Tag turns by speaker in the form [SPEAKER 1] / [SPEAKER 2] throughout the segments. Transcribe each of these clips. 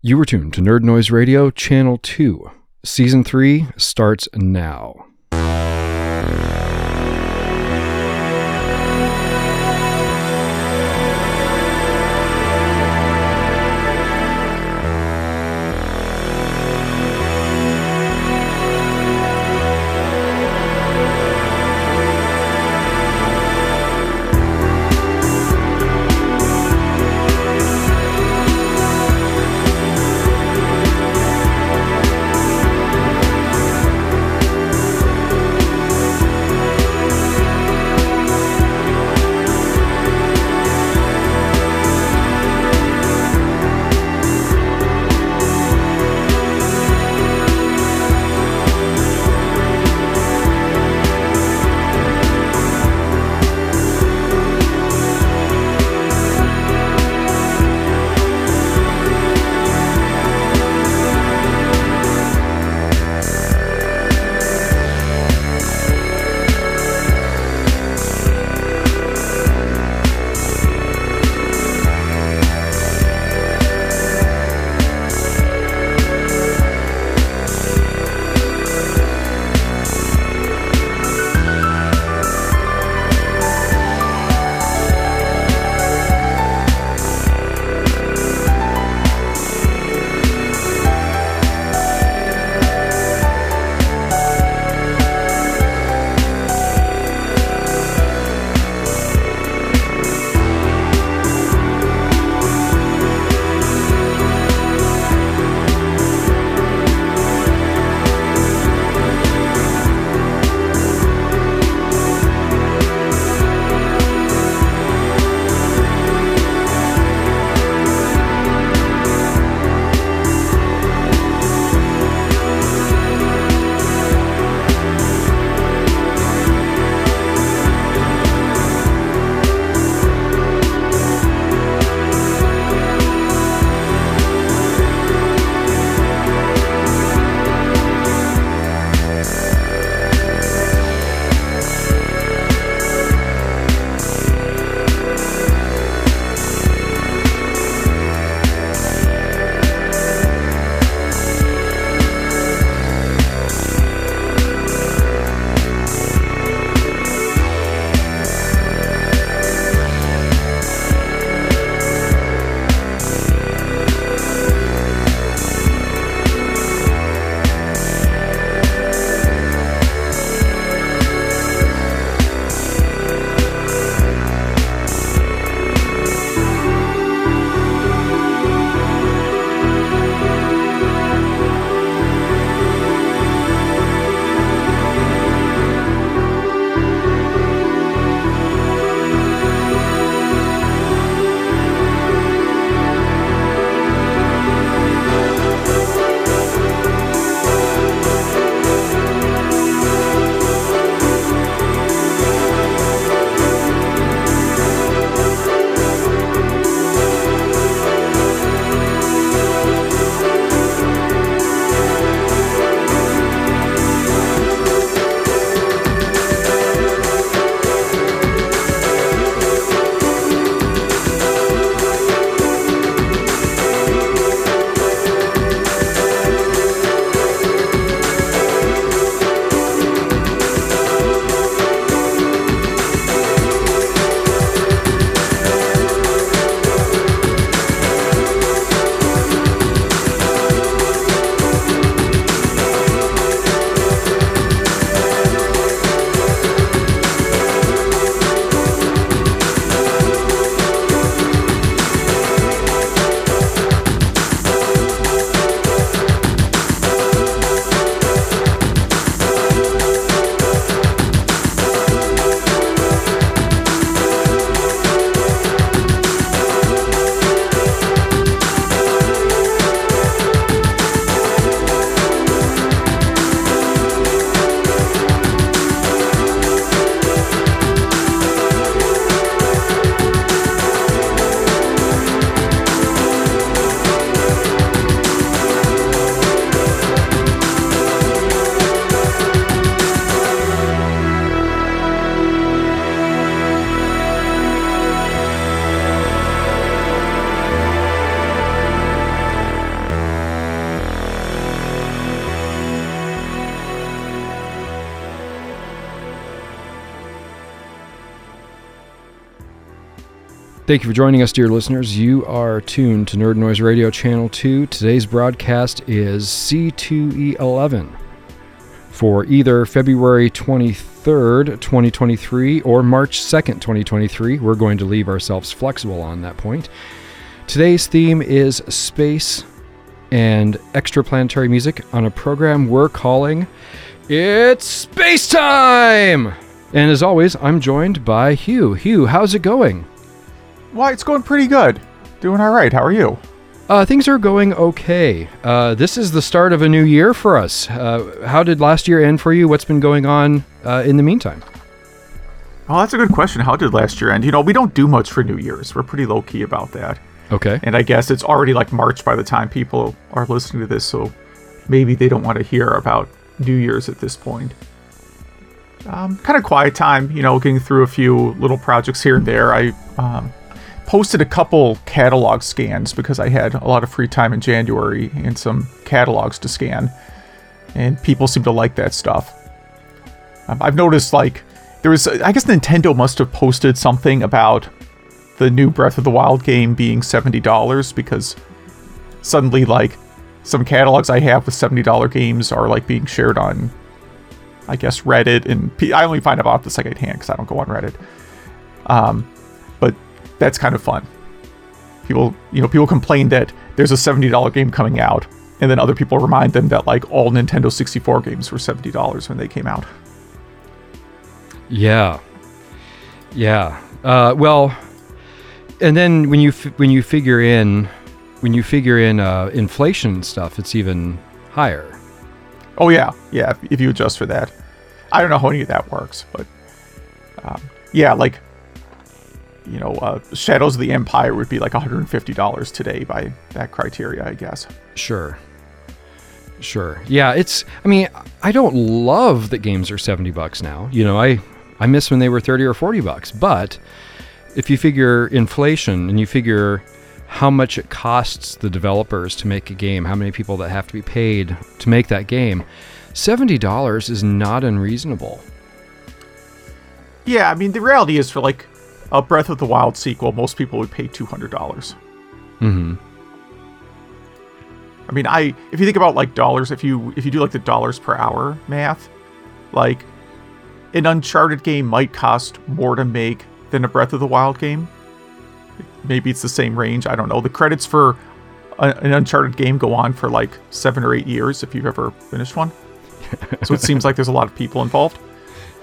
[SPEAKER 1] You were tuned to Nerd Noise Radio, Channel 2. Season 3 starts now. Thank you for joining us, dear listeners. You are tuned to Nerd Noise Radio Channel 2. Today's broadcast is C2E11 for either February 23rd, 2023 or March 2nd, 2023. We're going to leave ourselves flexible on that point. Today's theme is space and extraplanetary music on a program we're calling It's Space Time! And as always, I'm joined by Hugh. Hugh, how's it going?
[SPEAKER 2] Why, it's going pretty good. Doing all right. How are you?
[SPEAKER 1] Uh, things are going okay. Uh, this is the start of a new year for us. Uh, how did last year end for you? What's been going on uh, in the meantime?
[SPEAKER 2] Oh, that's a good question. How did last year end? You know, we don't do much for New Year's. We're pretty low key about that.
[SPEAKER 1] Okay.
[SPEAKER 2] And I guess it's already like March by the time people are listening to this, so maybe they don't want to hear about New Year's at this point. Um, kind of quiet time, you know, getting through a few little projects here and there. I um, posted a couple catalog scans because I had a lot of free time in January and some catalogs to scan, and people seem to like that stuff. Um, I've noticed like there was, I guess Nintendo must have posted something about the new Breath of the Wild game being seventy dollars because suddenly like some catalogs I have with seventy dollar games are like being shared on, I guess Reddit and P- I only find out the second hand because I don't go on Reddit. Um, that's kind of fun. People, you know, people complain that there's a $70 game coming out, and then other people remind them that like all Nintendo 64 games were $70 when they came out.
[SPEAKER 1] Yeah. Yeah. Uh, well, and then when you f- when you figure in when you figure in uh, inflation stuff, it's even higher.
[SPEAKER 2] Oh yeah, yeah. If, if you adjust for that, I don't know how any of that works, but um, yeah, like you know, uh, Shadows of the Empire would be like $150 today by that criteria, I guess.
[SPEAKER 1] Sure. Sure. Yeah, it's I mean, I don't love that games are 70 bucks now. You know, I I miss when they were 30 or 40 bucks, but if you figure inflation and you figure how much it costs the developers to make a game, how many people that have to be paid to make that game, $70 is not unreasonable.
[SPEAKER 2] Yeah, I mean, the reality is for like a Breath of the Wild sequel, most people would pay $200.
[SPEAKER 1] Mm-hmm.
[SPEAKER 2] I mean, I if you think about like dollars, if you if you do like the dollars per hour math, like an Uncharted game might cost more to make than a Breath of the Wild game. Maybe it's the same range. I don't know. The credits for a, an Uncharted game go on for like seven or eight years if you've ever finished one. so it seems like there's a lot of people involved.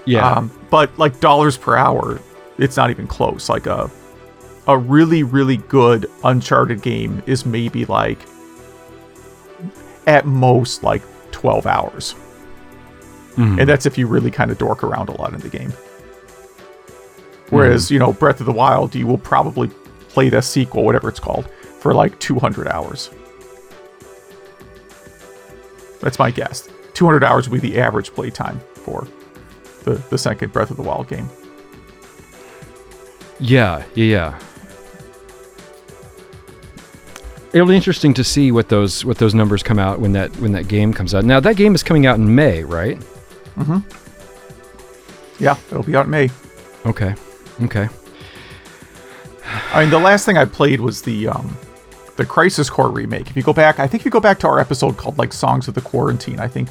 [SPEAKER 1] Yeah.
[SPEAKER 2] Um, but like dollars per hour, it's not even close. Like a a really really good Uncharted game is maybe like at most like 12 hours.
[SPEAKER 1] Mhm.
[SPEAKER 2] And that's if you really kind of dork around a lot in the game. Whereas, you know, Breath of the Wild, you will probably play the sequel, whatever it's called, for like 200 hours. That's my guess. 200 hours would be the average playtime for the, the second Breath of the Wild game.
[SPEAKER 1] Yeah, yeah, yeah. It'll be interesting to see what those what those numbers come out when that when that game comes out. Now that game is coming out in May, right? Mhm.
[SPEAKER 2] Yeah, it'll be out in May.
[SPEAKER 1] Okay. Okay.
[SPEAKER 2] I mean, the last thing I played was the um, the Crisis Core remake. If you go back, I think if you go back to our episode called like Songs of the Quarantine, I think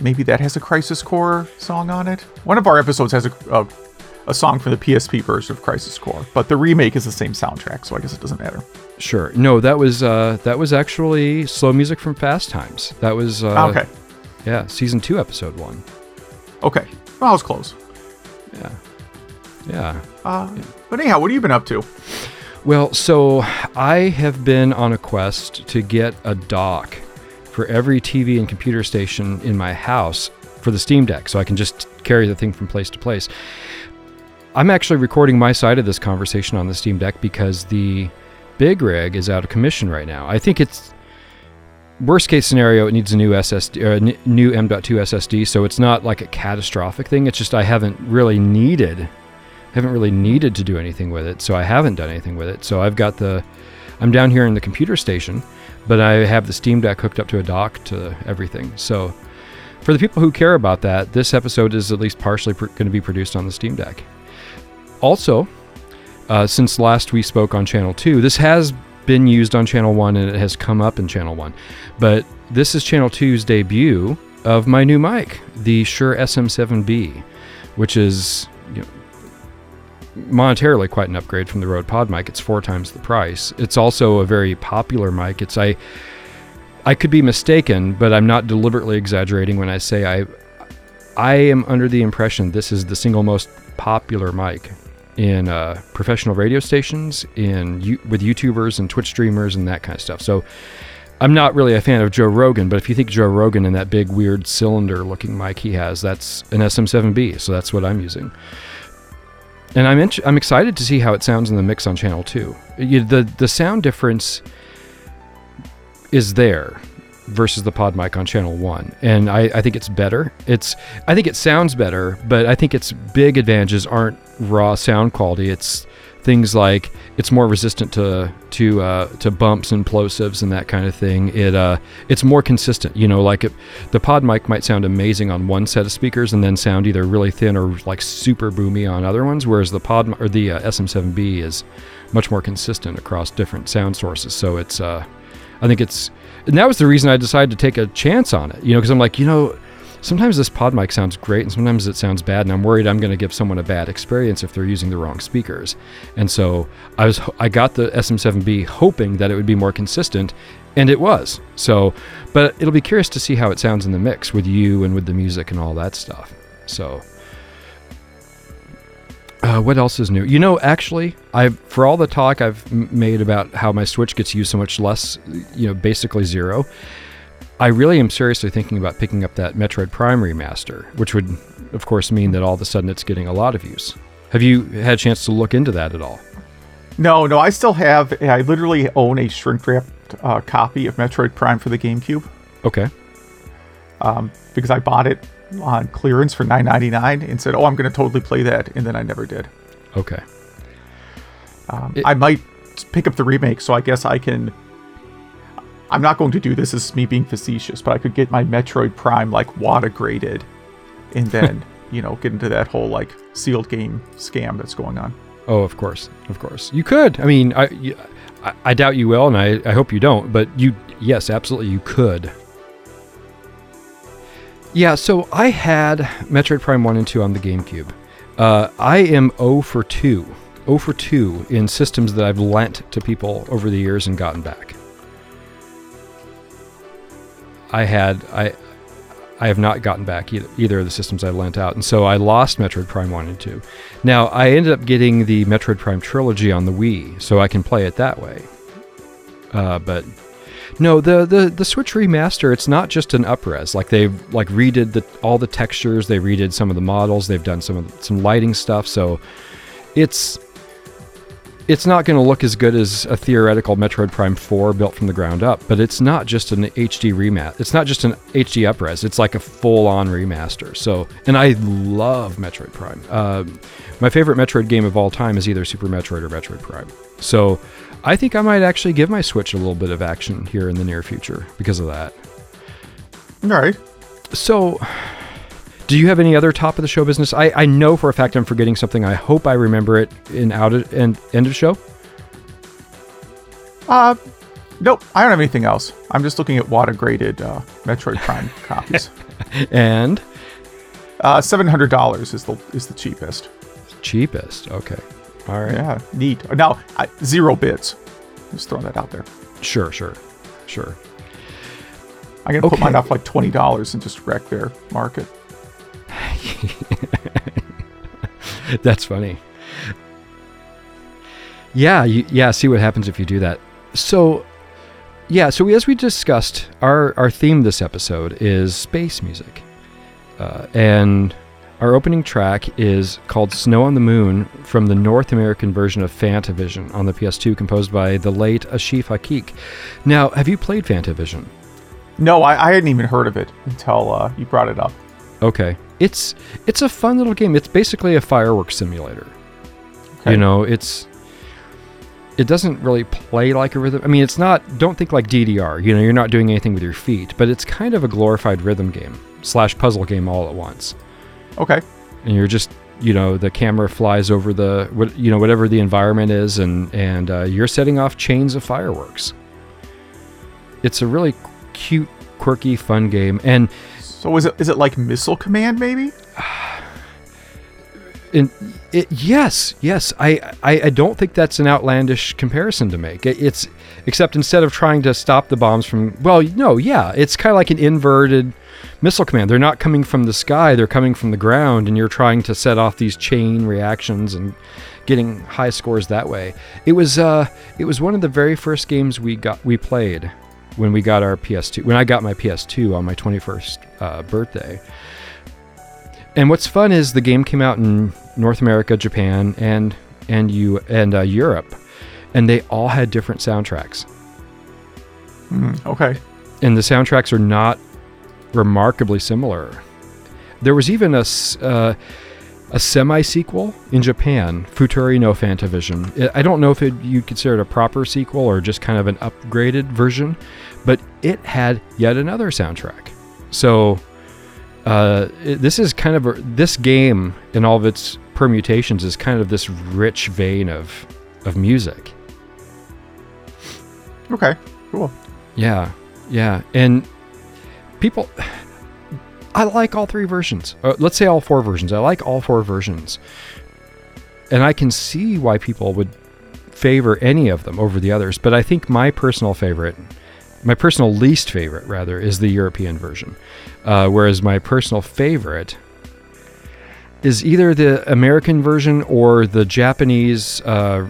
[SPEAKER 2] maybe that has a Crisis Core song on it. One of our episodes has a a, a song from the PSP version of Crisis Core, but the remake is the same soundtrack, so I guess it doesn't matter.
[SPEAKER 1] Sure. No, that was uh that was actually slow music from Fast Times. That was uh
[SPEAKER 2] okay,
[SPEAKER 1] yeah, season 2 episode 1.
[SPEAKER 2] okay, well, I was close.
[SPEAKER 1] Yeah. Yeah.
[SPEAKER 2] Uh, but anyhow, what have you been up to?
[SPEAKER 1] Well, so I have been on a quest to get a dock for every TV and computer station in my house for the Steam Deck so I can just carry the thing from place to place. I'm actually recording my side of this conversation on the Steam Deck because the big rig is out of commission right now. I think it's worst case scenario it needs a new SSD uh, n- new M.2 SSD so it's not like a catastrophic thing it's just I haven't really needed haven't really needed to do anything with it, so I haven't done anything with it. So I've got the, I'm down here in the computer station, but I have the Steam Deck hooked up to a dock to everything. So for the people who care about that, this episode is at least partially pr- going to be produced on the Steam Deck. Also, uh, since last we spoke on channel two. This has been used on channel one and it has come up in channel one, but this is channel two's debut of my new mic, the Shure SM7B, which is you know, monetarily quite an upgrade from the Rode Pod mic. It's four times the price. It's also a very popular mic. It's I I could be mistaken, but I'm not deliberately exaggerating when I say I I am under the impression this is the single most popular mic in uh, professional radio stations, in with YouTubers and Twitch streamers and that kind of stuff. So I'm not really a fan of Joe Rogan, but if you think Joe Rogan and that big weird cylinder looking mic he has, that's an SM7B, so that's what I'm using. And I'm I'm excited to see how it sounds in the mix on channel 2. You, the the sound difference is there versus the pod mic on channel 1 and I, I think it's better it's i think it sounds better but i think its big advantages aren't raw sound quality it's things like it's more resistant to to uh, to bumps and plosives and that kind of thing. It uh, it's more consistent. You know, like it, the pod mic might sound amazing on one set of speakers and then sound either really thin or like super boomy on other ones, whereas the pod or the uh, SM7B is much more consistent across different sound sources. So it's uh, I think it's and that was the reason I decided to take a chance on it. You know, because I'm like, you know, sometimes this pod mic sounds great and sometimes it sounds bad and i'm worried i'm going to give someone a bad experience if they're using the wrong speakers and so i was i got the sm7b hoping that it would be more consistent and it was so but it'll be curious to see how it sounds in the mix with you and with the music and all that stuff so uh, what else is new? You know, actually, I've for all the talk I've made about how my Switch gets used so much less, you know, basically zero. I really am seriously thinking about picking up that Metroid Prime remaster, which would, of course, mean that all of a sudden it's getting a lot of use. Have you had a chance to look into that at all?
[SPEAKER 2] No, no, I still have. I literally own a shrink wrapped uh, copy of Metroid Prime for the GameCube.
[SPEAKER 1] Okay.
[SPEAKER 2] Um, because I bought it on clearance for nine ninety nine and said, "Oh, I'm going to totally play that," and then I never did.
[SPEAKER 1] Okay.
[SPEAKER 2] Um, it, I might pick up the remake, so I guess I can I'm not going to do this as me being facetious, but I could get my Metroid Prime like WATA graded and then, you know, get into that whole like sealed game scam that's going on.
[SPEAKER 1] Oh, of course. Of course. You could. I mean, I, I, I, doubt you will, and I, I hope you don't, but you, yes, absolutely, you could. Yeah, so I had Metroid Prime 1 and 2 on the GameCube. Uh, I am 0 for 2. 0 for 2 in systems that I've lent to people over the years and gotten back. I had I I have not gotten back either, of the systems I lent out, and so I lost Metroid Prime One and Two. Now I ended up getting the Metroid Prime trilogy on the Wii, so I can play it that way. Uh, but no, the, the the Switch remaster, it's not just an upres. Like they've like redid the all the textures, they redid some of the models, they've done some of some lighting stuff. So it's it's not going to look as good as a theoretical Metroid Prime 4 built from the ground up, but it's not just an HD remat. It's not just an HD upres. It's like a full-on remaster. So, and I love Metroid Prime. Uh, my favorite Metroid game of all time is either Super Metroid or Metroid Prime. So, I think I might actually give my Switch a little bit of action here in the near future because of that.
[SPEAKER 2] All right.
[SPEAKER 1] So, do you have any other top of the show business? I, I know for a fact I'm forgetting something. I hope I remember it in out of, and end of show.
[SPEAKER 2] Uh, nope. I don't have anything else. I'm just looking at WATA graded uh, Metroid Prime copies.
[SPEAKER 1] and
[SPEAKER 2] uh, seven hundred dollars is the is the cheapest.
[SPEAKER 1] Cheapest. Okay. All right.
[SPEAKER 2] Yeah. Neat. Now I, zero bids. Just throwing that out there.
[SPEAKER 1] Sure. Sure. Sure.
[SPEAKER 2] I'm gonna okay. put mine up like twenty dollars and just wreck their market.
[SPEAKER 1] That's funny. Yeah, you, yeah. See what happens if you do that. So, yeah. So we, as we discussed, our our theme this episode is space music, uh, and our opening track is called "Snow on the Moon" from the North American version of Fantavision on the PS2, composed by the late Ashif Hakik. Now, have you played Fantavision?
[SPEAKER 2] No, I, I hadn't even heard of it until uh, you brought it up.
[SPEAKER 1] Okay, it's it's a fun little game. It's basically a fireworks simulator. Okay. You know, it's it doesn't really play like a rhythm. I mean, it's not. Don't think like DDR. You know, you're not doing anything with your feet, but it's kind of a glorified rhythm game slash puzzle game all at once.
[SPEAKER 2] Okay.
[SPEAKER 1] And you're just you know the camera flies over the what you know whatever the environment is and and uh, you're setting off chains of fireworks it's a really cute quirky fun game and
[SPEAKER 2] So is it is it like Missile Command maybe?
[SPEAKER 1] and it, yes yes. I, I i don't think that's an outlandish comparison to make. It, it's except instead of trying to stop the bombs from well no yeah it's kind of like an inverted missile command. They're not coming from the sky they're coming from the ground and you're trying to set off these chain reactions and getting high scores that way. It was uh it was one of the very first games we got we played when we got our ps2 when i got my ps2 on my 21st uh, birthday and what's fun is the game came out in North America, Japan, and and you and uh, Europe, and they all had different soundtracks.
[SPEAKER 2] Hmm, okay.
[SPEAKER 1] And the soundtracks are not remarkably similar. There was even a uh, a semi sequel in Japan, Futari no Fantavision. I don't know if it, you'd consider it a proper sequel or just kind of an upgraded version, but it had yet another soundtrack. So uh, it- this is kind of a, this game in all of its permutations is kind of this rich vein of of music.
[SPEAKER 2] Okay. Cool.
[SPEAKER 1] Yeah, yeah, and people, I like all three versions. Uh, let's say all four versions. I like all four versions, and I can see why people would favor any of them over the others. But I think my personal favorite, my personal least favorite, rather, is the European version. Uh, whereas my personal favorite is either the American version or the Japanese uh,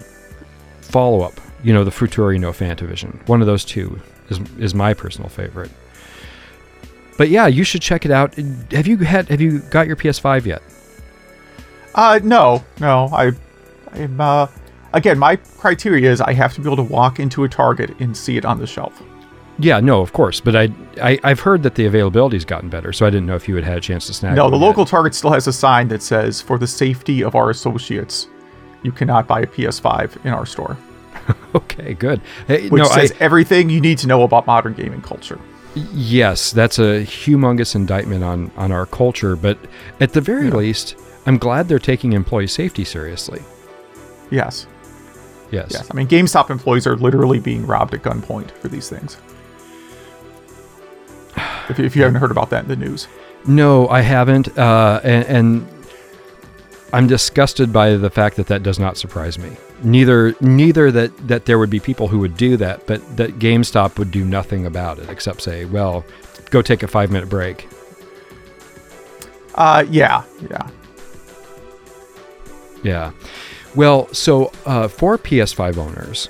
[SPEAKER 1] follow up. You know, the Futari no Fantavision. One of those two is is my personal favorite. But yeah, you should check it out. Have you had Have you got your PS5 yet?
[SPEAKER 2] Uh, no, no. I, I'm uh, again, my criteria is I have to be able to walk into a Target and see it on the shelf.
[SPEAKER 1] Yeah, no, of course. But I, I I've heard that the availability's gotten better, so I didn't know if you had had a chance to snag.
[SPEAKER 2] It.
[SPEAKER 1] No,
[SPEAKER 2] the
[SPEAKER 1] yet.
[SPEAKER 2] local Target still has a sign that says, "For the safety of our associates, you cannot buy a PS5 in our store,"
[SPEAKER 1] Okay, good. Hey,
[SPEAKER 2] which
[SPEAKER 1] no,
[SPEAKER 2] says
[SPEAKER 1] I,
[SPEAKER 2] everything you need to know about modern gaming culture.
[SPEAKER 1] Yes, that's a humongous indictment on on our culture. But at the very
[SPEAKER 2] Yeah.
[SPEAKER 1] least, I'm glad they're taking employee safety seriously.
[SPEAKER 2] Yes,
[SPEAKER 1] Yes.
[SPEAKER 2] yes. I mean, GameStop employees are literally being robbed at gunpoint for these things. If, if you haven't heard about that in the news,
[SPEAKER 1] No, I haven't, uh, and, and I'm disgusted by the fact that that does not surprise me. Neither, neither that that there would be people who would do that, but that GameStop would do nothing about it except say, "Well, go take a five minute break."
[SPEAKER 2] uh, yeah, yeah.
[SPEAKER 1] Yeah. Well, so uh, for PS5 owners,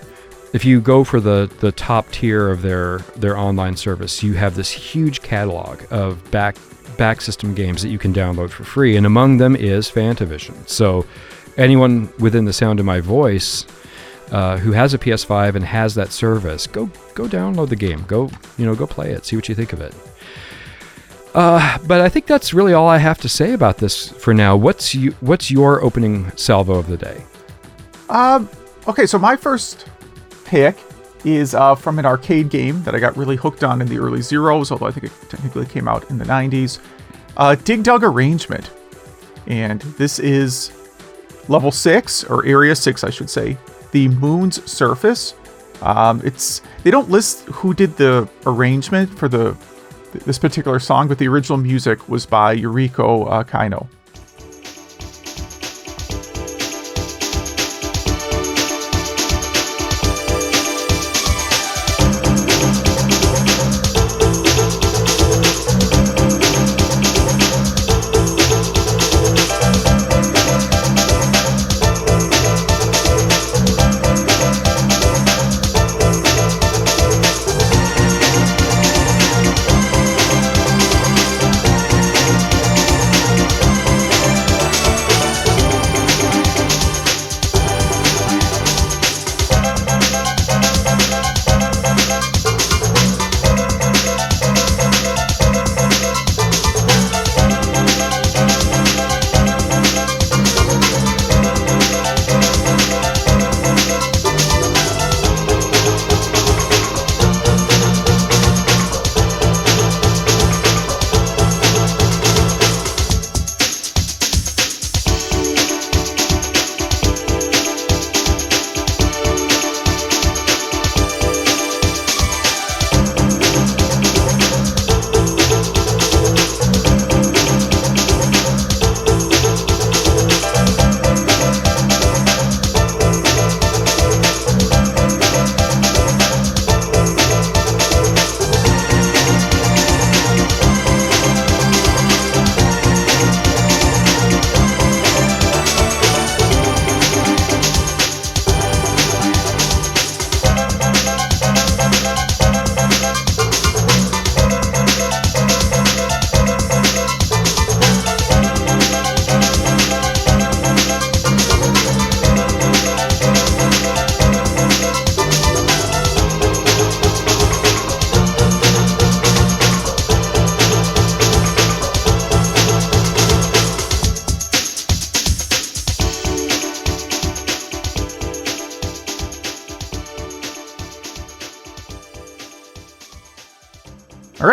[SPEAKER 1] if you go for the the top tier of their their online service, you have this huge catalog of back back system games that you can download for free, and among them is Fantavision. So, anyone within the sound of my voice uh, who has a PS5 and has that service, go go download the game. Go you know go play it. See what you think of it. Uh, but I think that's really all I have to say about this for now. What's you, what's your opening salvo of the day?
[SPEAKER 2] Um, okay, so my first pick is uh, from an arcade game that I got really hooked on in the early zeros, although I think it technically came out in the 90s. Uh, Dig Dug Arrangement. And this is level 6, or area 6, I should say, the Moon's Surface. Um, it's They don't list who did the arrangement for the this particular song, but the original music was by Yuriko uh, Keino.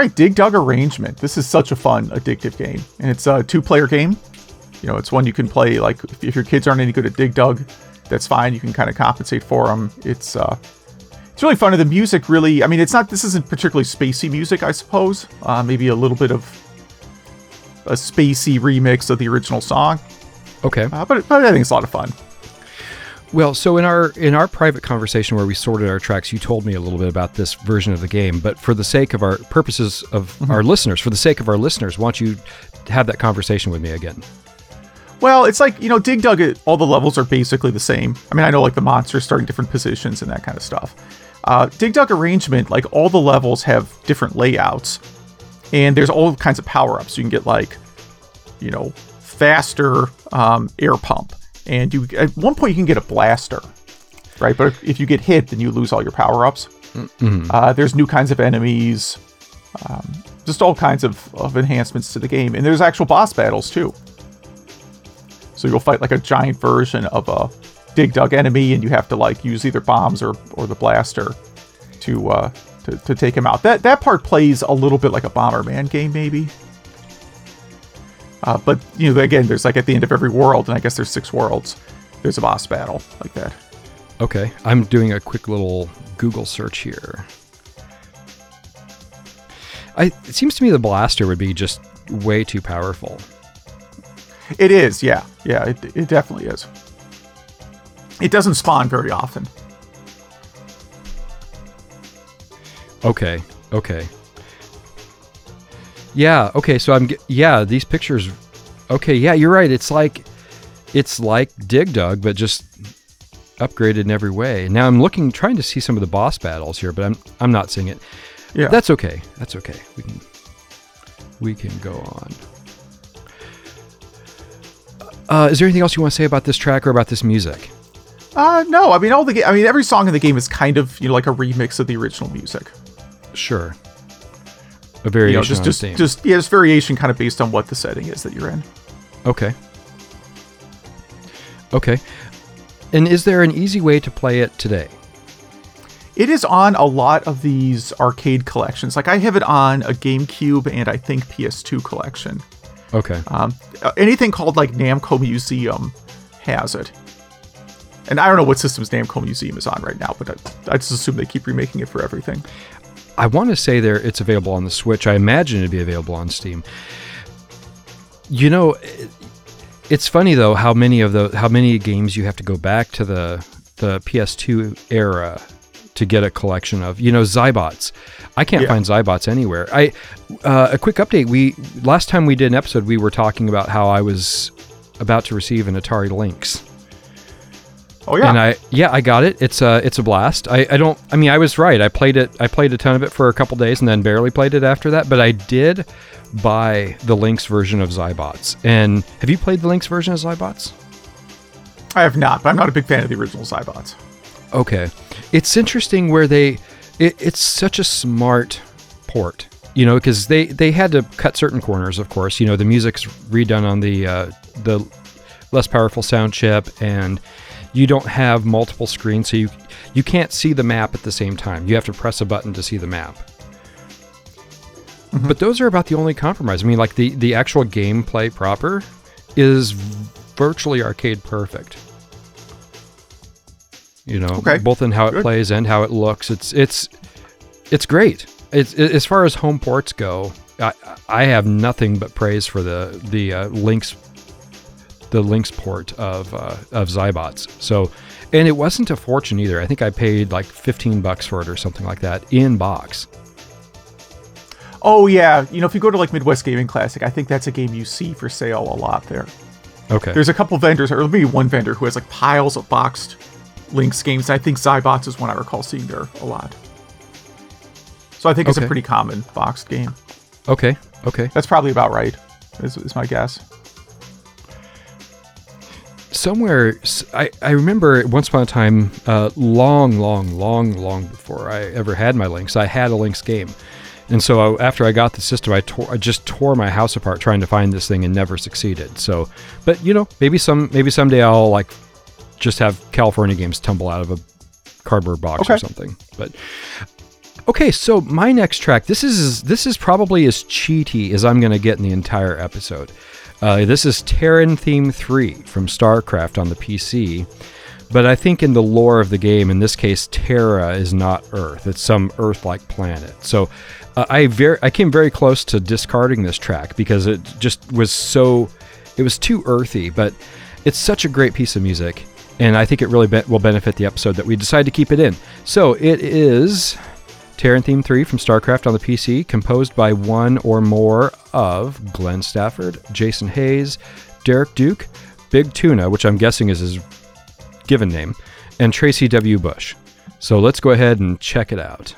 [SPEAKER 2] Right, Dig Dug Arrangement. This is such a fun, addictive game, and it's a two-player game. You know, it's one you can play like if, if your kids aren't any good at Dig Dug, that's fine. You can kind of compensate for them. It's uh, it's really fun. And the music really, I mean, it's not. This isn't particularly spacey music, I suppose. Uh, maybe a little bit of a spacey remix of the original song.
[SPEAKER 1] Okay.
[SPEAKER 2] Uh, but but I think it's a lot of fun.
[SPEAKER 1] Well, so in our in our private conversation where we sorted our tracks, you told me a little bit about this version of the game. But for the sake of our purposes of
[SPEAKER 2] Mm-hmm.
[SPEAKER 1] our listeners, for the sake of our listeners, why don't you have that conversation with me again?
[SPEAKER 2] Well, it's like you know, Dig Dug. It, all the levels are basically the same. I mean, I know like the monsters start in different positions and that kind of stuff. Uh, Dig Dug arrangement, like all the levels have different layouts, and there's all kinds of power ups. You can get like, you know, faster um, air pump, and you at one point you can get a blaster, right? But if, if you get hit, then you lose all your power ups. Uh, there's new kinds of enemies, um, just all kinds of, of enhancements to the game, and there's actual boss battles too. So you'll fight like a giant version of a dig dug enemy, and you have to like use either bombs or, or the blaster to, uh, to to take him out. That that part plays a little bit like a Bomberman game, maybe. Uh, but you know, again, there's like at the end of every world, and I guess there's six worlds. There's a boss battle like that.
[SPEAKER 1] Okay, I'm doing a quick little Google search here. I, it seems to me the blaster would be just way too powerful.
[SPEAKER 2] It is, yeah, yeah, it, it definitely is. It doesn't spawn very often.
[SPEAKER 1] Okay, okay. Yeah, okay, so I'm yeah, these pictures Okay, yeah, you're right. It's like it's like Dig Dug but just upgraded in every way. Now I'm looking trying to see some of the boss battles here, but I'm I'm not seeing it.
[SPEAKER 2] Yeah,
[SPEAKER 1] That's okay. That's okay. We can we can go on. Uh, is there anything else you want to say about this track or about this music?
[SPEAKER 2] uh, no, I mean all the ga- I mean every song in the game is kind of you know like a remix of the original music.
[SPEAKER 1] Sure. A variation
[SPEAKER 2] You know, just just
[SPEAKER 1] the theme.
[SPEAKER 2] just yeah, just variation kind of based on what the setting is that you're in.
[SPEAKER 1] Okay. Okay. And is there an easy way to play it today?
[SPEAKER 2] It is on a lot of these arcade collections. Like I have it on a GameCube and I think PS2 collection.
[SPEAKER 1] Okay.
[SPEAKER 2] Um, anything called like Namco Museum has it. And I don't know what systems Namco Museum is on right now, but I, I just assume they keep remaking it for everything.
[SPEAKER 1] I want to say there it's available on the Switch. I imagine it'd be available on Steam. You know, it's funny though how many of the how many games you have to go back to the the PS2 era to get a collection of. You know, Xybots. I can't
[SPEAKER 2] Yeah.
[SPEAKER 1] find Xybots anywhere. I uh, a quick update. We last time we did an episode, we were talking about how I was about to receive an Atari Lynx.
[SPEAKER 2] Oh yeah,
[SPEAKER 1] And I yeah, I got it. It's a it's a blast. I, I don't I mean I was right. I played it I played a ton of it for a couple days and then barely played it after that, but I did buy the Lynx version of Xybots. And have you played the Lynx version of Xybots?
[SPEAKER 2] I have not, but I'm not a big fan of the original Xybots.
[SPEAKER 1] Okay. It's interesting where they it, it's such a smart port. You know, because they they had to cut certain corners, of course. You know, the music's redone on the uh, the less powerful sound chip, and you don't have multiple screens, so you you can't see the map at the same time. You have to press a button to see the map. But those are about the only compromise. I mean, like the the actual gameplay proper is virtually arcade perfect. You know,
[SPEAKER 2] Okay.
[SPEAKER 1] both in how it
[SPEAKER 2] Good.
[SPEAKER 1] plays and how it looks. It's it's it's great. It's it, as far as home ports go. I I have nothing but praise for the the uh, Lynx the Lynx port of uh, of Xybots. So, and it wasn't a fortune either. I think I paid like fifteen bucks for it or something like that in box.
[SPEAKER 2] Oh yeah, you know if you go to like Midwest Gaming Classic, I think that's a game you see for sale a lot there.
[SPEAKER 1] Okay.
[SPEAKER 2] There's a couple vendors, or maybe one vendor who has like piles of boxed Lynx games. I think Xybots is one I recall seeing there a lot. So I think it's
[SPEAKER 1] Okay.
[SPEAKER 2] a pretty common boxed game.
[SPEAKER 1] okay. Okay.
[SPEAKER 2] That's probably about right. Is, is my guess.
[SPEAKER 1] Somewhere I, I remember once upon a time uh, long long long long before i ever had my Lynx i had a Lynx game and so I, after i got the system I, tore, I just tore my house apart trying to find this thing and never succeeded so but you know maybe some maybe someday i'll like just have california games tumble out of a cardboard box or something but Okay, so my next track. This is this is probably as cheaty as I'm going to get in the entire episode. Uh, this is Terran Theme 3 from StarCraft on the PC. But I think in the lore of the game, in this case, Terra is not Earth. It's some Earth-like planet. So uh, I very I came very close to discarding this track because it just was so it was too earthy. But it's such a great piece of music, and I think it really be- will benefit the episode that we decided to keep it in. So it is Terran Theme 3 from StarCraft on the PC, composed by one or more of Glenn Stafford, Jason Hayes, Derek Duke, Big Tuna, which I'm guessing is his given name, and Tracy W. Bush. So let's go ahead and check it out.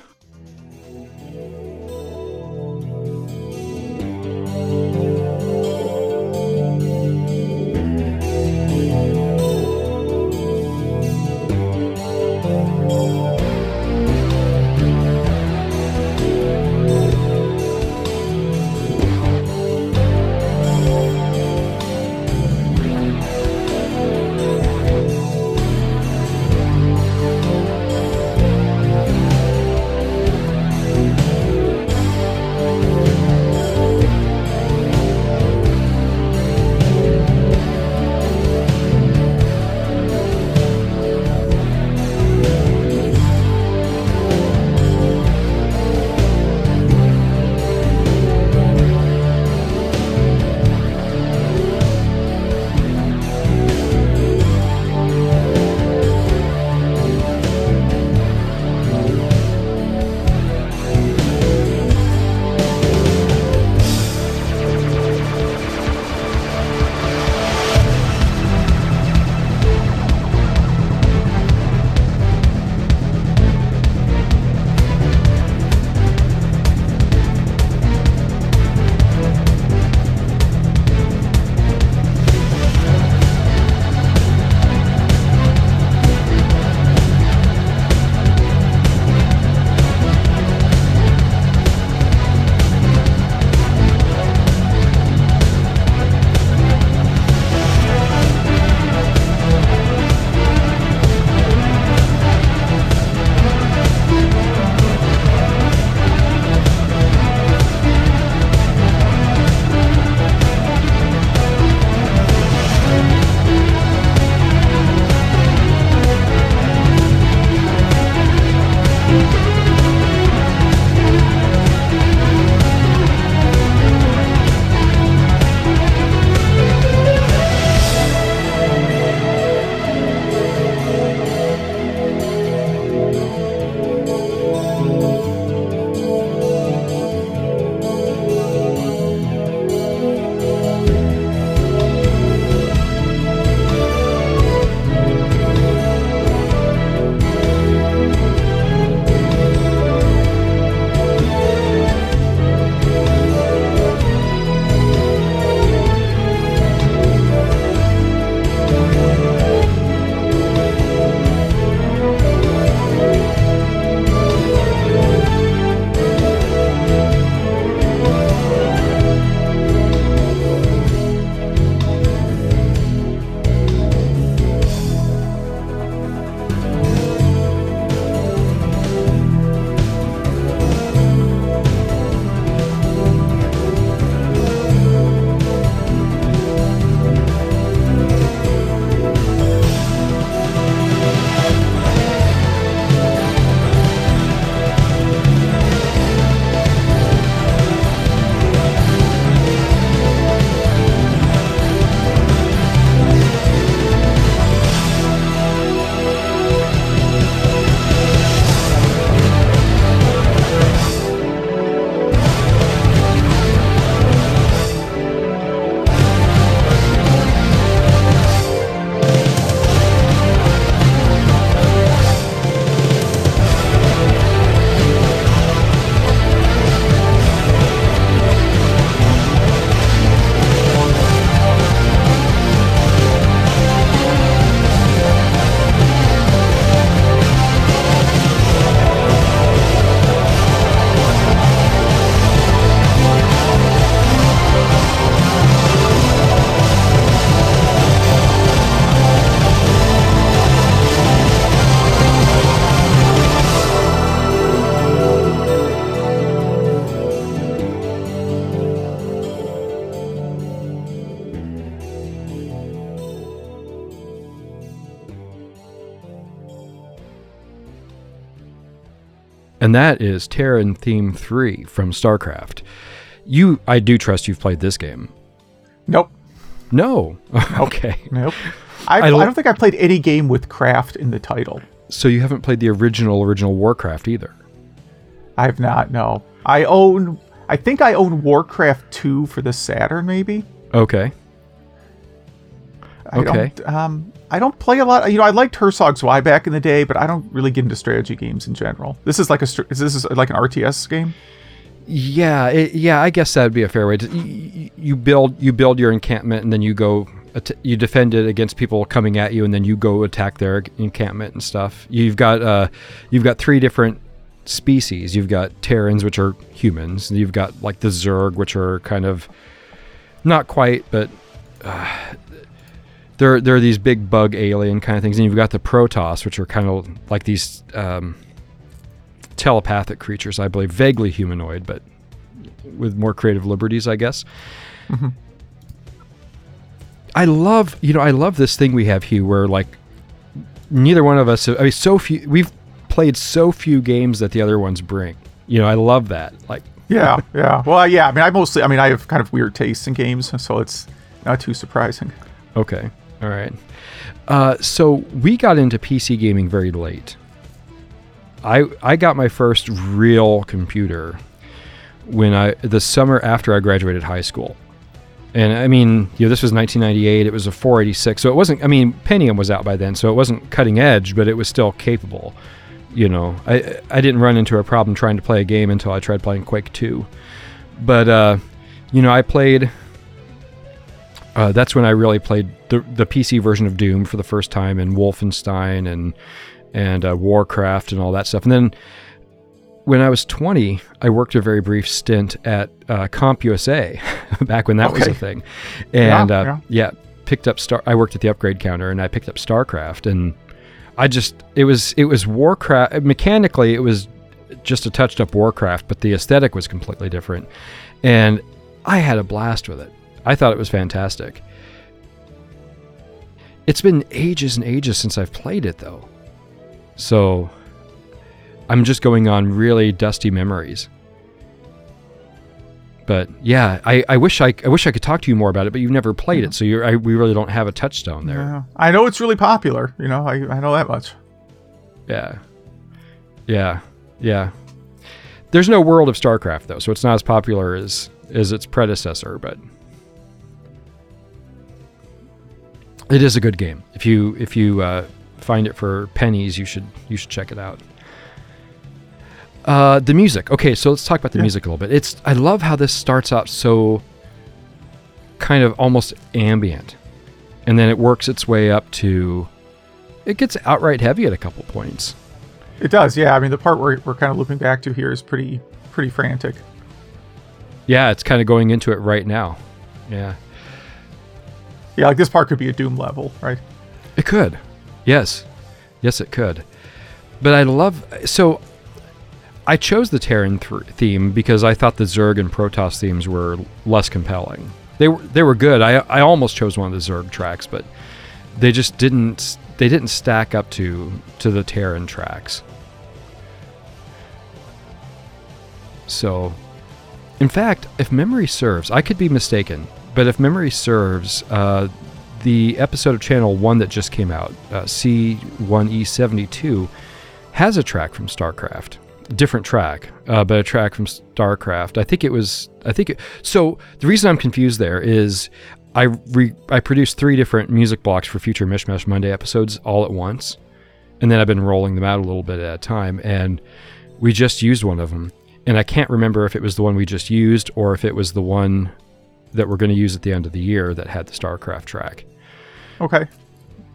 [SPEAKER 1] And that is Terran Theme 3 from StarCraft. You, I do trust you've played this game.
[SPEAKER 2] Nope.
[SPEAKER 1] No. okay.
[SPEAKER 2] Nope. I,
[SPEAKER 1] I
[SPEAKER 2] I, don't think I played any game with craft in the title.
[SPEAKER 1] So you haven't played the original original Warcraft either.
[SPEAKER 2] I have not. No. I own. I think I own Warcraft 2 for the Saturn. Maybe.
[SPEAKER 1] Okay.
[SPEAKER 2] I
[SPEAKER 1] Okay.
[SPEAKER 2] Don't, um, I don't play a lot. You know, I liked Herzog Zwei back in the day, but I don't really get into strategy games in general. This is like a. this is like an RTS game?
[SPEAKER 1] Yeah, it, yeah, I guess that'd be a fair way to. You, you build you build your encampment and then you go you defend it against people coming at you and then you go attack their encampment and stuff. You've got uh you've got three different species. You've got Terrans which are humans. You've got like the Zerg which are kind of not quite but uh, they're they're these big bug alien kind of things and you've got the Protoss which are kind of like these um telepathic creatures, I believe, vaguely humanoid, but with more creative liberties, I guess. I love, you know, I love this thing we have, here, where like neither one of us, I mean, so few, we've played so few games that the other ones bring. You know, I love that. Like,
[SPEAKER 2] Yeah, yeah. Well, yeah. I mean, I mostly. I mean, I have kind of weird tastes in games, so it's not too surprising.
[SPEAKER 1] Okay. All right. Uh, so we got into PC gaming very late. I I got my first real computer when I the summer after I graduated high school. And I mean, you know, this was 1998. It was a 486, so it wasn't. I mean, Pentium was out by then, so it wasn't cutting edge, but it was still capable. You know, I I didn't run into a problem trying to play a game until I tried playing Quake 2. But uh, you know, I played uh, that's when I really played the the PC version of Doom for the first time, and Wolfenstein and and uh, Warcraft and all that stuff. And then when I was 20, I worked a very brief stint at uh, CompUSA back when that was a thing, and
[SPEAKER 2] Yeah,
[SPEAKER 1] uh,
[SPEAKER 2] yeah.
[SPEAKER 1] yeah, picked up Star. I worked at the upgrade counter, and I picked up StarCraft, and I just it was it was Warcraft mechanically it was just a touched up Warcraft, but the aesthetic was completely different, and I had a blast with it. I thought it was fantastic. It's been ages and ages since I've played it though. So I'm just going on really dusty memories. But yeah, I, I wish I, I wish I could talk to you more about it, but you've never played it, so you're, I, we really don't have a touchstone there.
[SPEAKER 2] Yeah. I know it's really popular. You know, I, I know that much.
[SPEAKER 1] Yeah. Yeah. Yeah. There's no World of StarCraft though, so it's not as popular as as its predecessor, but it is a good game. If you if you uh, find it for pennies, you should you should check it out. Uh, the music. Okay, so let's talk about the
[SPEAKER 2] Yeah.
[SPEAKER 1] music a little bit. It's I love how this starts out so kind of almost ambient, and then it works its way up to it gets outright heavy at a couple points.
[SPEAKER 2] It does. Yeah. I mean, the part where we're kind of looping back to here is pretty pretty frantic.
[SPEAKER 1] Yeah, it's kind of going into it right now. Yeah,
[SPEAKER 2] Yeah, like this part could be a Doom level, right?
[SPEAKER 1] it could. Yes, yes, it could. But I love so. I chose the Terran th- theme because I thought the Zerg and Protoss themes were less compelling. They were they were good. I I almost chose one of the Zerg tracks, but they just didn't they didn't stack up to to the Terran tracks. So, in fact, if memory serves, I could be mistaken, but if memory serves, uh, the episode of Channel One that just came out, uh, C1E72, has a track from StarCraft. Different track, uh, but a track from StarCraft. I think it was. I think it, so. The reason I'm confused there is I re, I produced three different music blocks for future Mishmash Monday episodes all at once, and then I've been rolling them out a little bit at a time. And we just used one of them, and I can't remember if it was the one we just used or if it was the one that we're going to use at the end of the year that had the StarCraft track.
[SPEAKER 2] Okay.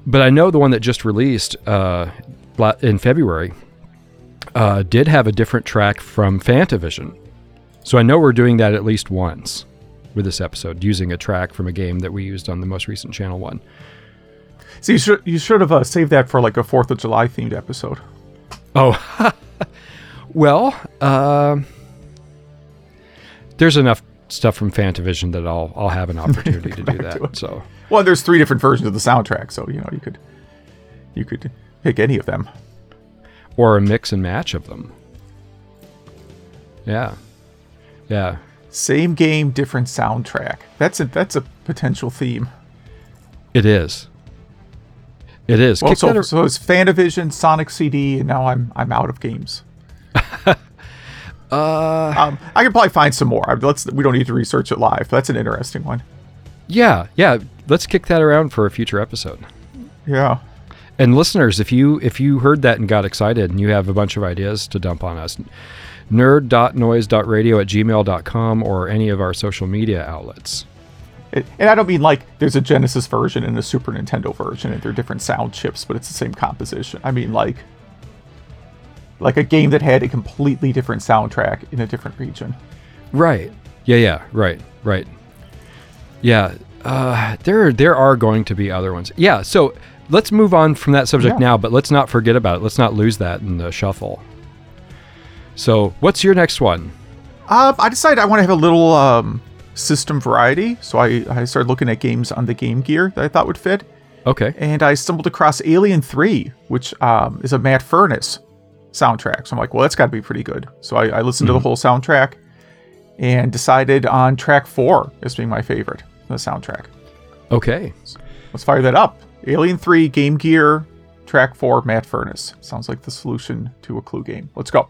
[SPEAKER 1] But I know the one that just released uh, in February uh, did have a different track from Fantavision. So I know we're doing that at least once with this episode, using a track from a game that we used on the most recent Channel One.
[SPEAKER 2] So you should you should have uh, saved that for like a Fourth of July themed episode.
[SPEAKER 1] Oh, well, um there's enough stuff from Fantavision that I'll I'll have an opportunity to do
[SPEAKER 2] back to
[SPEAKER 1] that. So
[SPEAKER 2] Well, there's three different versions of the soundtrack, so you know you could you could pick any of them.
[SPEAKER 1] or a mix and match of them. Yeah. Yeah.
[SPEAKER 2] Same game, different soundtrack. That's a that's a potential theme.
[SPEAKER 1] It is. It is.
[SPEAKER 2] Well,
[SPEAKER 1] Kick
[SPEAKER 2] so,
[SPEAKER 1] ar-
[SPEAKER 2] so it's Fantavision, Sonic CD, and now I'm I'm out of games.
[SPEAKER 1] uh,
[SPEAKER 2] Um, I could probably find some more. Let's we don't need to research it live. That's an interesting one.
[SPEAKER 1] yeah, yeah. Let's kick that around for a future episode.
[SPEAKER 2] Yeah.
[SPEAKER 1] And listeners, if you if you heard that and got excited and you have a bunch of ideas to dump on us, nerd.noise.radio at gmail.com or any of our social media outlets.
[SPEAKER 2] It, and I don't mean like there's a Genesis version and a Super Nintendo version and they're different sound chips, but it's the same composition. I mean like like a game that had a completely different soundtrack in a different region.
[SPEAKER 1] Right. Yeah, yeah, right, right. Yeah. Uh, there there are going to be other ones. Yeah, so let's move on from that subject
[SPEAKER 2] Yeah.
[SPEAKER 1] now, but let's not forget about it. Let's not lose that in the shuffle. So, what's your next one?
[SPEAKER 2] Um, I decided I want to have a little um, system variety, so I, I started looking at games on the Game Gear that I thought would fit,
[SPEAKER 1] Okay.
[SPEAKER 2] and I stumbled across Alien 3, which um, is a Matt Furniss soundtrack. So I'm like, well, that's got to be pretty good. So I, I listened to the mm-hmm. whole soundtrack and decided on track four as being my favorite, the soundtrack.
[SPEAKER 1] Okay.
[SPEAKER 2] Let's fire that up. Alien 3, Game Gear, track four, Matt Furniss. Sounds like the solution to a clue game. Let's go.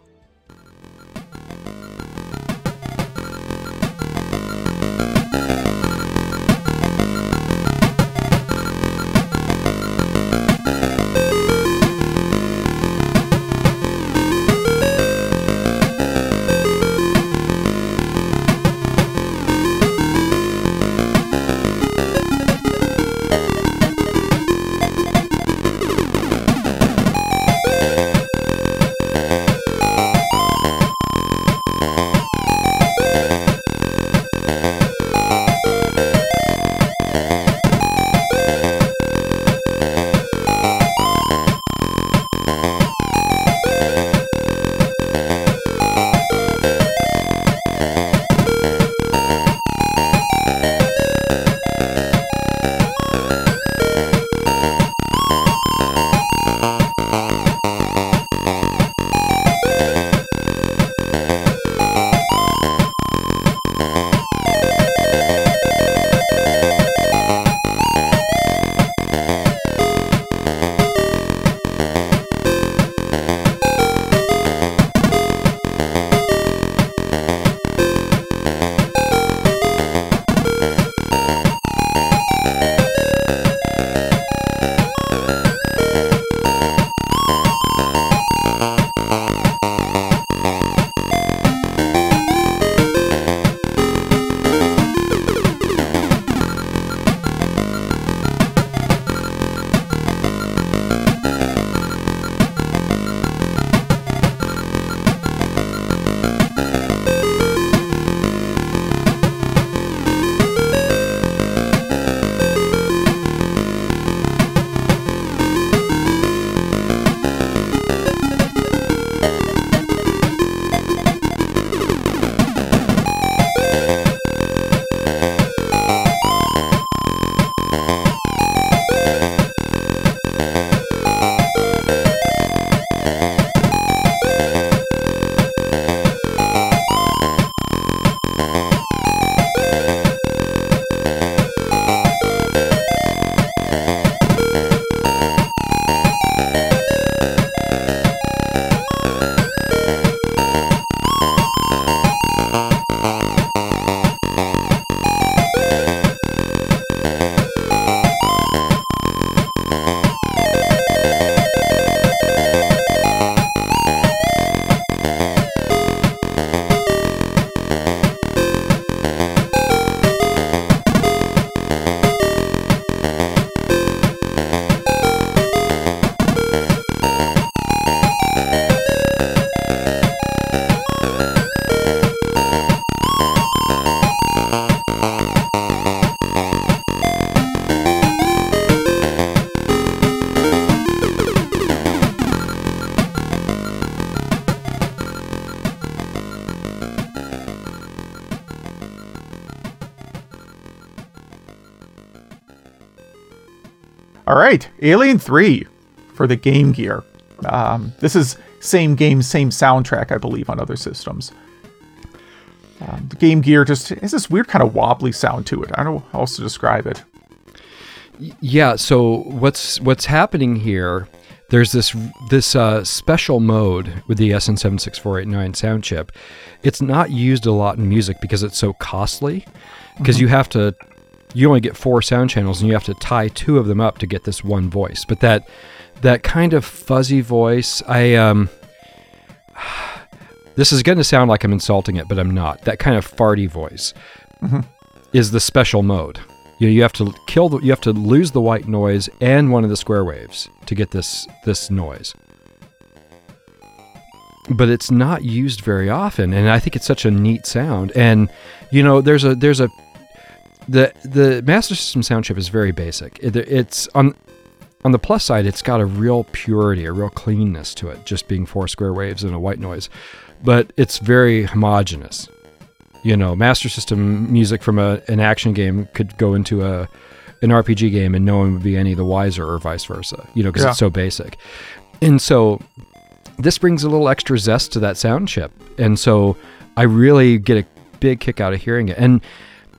[SPEAKER 2] Alien 3 for the Game Gear. Um, this is same game, same soundtrack, I believe, on other systems. Um Game Gear just has this weird kind of wobbly sound to it. I don't know how else to describe it.
[SPEAKER 1] Yeah. So what's what's happening here? There's this this uh, special mode with the SN76489 sound chip. It's not used a lot in music because it's so costly. Because mm-hmm. you have to, you only get four sound channels and you have to tie two of them up to get this one voice. But that that kind of fuzzy voice, I um. This is going to sound like I'm insulting it, but I'm not. That kind of farty voice mm-hmm. is the special mode. You know, you have to kill the, you have to lose the white noise and one of the square waves to get this this noise. But it's not used very often, and I think it's such a neat sound. And you know, there's a there's a the the Master System sound chip is very basic. It, it's on on the plus side, it's got a real purity, a real cleanness to it, just being four square waves and a white noise but it's very homogenous. You know, Master System music from a, an action game could go into a an RPG game and no one would be any the wiser or vice versa, you know, because yeah. it's so basic. And so this brings a little extra zest to that sound chip. And so I really get a big kick out of hearing it. And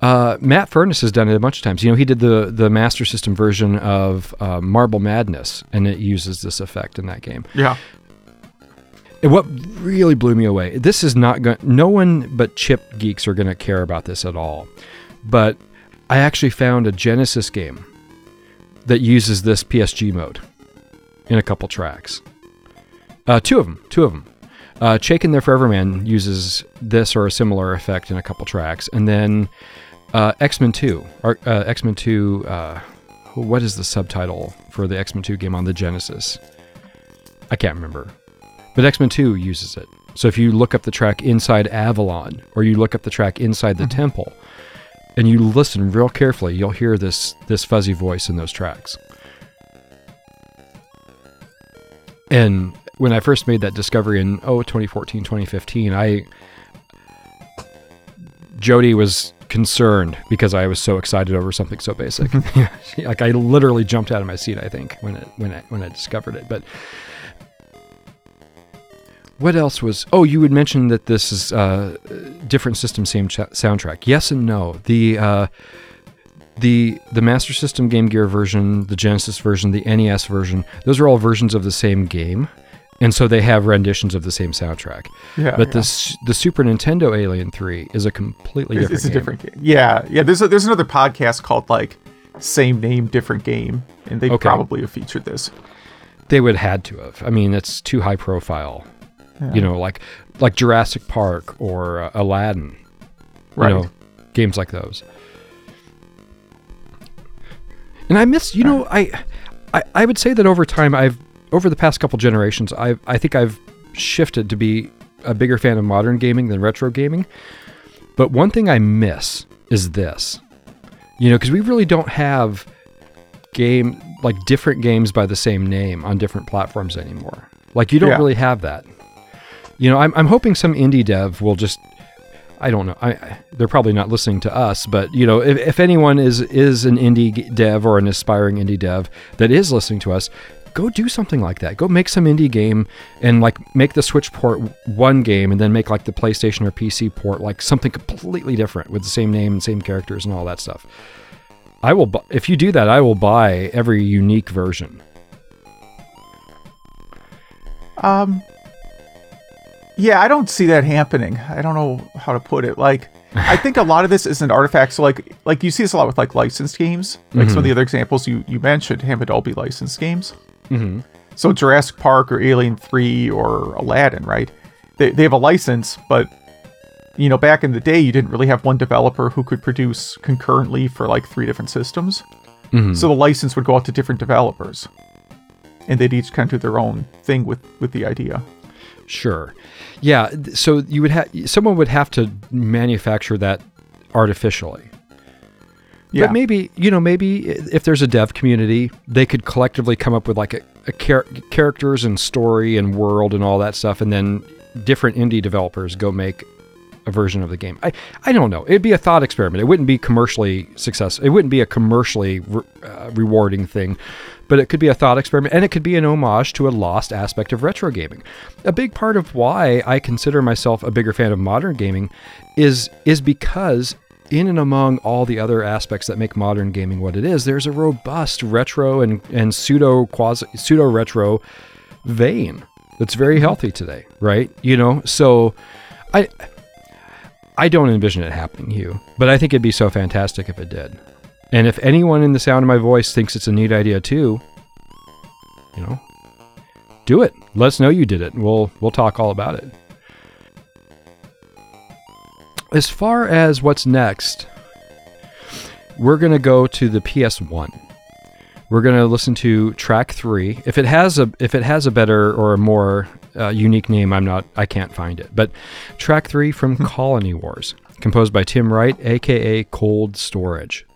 [SPEAKER 1] uh, Matt Furniss has done it a bunch of times. You know, he did the the Master System version of uh, Marble Madness, and it uses this effect in that game.
[SPEAKER 2] Yeah And
[SPEAKER 1] what really blew me away this is not going no one but chip geeks are going to care about this at all but i actually found a genesis game that uses this psg mode in a couple tracks uh, two of them two of them uh, Chakan the Forever Man uses this or a similar effect in a couple tracks and then uh, x-men 2 or, uh, x-men 2 uh, what is the subtitle for the x-men 2 game on the genesis i can't remember but X Men 2 uses it. So if you look up the track Inside Avalon, or you look up the track Inside the mm-hmm. Temple, and you listen real carefully, you'll hear this this fuzzy voice in those tracks. And when I first made that discovery in oh 2014 2015, I Jody was concerned because I was so excited over something so basic. like I literally jumped out of my seat. I think when it when I when I discovered it, but what else was? Oh, you would mention that this is uh, different system, same ch- soundtrack. Yes and no. The uh, the the Master System Game Gear version, the Genesis version, the NES version. Those are all versions of the same game, and so they have renditions of the same soundtrack. Yeah. But yeah. the the Super Nintendo Alien Three is a completely different.
[SPEAKER 2] It's,
[SPEAKER 1] it's
[SPEAKER 2] a different game. Yeah, yeah. There's a, there's another podcast called like same name, different game, and they okay. probably have featured this.
[SPEAKER 1] They would have had to have. I mean, it's too high profile. Yeah. You know, like like Jurassic Park or uh, Aladdin. Right. You know, games like those. And I miss, you know, I, I I would say that over time I've over the past couple generations I I think I've shifted to be a bigger fan of modern gaming than retro gaming. But one thing I miss is this. You know, because we really don't have game like different games by the same name on different platforms anymore. Like you don't yeah. really have that. You know, I'm, I'm hoping some indie dev will just I don't know. I, they're probably not listening to us, but you know, if, if anyone is is an indie dev or an aspiring indie dev that is listening to us, go do something like that. Go make some indie game and like make the Switch port one game, and then make like the PlayStation or PC port like something completely different with the same name and same characters and all that stuff. I will. Bu- if you do that, I will buy every unique version.
[SPEAKER 2] Um, yeah, I don't see that happening. I don't know how to put it. Like, I think a lot of this is an artifact. So, like, like you see this a lot with like licensed games. Like mm-hmm. some of the mm-hmm. other examples you you mentioned have all be licensed games. Mm-hmm. So Jurassic Park or Alien Three or Aladdin, right? They they have a license, but you know, back in the day, you didn't really have one developer who could produce concurrently for like three different systems. Mm-hmm. So the license would go out to different developers, and they'd each kind of do their own thing with with the idea.
[SPEAKER 1] Sure. Yeah. So you would have someone would have to manufacture that artificially. Yeah. But maybe you know maybe if there's a dev community, they could collectively come up with like a, a char- characters and story and world and all that stuff, and then different indie developers go make a version of the game. I, I don't know. It'd be a thought experiment. It wouldn't be commercially successful. It wouldn't be a commercially re- uh, rewarding thing, but it could be a thought experiment and it could be an homage to a lost aspect of retro gaming. A big part of why I consider myself a bigger fan of modern gaming is is because in and among all the other aspects that make modern gaming what it is, there's a robust retro and, and pseudo quasi pseudo retro vein that's very mm-hmm. healthy today, right? You know, so I I don't envision it happening, Hugh, but I think it'd be so fantastic if it did. And if anyone in the sound of my voice thinks it's a neat idea too, you know, do it. Let us know you did it, and we'll we'll talk all about it. As far as what's next, we're gonna go to the PS1. We're gonna listen to track three. If it has a if it has a better or a more uh, unique name, I'm not I can't find it. But track three from Colony Wars, composed by Tim Wright, aka Cold Storage.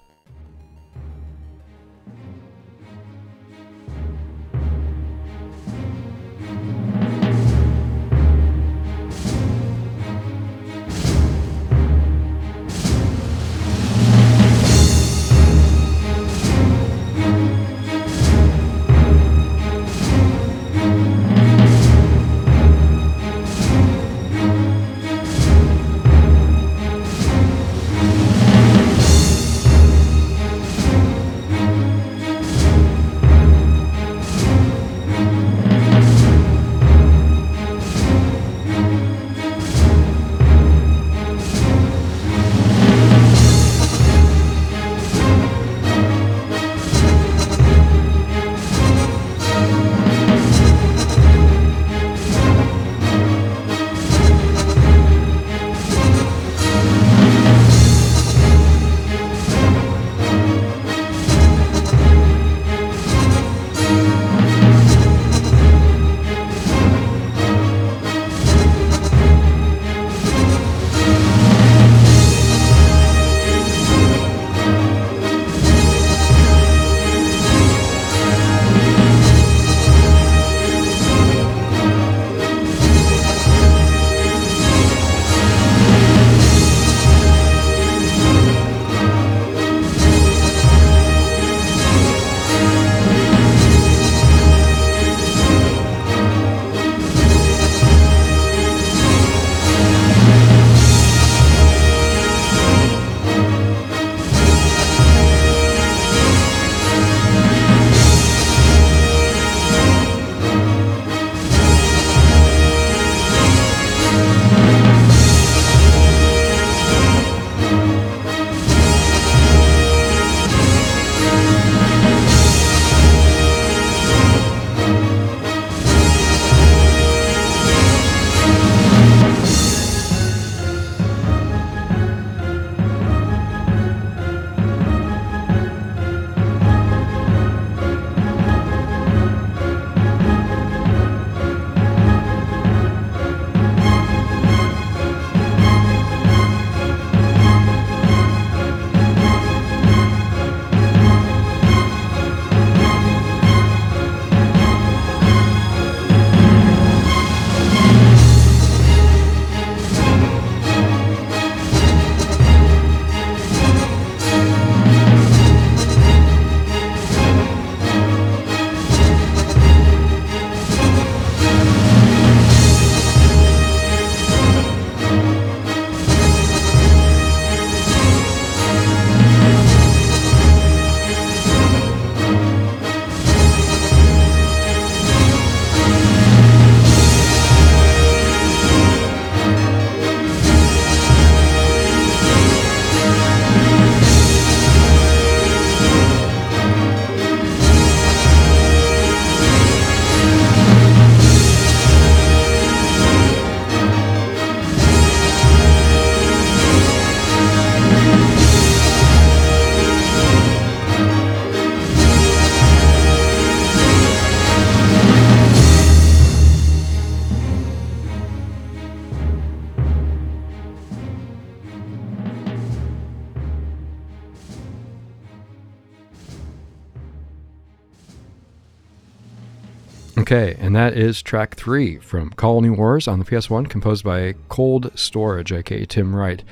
[SPEAKER 1] Okay, and that is track three from Colony Wars on the PS1, composed by Cold Storage, aka Tim Wright.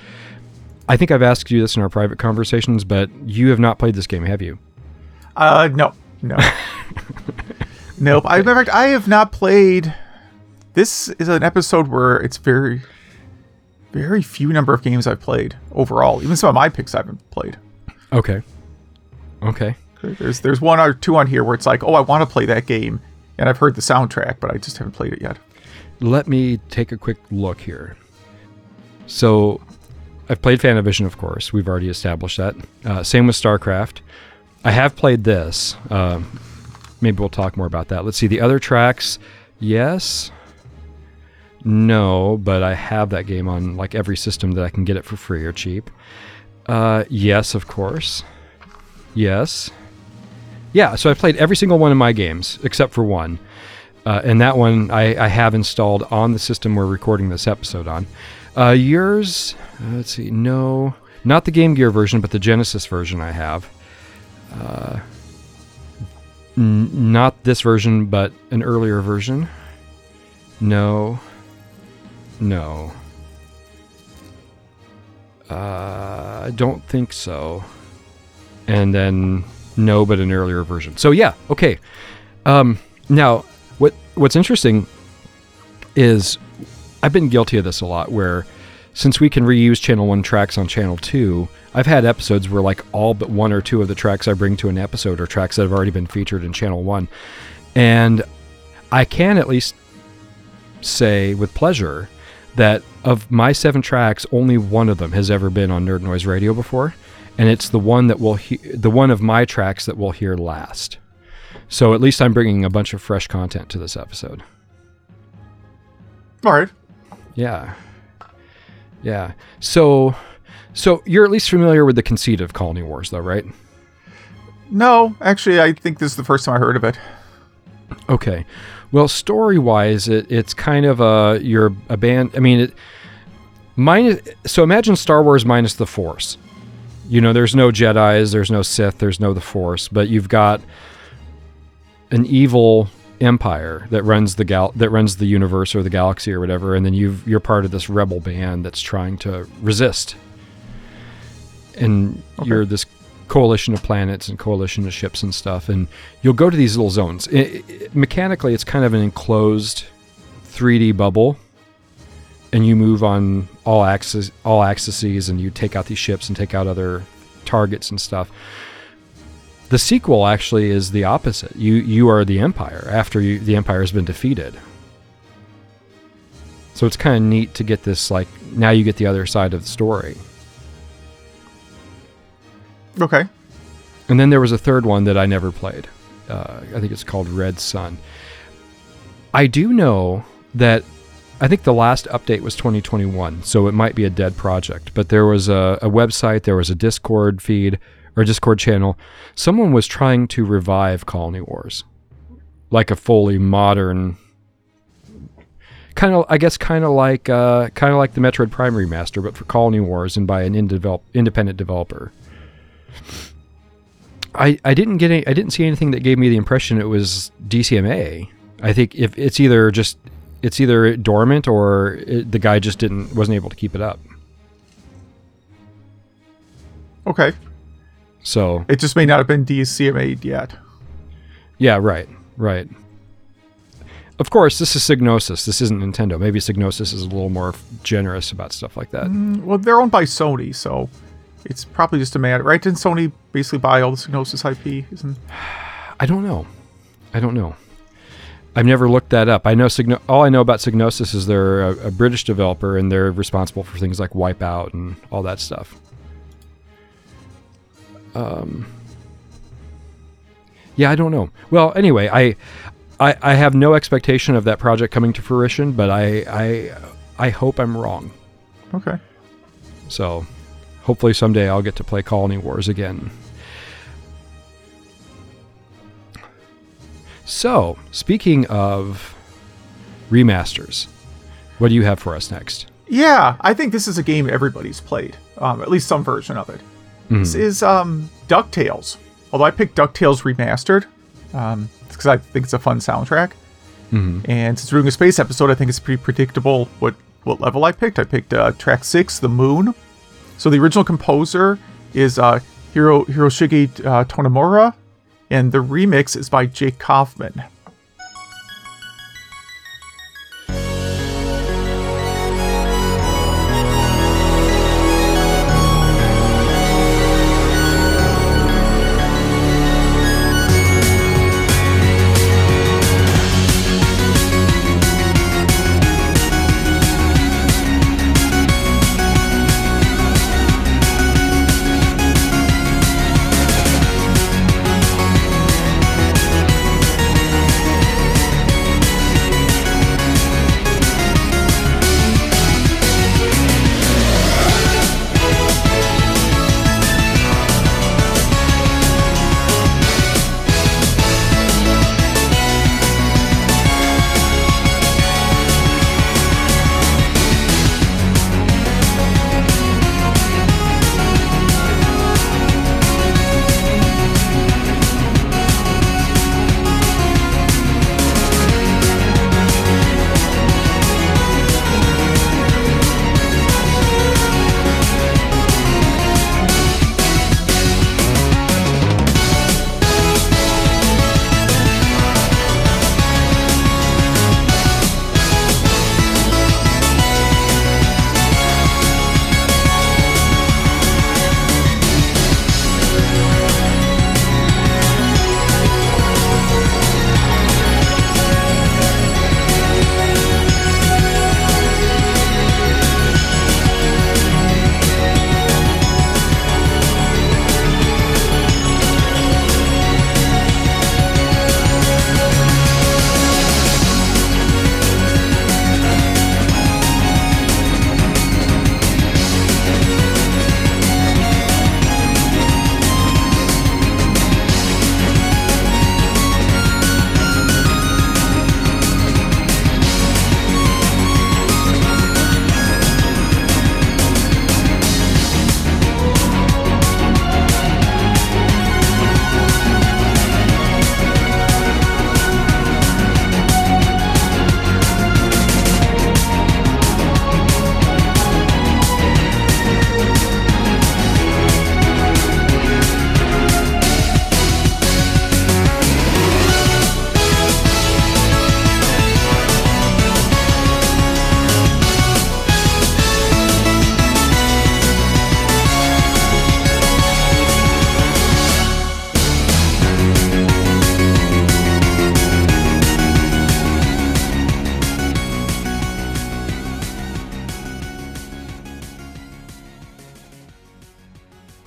[SPEAKER 1] I think I've asked you this in our private conversations, but you have not played this game, have you?
[SPEAKER 2] Uh, no, no, nope. I, in fact, I have not played. This is an episode where it's very, very few number of games I've played overall. Even some of my picks I haven't played.
[SPEAKER 1] Okay. Okay.
[SPEAKER 2] There's there's one or two on here where it's like, oh, I want to play that game, and I've heard the soundtrack, but I just haven't played it yet.
[SPEAKER 1] Let me take a quick look here. So, I've played Fantavision, of course. We've already established that. Uh, same with StarCraft. I have played this. Um, maybe we'll talk more about that. Let's see. The other tracks, yes. No, but I have that game on like every system that I can get it for free or cheap. Uh, yes, of course. Yes. Yeah, so I played every single one of my games except for one. Uh, and that one I, I, have installed on the system we're recording this episode on. Uh, yours, uh, let's see, no, not the Game Gear version, but the Genesis version I have. Uh, n- not this version, but an earlier version. No. No. Uh, I don't think so. And then no, but an earlier version. So yeah, okay. Um, now, what what's interesting is I've been guilty of this a lot. Where since we can reuse channel one tracks on channel two, I've had episodes where like all but one or two of the tracks I bring to an episode are tracks that have already been featured in channel one, and I can at least say with pleasure that of my seven tracks, only one of them has ever been on Nerd Noise Radio before and it's the one that will he- the one of my tracks that we'll hear last. So at least I'm bringing a bunch of fresh content to this episode.
[SPEAKER 2] All right.
[SPEAKER 1] Yeah. Yeah. So so you're at least familiar with the conceit of Colony Wars though, right?
[SPEAKER 2] No, actually I think this is the first time I heard of it.
[SPEAKER 1] Okay. Well, story-wise, it, it's kind of a you're a band. I mean, it minus. So imagine Star Wars minus the Force you know, there's no Jedi's, there's no Sith, there's no the Force, but you've got an evil empire that runs the gal that runs the universe or the galaxy or whatever, and then you you're part of this rebel band that's trying to resist. And okay. you're this coalition of planets and coalition of ships and stuff, and you'll go to these little zones. It, it, mechanically, it's kind of an enclosed 3D bubble and you move on all axes all axes and you take out these ships and take out other targets and stuff the sequel actually is the opposite. You you are the empire after you, the empire has been defeated. So it's kind of neat to get this like now you get the other side of the story.
[SPEAKER 2] Okay.
[SPEAKER 1] And then there was a third one that i never played. Uh, i think it's called red sun. I do know that I think the last update was 2021, so it might be a dead project. But there was a, a website, there was a Discord feed or Discord channel. Someone was trying to revive Colony Wars, like a fully modern, kind of, I guess, kind of like, uh, kind of like the Metroid Prime remaster, but for Colony Wars and by an independent developer. I, I didn't get any, I didn't see anything that gave me the impression it was DCMA. I think if it's either just it's either dormant or it, the guy just didn't wasn't able to keep it up.
[SPEAKER 2] Okay.
[SPEAKER 1] So
[SPEAKER 2] it just may not have been DCMA'd yet.
[SPEAKER 1] Yeah, right, right. Of course, this is Psygnosis. This isn't Nintendo. Maybe Psygnosis is a little more generous about stuff like that.
[SPEAKER 2] Mm, well, they're owned by Sony, so it's probably just a matter, right? Didn't Sony basically buy all the Psygnosis IP? Isn't?
[SPEAKER 1] I don't know. I don't know. I've never looked that up. I know Signo- all I know about Psygnosis is they're a, a, British developer and they're responsible for things like Wipeout and all that stuff. Um, yeah, I don't know. Well, anyway, I, I, I have no expectation of that project coming to fruition, but I, I, I hope I'm wrong.
[SPEAKER 2] Okay.
[SPEAKER 1] So, hopefully someday I'll get to play Colony Wars again. So, speaking of remasters, what do you have for us next?
[SPEAKER 2] Yeah, I think this is a game everybody's played, um, at least some version of it. Mm. This is um, DuckTales. Although I picked DuckTales Remastered, because um, I think it's a fun soundtrack. And since we're doing a space episode, I think it's pretty predictable what what level I picked. I picked uh, track six, the Moon. So the original composer is uh, Hiro Hiroshige uh, Tonomura, and the remix is by Jake Kaufman.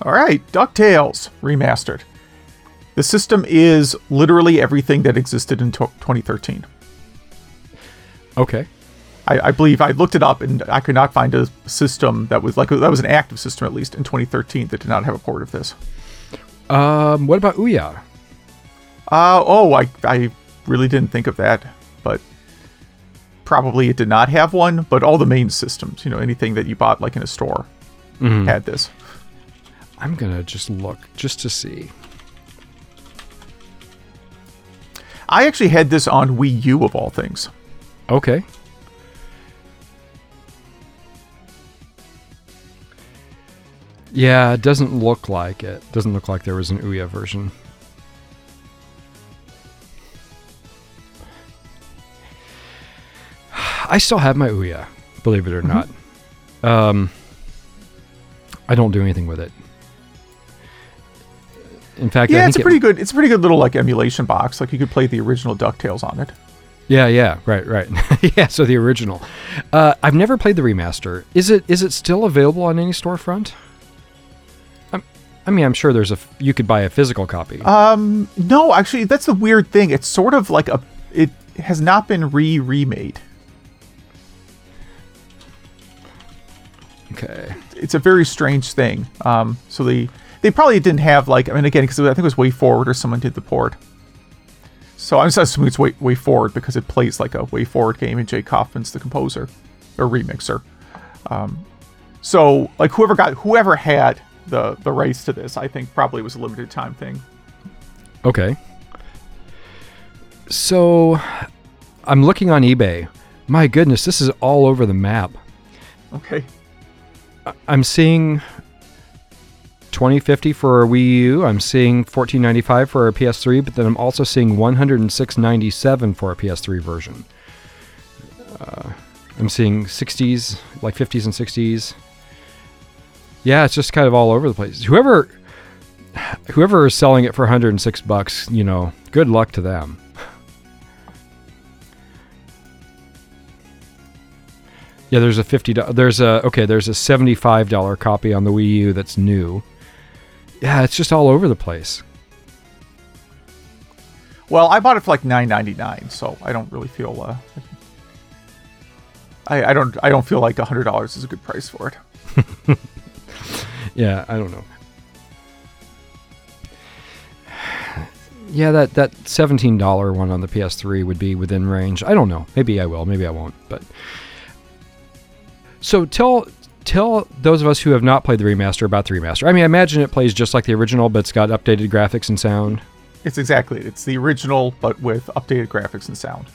[SPEAKER 2] All right, DuckTales remastered. The system is literally everything that existed in tw 2013.
[SPEAKER 1] Okay.
[SPEAKER 2] I, I believe I looked it up and I could not find a system that was like that was an active system at least in 2013 that did not have a port of this.
[SPEAKER 1] Um, what about Ouya?
[SPEAKER 2] Uh, oh, I, I really didn't think of that, but probably it did not have one. But all the main systems, you know, anything that you bought like in a store, had this.
[SPEAKER 1] I'm gonna just look just to see.
[SPEAKER 2] I actually had this on Wii U of all things.
[SPEAKER 1] Okay. Yeah, it doesn't look like it. Doesn't look like there was an Ouya version. I still have my Ouya, believe it or not. Um, I don't do anything with it. In fact,
[SPEAKER 2] Yeah, it's a
[SPEAKER 1] it-
[SPEAKER 2] pretty good. It's a pretty good little like emulation box. Like you could play the original Ducktales on it.
[SPEAKER 1] Yeah, yeah, right, right. yeah, so the original. Uh, I've never played the remaster. Is it is it still available on any storefront? I'm, I mean, I'm sure there's a you could buy a physical copy.
[SPEAKER 2] Um, no, actually, that's the weird thing. It's sort of like a. It has not been re remade.
[SPEAKER 1] okay.
[SPEAKER 2] It's a very strange thing. Um, so they they probably didn't have like. I mean, again, because I think it was WayForward or someone did the port. So I'm just assuming it's Way, WayForward because it plays like a WayForward game, and Jake Kaufman's the composer or remixer. Um, so like whoever got whoever had the the rights to this, I think probably was a limited time thing.
[SPEAKER 1] Okay. So I'm looking on eBay. My goodness, this is all over the map.
[SPEAKER 2] Okay.
[SPEAKER 1] I'm seeing 2050 for a Wii U. I'm seeing 1495 for a PS3, but then I'm also seeing 106.97 for a PS3 version. Uh, I'm seeing 60s, like 50s and 60s. Yeah, it's just kind of all over the place. Whoever whoever is selling it for 106 bucks, you know, good luck to them. Yeah, there's a fifty. There's a okay. There's a seventy-five dollar copy on the Wii U that's new. Yeah, it's just all over the place.
[SPEAKER 2] Well, I bought it for like nine ninety nine, so I don't really feel. Uh, I I don't I don't feel like hundred dollars is a good price for it.
[SPEAKER 1] yeah, I don't know. Yeah, that that seventeen dollar one on the PS3 would be within range. I don't know. Maybe I will. Maybe I won't. But so tell tell those of us who have not played the remaster about the remaster. I mean, I imagine it plays just like the original, but it's got updated graphics and sound.
[SPEAKER 2] It's exactly it. It's the original, but with updated graphics and sound.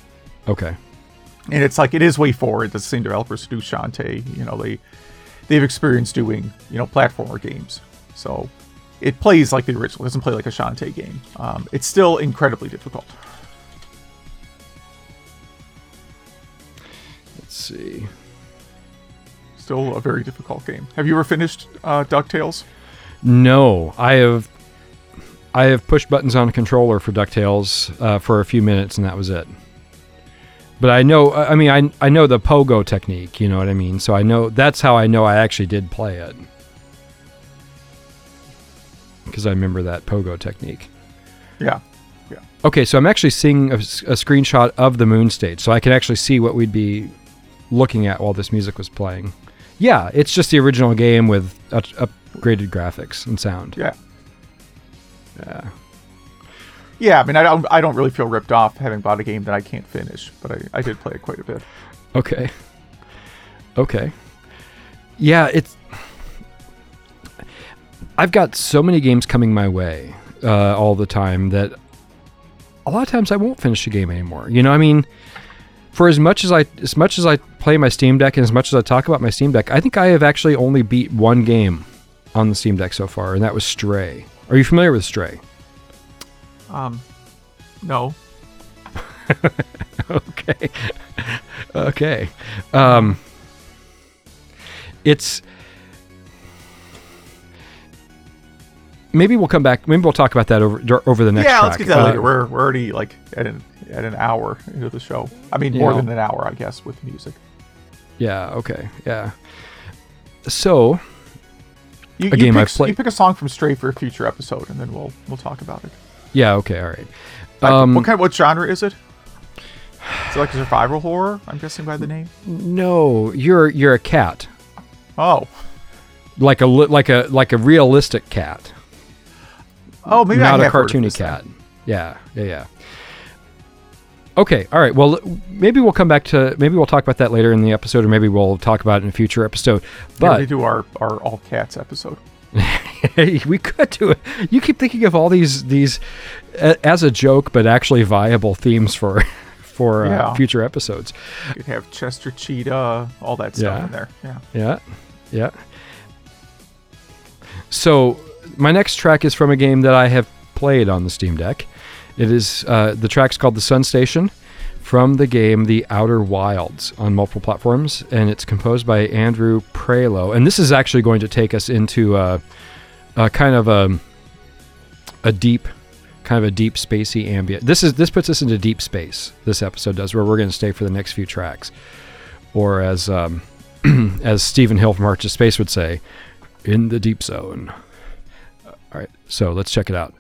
[SPEAKER 1] Okay.
[SPEAKER 2] And it's like it is way forward. The same developers do Shantae, you know, they they've experienced doing you know platformer games, so it plays like the original. It doesn't play like a Shantae game. Um, it's still incredibly difficult.
[SPEAKER 1] Let's see
[SPEAKER 2] still a very difficult game. Have you ever finished uh, Ducktales?
[SPEAKER 1] No, I have. I have pushed buttons on a controller for Ducktales uh, for a few minutes, and that was it. But I know, I mean, I I know the pogo technique. You know what I mean? So I know that's how I know I actually did play it because I remember that pogo technique.
[SPEAKER 2] Yeah. Yeah.
[SPEAKER 1] Okay, so I'm actually seeing a, a screenshot of the moon stage, so I can actually see what we'd be looking at while this music was playing. Yeah, it's just the original game with upgraded graphics and sound.
[SPEAKER 2] Yeah.
[SPEAKER 1] Yeah.
[SPEAKER 2] Yeah, I mean, I don't, I don't really feel ripped off having bought a game that I can't finish, but I, I did play it quite a bit.
[SPEAKER 1] Okay. Okay. Yeah, it's. I've got so many games coming my way uh, all the time that a lot of times I won't finish a game anymore. You know, I mean, for as much as I as much as I play my Steam Deck and as much as I talk about my Steam Deck, I think I have actually only beat one game on the Steam Deck so far, and that was Stray. Are you familiar with Stray?
[SPEAKER 2] Um, no.
[SPEAKER 1] okay. okay. Um, it's maybe we'll come back. Maybe we'll talk about that over over the next.
[SPEAKER 2] Yeah,
[SPEAKER 1] track.
[SPEAKER 2] let's get that uh, later. We're we're already like at an at an hour into the show. I mean, more know, than an hour, I guess, with music.
[SPEAKER 1] Yeah. Okay. Yeah. So,
[SPEAKER 2] you, a you game pick, I played. You pick a song from Stray for a future episode, and then we'll we'll talk about it.
[SPEAKER 1] Yeah. Okay. All right.
[SPEAKER 2] Um, what kind? What genre is it? it? Is it like a survival horror? I'm guessing by the name.
[SPEAKER 1] No, you're you're a cat.
[SPEAKER 2] Oh.
[SPEAKER 1] Like a like a like a realistic cat.
[SPEAKER 2] Oh, maybe
[SPEAKER 1] not
[SPEAKER 2] a
[SPEAKER 1] cartoony cat. Yeah, yeah, yeah. Okay, all right. Well, maybe we'll come back to maybe we'll talk about that later in the episode, or maybe we'll talk about it in a future episode. But
[SPEAKER 2] we do our our all cats episode.
[SPEAKER 1] we could do it. You keep thinking of all these these uh, as a joke, but actually viable themes for for uh, yeah. future episodes.
[SPEAKER 2] You could have Chester Cheetah, all that stuff yeah. in there. Yeah,
[SPEAKER 1] yeah, yeah. So my next track is from a game that I have played on the Steam Deck. It is uh, the track's called the Sun Station from the game The Outer Wilds on multiple platforms, and it's composed by Andrew Prahlow. And this is actually going to take us into a, a kind of a a deep, kind of a deep spacey ambient. This is this puts us into deep space. This episode does, where we're going to stay for the next few tracks, or as um, as Stephen Hill from Hearts of Space would say, in the deep zone. All right, so let's check it out.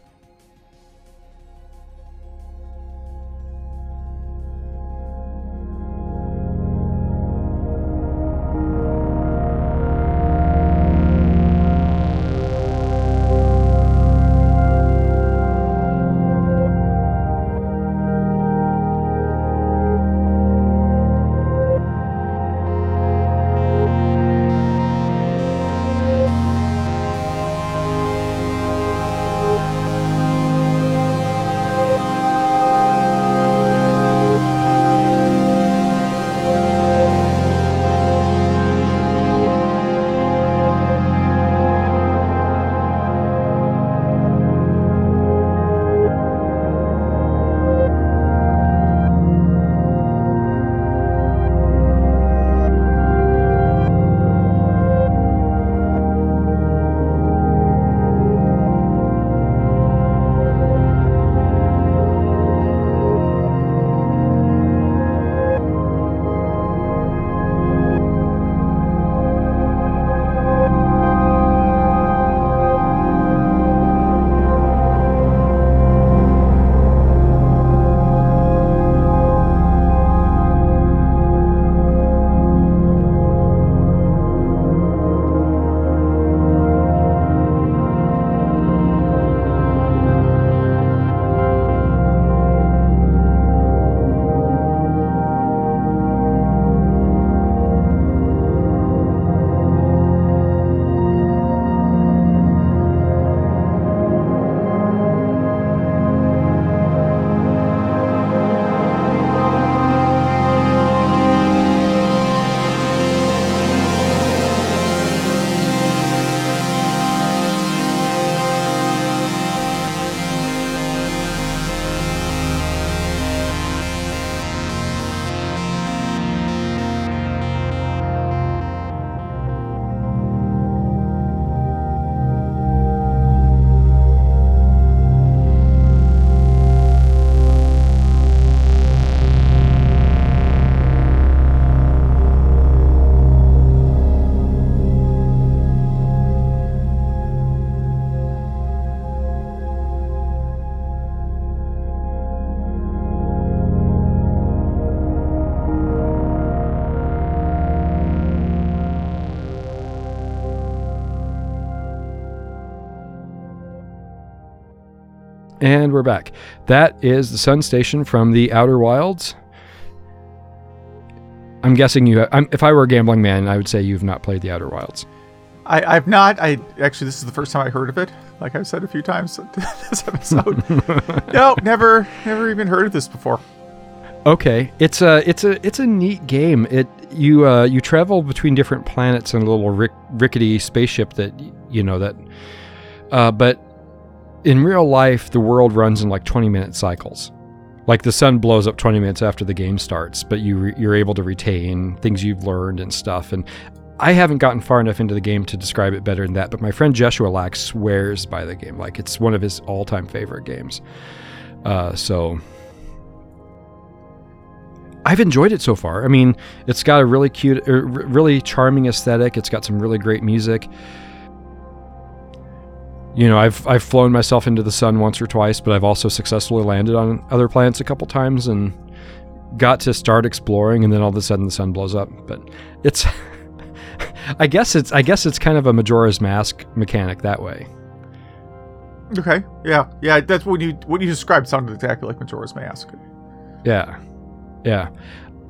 [SPEAKER 1] And we're back. That is the Sun Station from the Outer Wilds. I'm guessing you. I'm, if I were a gambling man, I would say you've not played the Outer Wilds.
[SPEAKER 2] I, I've not. I actually, this is the first time I heard of it. Like I've said a few times this episode. no, never, never even heard of this before.
[SPEAKER 1] Okay, it's a it's a it's a neat game. It you uh, you travel between different planets in a little rick, rickety spaceship that you know that. Uh, but in real life, the world runs in like 20 minute cycles. Like the sun blows up 20 minutes after the game starts, but you re- you're able to retain things you've learned and stuff. And I haven't gotten far enough into the game to describe it better than that, but my friend Joshua Lack swears by the game. Like it's one of his all time favorite games. Uh, so I've enjoyed it so far. I mean, it's got a really cute, er, really charming aesthetic. It's got some really great music. You know, I've I've flown myself into the sun once or twice, but I've also successfully landed on other planets a couple times and got to start exploring, and then all of a sudden the sun blows up. But it's, I guess it's I guess it's kind of a Majora's Mask mechanic that way.
[SPEAKER 2] Okay, yeah, yeah. That's what you what you described sounded exactly like Majora's Mask.
[SPEAKER 1] Yeah, yeah.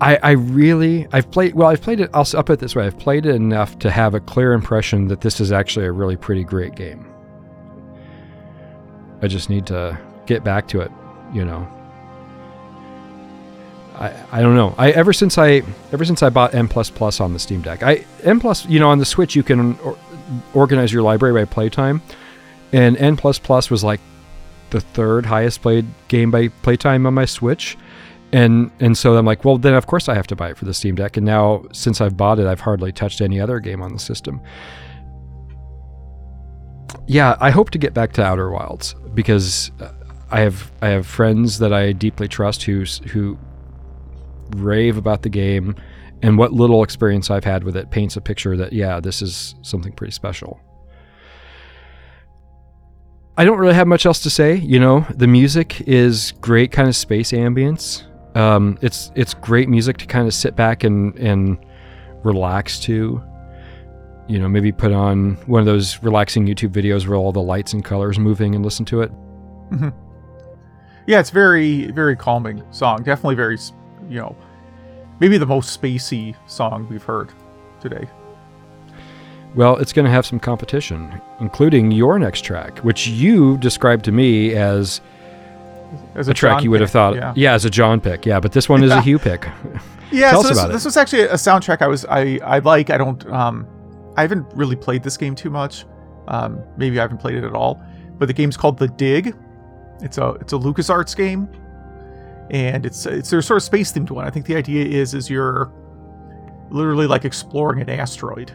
[SPEAKER 1] I, I really I've played well I've played it I'll up it this way I've played it enough to have a clear impression that this is actually a really pretty great game. I just need to get back to it, you know. I, I don't know. I ever since I ever since I bought N plus plus on the Steam Deck, I M plus you know on the Switch you can or, organize your library by playtime, and N plus plus was like the third highest played game by playtime on my Switch, and and so I'm like, well then of course I have to buy it for the Steam Deck, and now since I've bought it, I've hardly touched any other game on the system. Yeah, I hope to get back to Outer Wilds because I have I have friends that I deeply trust who who rave about the game, and what little experience I've had with it paints a picture that yeah, this is something pretty special. I don't really have much else to say. You know, the music is great, kind of space ambience. Um, it's it's great music to kind of sit back and and relax to. You know, maybe put on one of those relaxing YouTube videos where all the lights and colors moving and listen to it.
[SPEAKER 2] Mm-hmm. Yeah, it's very very calming song. Definitely very, you know, maybe the most spacey song we've heard today.
[SPEAKER 1] Well, it's going to have some competition, including your next track, which you described to me as
[SPEAKER 2] as
[SPEAKER 1] a,
[SPEAKER 2] a
[SPEAKER 1] track
[SPEAKER 2] John
[SPEAKER 1] you would have thought,
[SPEAKER 2] yeah.
[SPEAKER 1] yeah. as a John pick, yeah. But this one is a Hugh pick.
[SPEAKER 2] Yeah,
[SPEAKER 1] Tell
[SPEAKER 2] so
[SPEAKER 1] us
[SPEAKER 2] this,
[SPEAKER 1] about it.
[SPEAKER 2] was actually a soundtrack I was I I like. I don't um I haven't really played this game too much. Um, maybe I haven't played it at all. But the game's called The Dig. It's a it's a LucasArts game, and it's it's their sort of space themed one. I think the idea is is you're literally like exploring an asteroid.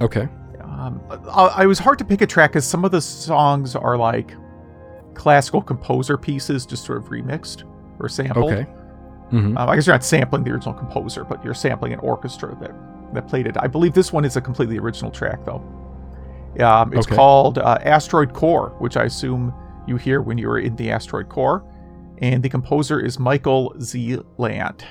[SPEAKER 1] Okay.
[SPEAKER 2] Um, I, I was hard to pick a track because some of the songs are like classical composer pieces, just sort of remixed or sampled.
[SPEAKER 1] Okay. hmm
[SPEAKER 2] Um, I guess you're not sampling the original composer, but you're sampling an orchestra that that played it. I believe this one is a completely original track, though. Um, it's
[SPEAKER 1] Okay.
[SPEAKER 2] called uh, Asteroid Core, which I assume you hear when you're in the asteroid core, and the composer is Michael Z. Land.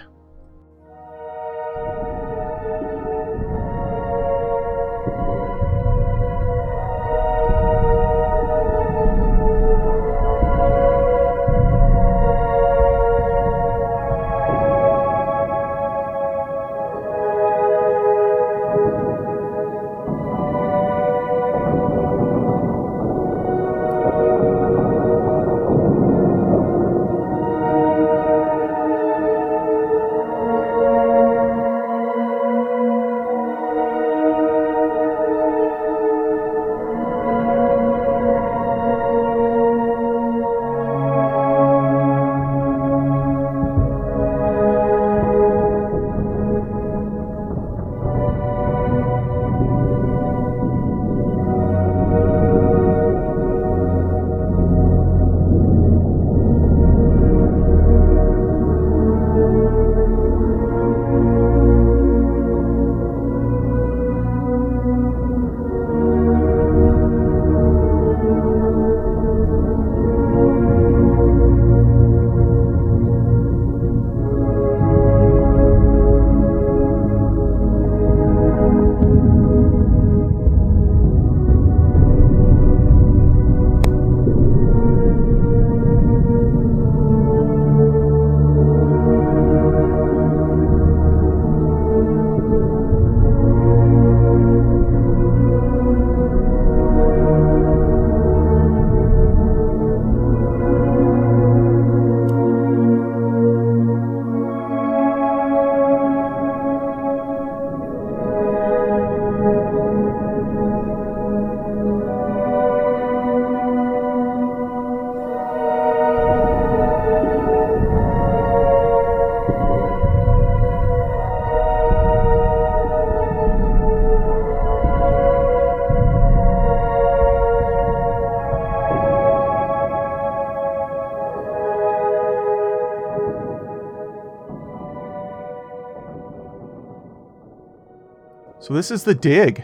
[SPEAKER 2] This is the dig.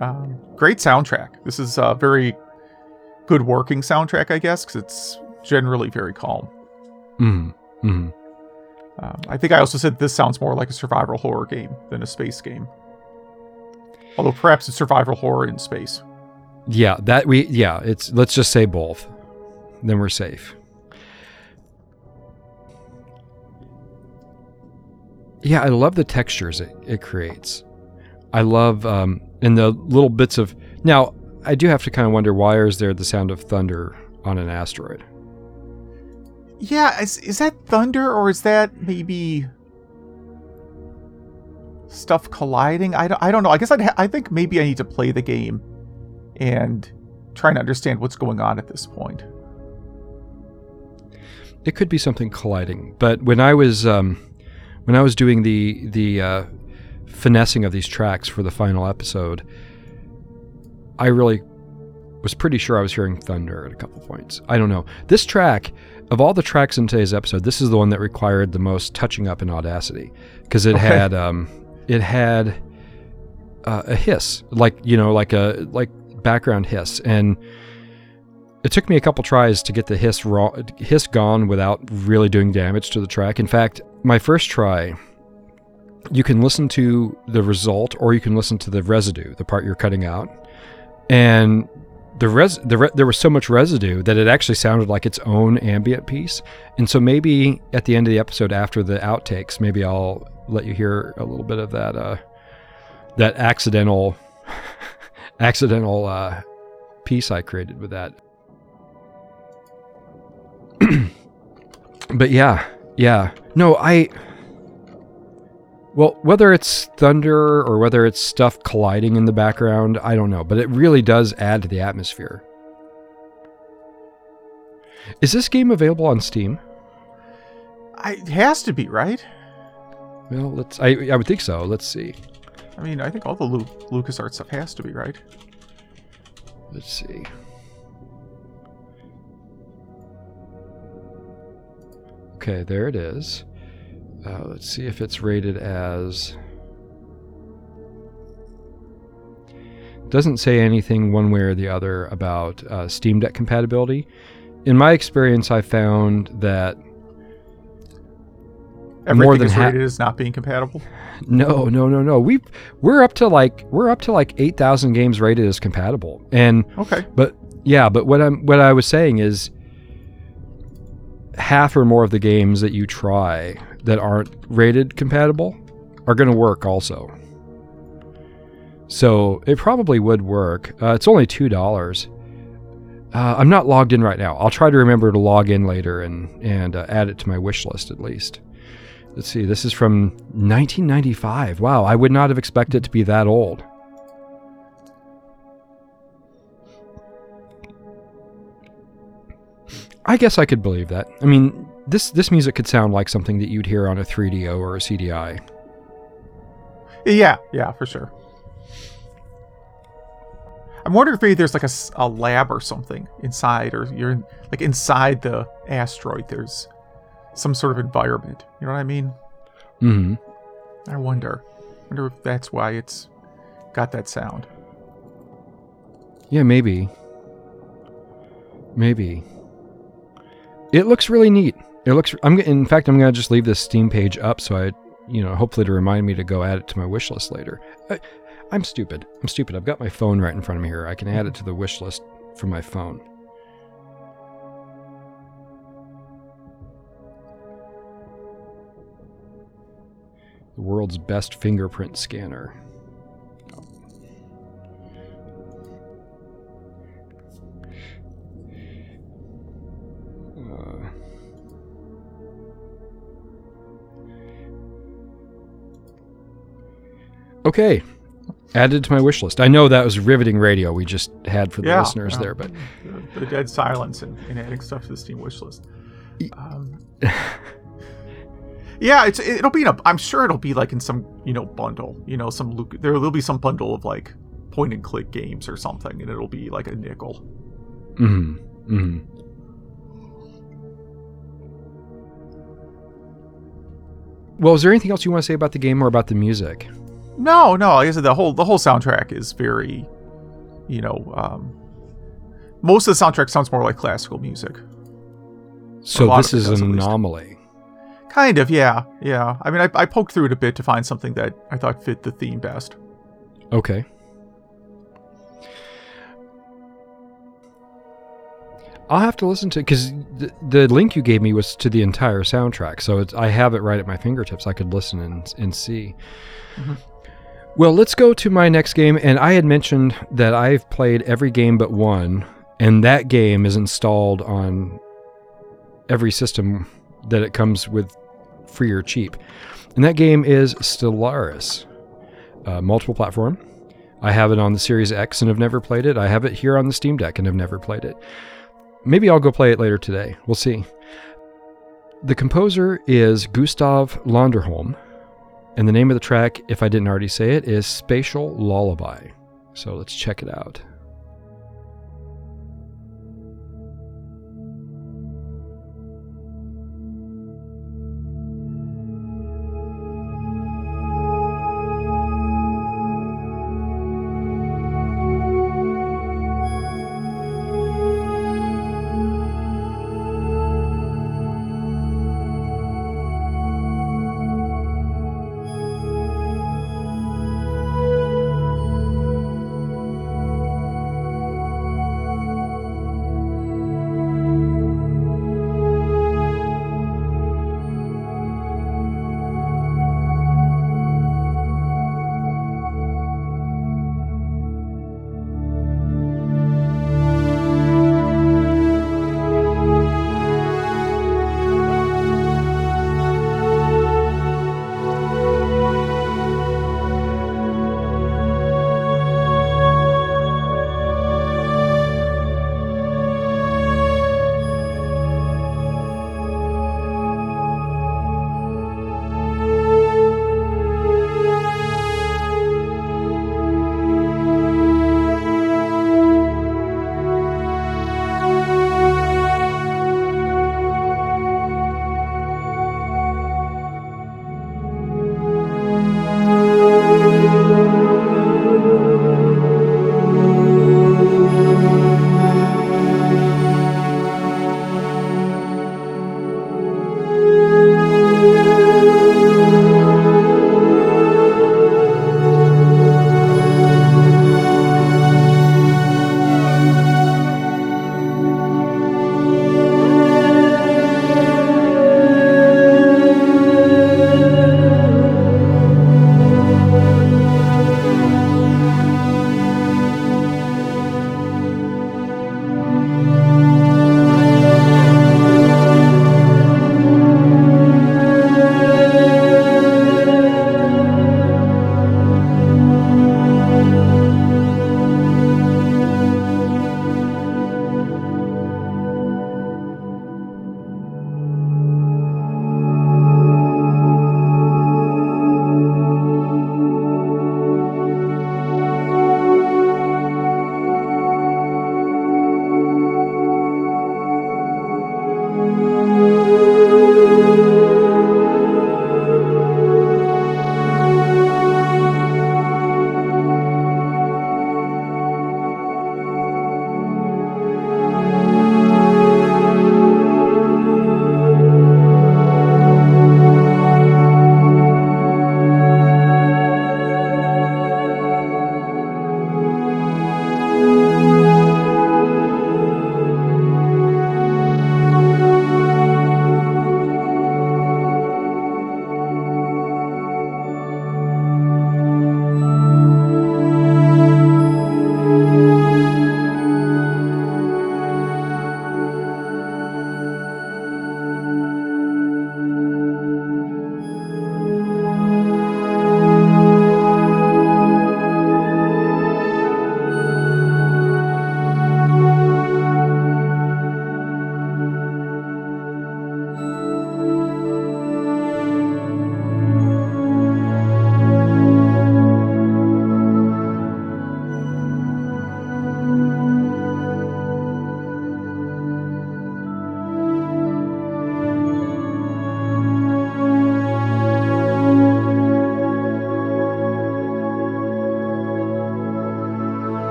[SPEAKER 2] Um, great soundtrack. This is a very good working soundtrack, I guess, because it's generally very calm.
[SPEAKER 1] Mm. Mm.
[SPEAKER 2] Um, I think I also said this sounds more like a survival horror game than a space game. Although perhaps it's survival horror in space.
[SPEAKER 1] Yeah, that we yeah, it's let's just say both. Then we're safe. Yeah, I love the textures it, it creates. I love um and the little bits of now I do have to kind of wonder why is there the sound of thunder on an asteroid?
[SPEAKER 2] Yeah, is, is that thunder or is that maybe stuff colliding? I don't, I don't know. I guess I'd ha- I think maybe I need to play the game and try and understand what's going on at this point.
[SPEAKER 1] It could be something colliding, but when I was um, when I was doing the the uh, finessing of these tracks for the final episode, I really was pretty sure I was hearing thunder at a couple points. I don't know. This track, of all the tracks in today's episode, this is the one that required the most touching up in Audacity because it
[SPEAKER 2] Okay.
[SPEAKER 1] had um, it had uh, a hiss, like you know, like a like background hiss, and it took me a couple tries to get the hiss raw, hiss gone without really doing damage to the track. In fact, my first try, you can listen to the result or you can listen to the residue, the part you're cutting out, and the res the re- there was so much residue that it actually sounded like its own ambient piece. And so maybe at the end of the episode, after the outtakes, maybe I'll let you hear a little bit of that uh, that accidental accidental uh, piece I created with that. but yeah, yeah. No, I. Well, whether it's thunder or whether it's stuff colliding in the background, I don't know, but it really does add to the atmosphere. Is this game available on Steam?
[SPEAKER 2] I, it has to be, right?
[SPEAKER 1] Well, let's. I I would think so. Let's see.
[SPEAKER 2] I mean, I think all the Lu- LucasArts stuff has to be, right?
[SPEAKER 1] Let's see. Okay, there it is. Uh, let's see if it's rated as. Doesn't say anything one way or the other about uh, Steam Deck compatibility. In my experience, I found that
[SPEAKER 2] Everything
[SPEAKER 1] More than
[SPEAKER 2] is
[SPEAKER 1] ha-
[SPEAKER 2] as not being compatible.
[SPEAKER 1] no, no, no, no. We we're up to like we're up to like eight thousand games rated as compatible, and
[SPEAKER 2] Okay.
[SPEAKER 1] But yeah, but what I'm what I was saying is half or more of the games that you try that aren't rated compatible are going to work also. So it probably would work. Uh, it's only two dollars. Uh, I'm not logged in right now. I'll try to remember to log in later and and uh, add it to my wish list at least. Let's see. This is from 1995. Wow, I would not have expected it to be that old. I guess I could believe that. I mean, this this music could sound like something that you'd hear on a 3DO or a CDI.
[SPEAKER 2] Yeah, yeah, for sure. I'm wondering if maybe there's like a lab or something inside, or you're in, like inside the asteroid. There's some sort of environment. You know what I mean?
[SPEAKER 1] hmm
[SPEAKER 2] I wonder. wonder if that's why it's got that sound.
[SPEAKER 1] Yeah, maybe. Maybe. It looks really neat. It looks. I'm. In fact, I'm gonna just leave this Steam page up so I, you know, hopefully to remind me to go add it to my wish list later. I, I'm stupid. I'm stupid. I've got my phone right in front of me here. I can add it mm-hmm. to the wish list from my phone. The world's best fingerprint scanner. Okay, added to my wish list. I know that was riveting radio we just had for the
[SPEAKER 2] Yeah,
[SPEAKER 1] listeners
[SPEAKER 2] yeah.
[SPEAKER 1] there, but
[SPEAKER 2] The, dead silence and, and adding stuff to the Steam wish list. Um, yeah, it's it'll be in a. I'm sure it'll be like in some you know bundle. You know, some There will be some bundle of like point and click games or something, and it'll be like a nickel.
[SPEAKER 1] hmm hmm Well, is there anything else you want to say about the game or about the music?
[SPEAKER 2] No, no. Like I said, the whole the whole soundtrack is very, you know, um, most of the soundtrack sounds more like classical music.
[SPEAKER 1] So this is an anomaly.
[SPEAKER 2] Kind of, yeah, yeah. I mean, I, I poked through it a bit to find something that I thought fit the theme best.
[SPEAKER 1] Okay. I'll have to listen to because the, the link you gave me was to the entire soundtrack, so it's, I have it right at my fingertips. I could listen and, and see.
[SPEAKER 2] Mhm.
[SPEAKER 1] Well, let's go to my next game, and I had mentioned that I've played every game but one, and that game is installed on every system that it comes with, free or cheap, and that game is Stellaris, uh, multiple platform. I have it on the Series X and have never played it. I have it here on the Steam Deck and have never played it. Maybe I'll go play it later today. We'll see. The composer is Gustav Londerholm, and the name of the track, if I didn't already say it, is Spatial Lullaby. So let's check it out.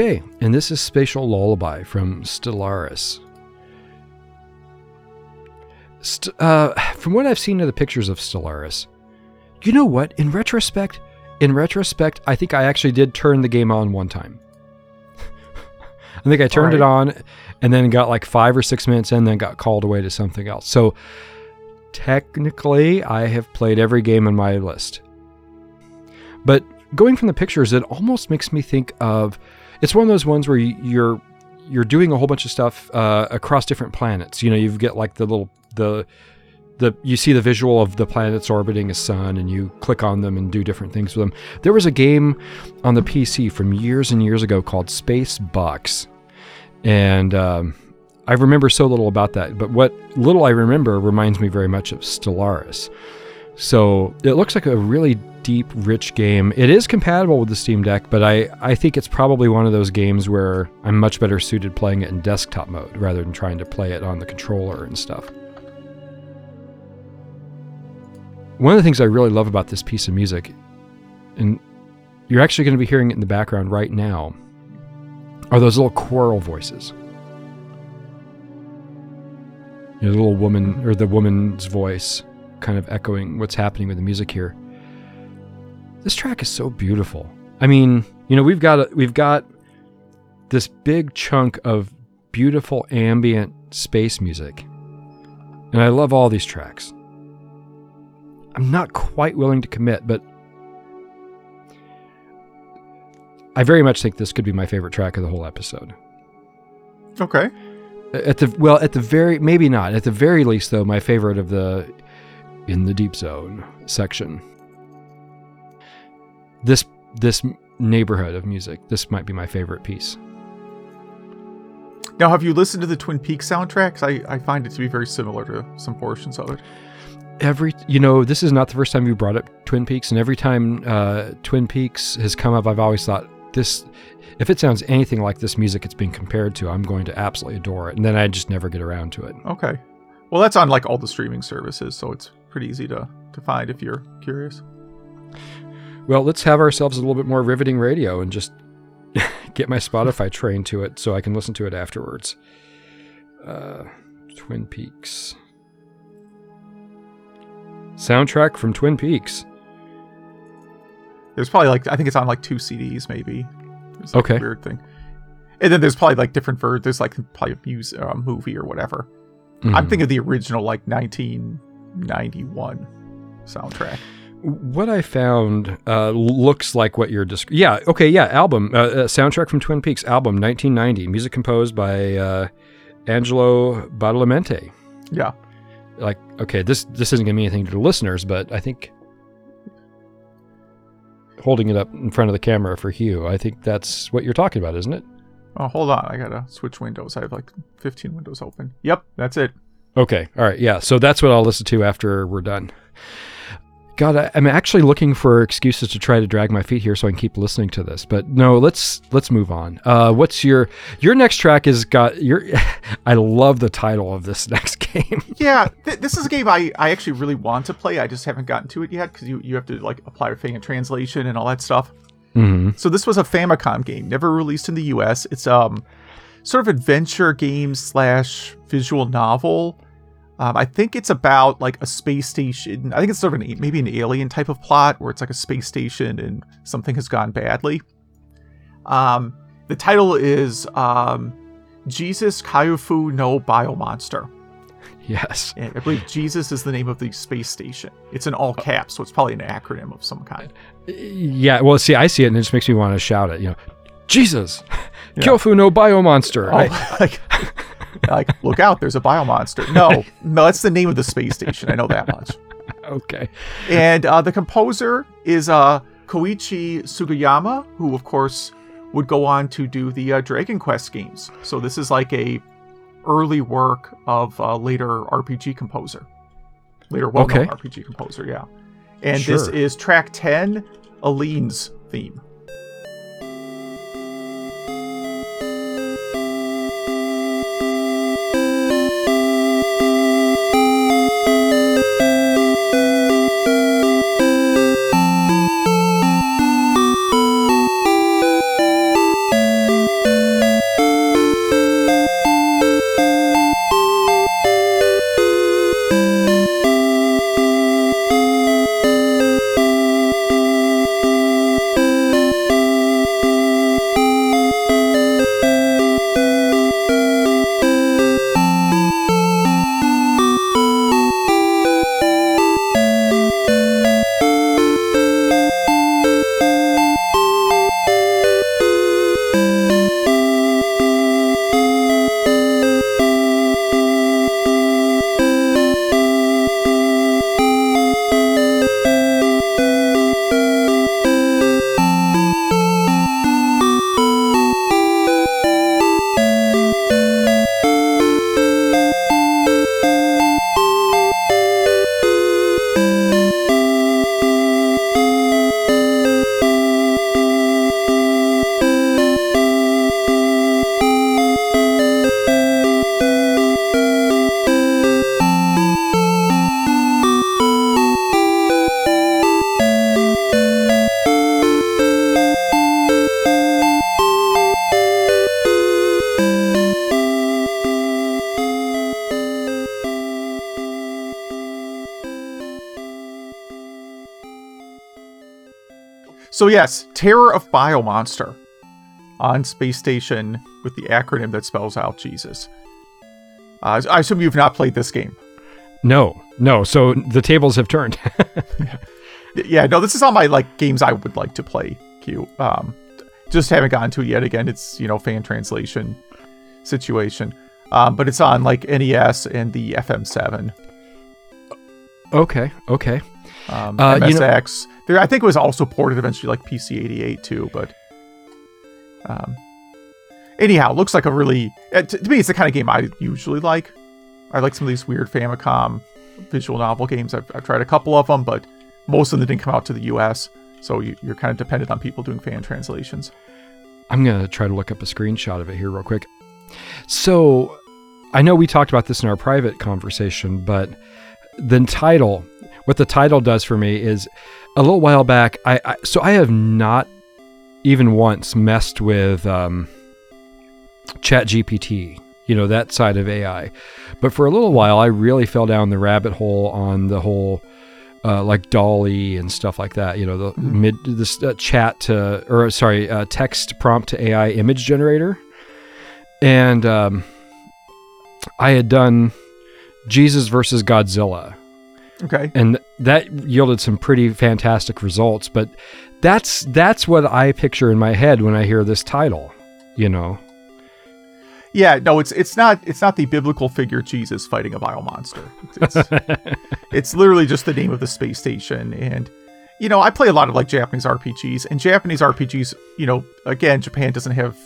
[SPEAKER 1] Okay, and this is Spatial Lullaby from Stellaris. St- uh, from what I've seen of the pictures of Stellaris, you know what? In retrospect, in retrospect, I think I actually did turn the game on one time. I think I turned it on and then got like five or six minutes in, then got called away to something else. So technically, I have played every game on my list. But going from the pictures, it almost makes me think of it's one of those ones where you're you're doing a whole bunch of stuff uh, across different planets. You know, you get like the little the the you see the visual of the planets orbiting a sun and you click on them and do different things with them. There was a game on the PC from years and years ago called Space Bucks, and um, I remember so little about that. But what little I remember reminds me very much of Stellaris. So it looks like a really deep, rich game. It is compatible with the Steam Deck, but I, I think it's probably one of those games where I'm much better suited playing it in desktop mode rather than trying to play it on the controller and stuff. One of the things I really love about this piece of music, and you're actually going to be hearing it in the background right now, are those little choral voices. You know, the little woman, or the woman's voice, kind of echoing what's happening with the music here. This track is so beautiful. I mean, you know, we've got we've got this big chunk of beautiful ambient space music. And I love all these tracks. I'm not quite willing to commit, but I very much think this could be my favorite track of the whole episode.
[SPEAKER 2] Okay.
[SPEAKER 1] At the well, at the very maybe not. At the very least though, my favorite of the in the deep zone section. This this neighborhood of music, this might be my favorite piece.
[SPEAKER 2] Now, have you listened to the Twin Peaks soundtracks? I, I find it to be very similar to some portions of it
[SPEAKER 1] every you know this is not the first time you brought up twin peaks and every time uh, twin peaks has come up i've always thought this if it sounds anything like this music it's being compared to i'm going to absolutely adore it and then i just never get around to it
[SPEAKER 2] okay well that's on like all the streaming services so it's pretty easy to to find if you're curious
[SPEAKER 1] well let's have ourselves a little bit more riveting radio and just get my spotify trained to it so i can listen to it afterwards uh, twin peaks soundtrack from Twin Peaks.
[SPEAKER 2] There's probably like I think it's on like two CDs maybe.
[SPEAKER 1] Like okay.
[SPEAKER 2] weird thing. And then there's probably like different versions. There's like probably a music, uh, movie or whatever. Mm-hmm. I'm thinking of the original like 1991 soundtrack.
[SPEAKER 1] What I found uh, looks like what you're describing. Yeah. Okay. Yeah. Album. Uh, uh, soundtrack from Twin Peaks. Album 1990. Music composed by uh, Angelo Badalamenti.
[SPEAKER 2] Yeah
[SPEAKER 1] like okay this this isn't gonna mean anything to the listeners but i think holding it up in front of the camera for hugh i think that's what you're talking about isn't it
[SPEAKER 2] oh hold on i gotta switch windows i have like 15 windows open yep that's it
[SPEAKER 1] okay all right yeah so that's what i'll listen to after we're done God, I, am actually looking for excuses to try to drag my feet here so I can keep listening to this. But no, let's let's move on. Uh, what's your your next track? Is got your. I love the title of this next game.
[SPEAKER 2] yeah, th- this is a game I I actually really want to play. I just haven't gotten to it yet because you you have to like apply a translation and all that stuff.
[SPEAKER 1] Mm-hmm.
[SPEAKER 2] So this was a Famicom game, never released in the U.S. It's um sort of adventure game slash visual novel um, I think it's about like a space station. I think it's sort of an maybe an alien type of plot where it's like a space station and something has gone badly. Um, the title is um, Jesus Kyofu no Biomonster.
[SPEAKER 1] Yes.
[SPEAKER 2] And I believe Jesus is the name of the space station. It's in all caps, so it's probably an acronym of some kind.
[SPEAKER 1] Yeah. Well, see, I see it and it just makes me want to shout it. You know, Jesus, yeah. Kyofu no Biomonster.
[SPEAKER 2] Oh, I, like, like, look out, there's a biomonster. No, no, that's the name of the space station. I know that much.
[SPEAKER 1] okay.
[SPEAKER 2] And uh, the composer is uh, Koichi Sugiyama, who, of course, would go on to do the uh, Dragon Quest games. So this is like a early work of a later RPG composer, later well-known okay. RPG composer. Yeah. And sure. this is track ten, Aline's theme. So yes, Terror of Biomonster on Space Station with the acronym that spells out Jesus. Uh, I assume you've not played this game.
[SPEAKER 1] No, no. So the tables have turned.
[SPEAKER 2] yeah, no, this is all my like games I would like to play. Q. Um, just haven't gotten to it yet. Again, it's you know fan translation situation, um, but it's on like NES and the FM7.
[SPEAKER 1] Okay, okay.
[SPEAKER 2] Um, uh, MSX. You know, there, I think it was also ported eventually, like PC88 too. But um, anyhow, looks like a really uh, to, me, it's the kind of game I usually like. I like some of these weird Famicom visual novel games. I've, I've tried a couple of them, but most of them didn't come out to the U.S. So you, are kind of dependent on people doing fan translations.
[SPEAKER 1] I'm gonna try to look up a screenshot of it here real quick. So I know we talked about this in our private conversation, but the title, what the title does for me is a little while back. I, I so I have not even once messed with um, Chat GPT, you know that side of AI, but for a little while I really fell down the rabbit hole on the whole. Uh, like DALL-E and stuff like that, you know, the mm-hmm. mid this uh, chat to or sorry, uh, text prompt to AI image generator, and um, I had done Jesus versus Godzilla.
[SPEAKER 2] Okay.
[SPEAKER 1] And that yielded some pretty fantastic results, but that's that's what I picture in my head when I hear this title, you know.
[SPEAKER 2] Yeah, no, it's it's not it's not the biblical figure Jesus fighting a vile monster. It's, it's literally just the name of the space station and you know, I play a lot of like Japanese RPGs and Japanese RPGs, you know, again, Japan doesn't have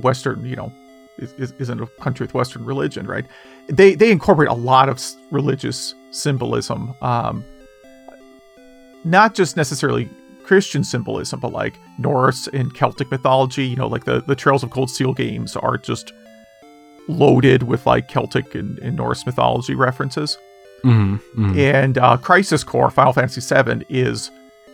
[SPEAKER 2] western, you know, is, isn't a country with Western religion, right? They they incorporate a lot of religious symbolism, um, not just necessarily Christian symbolism, but like Norse and Celtic mythology. You know, like the the Trails of Cold Steel games are just loaded with like Celtic and, and Norse mythology references.
[SPEAKER 1] Mm-hmm, mm-hmm.
[SPEAKER 2] And uh, Crisis Core Final Fantasy VII is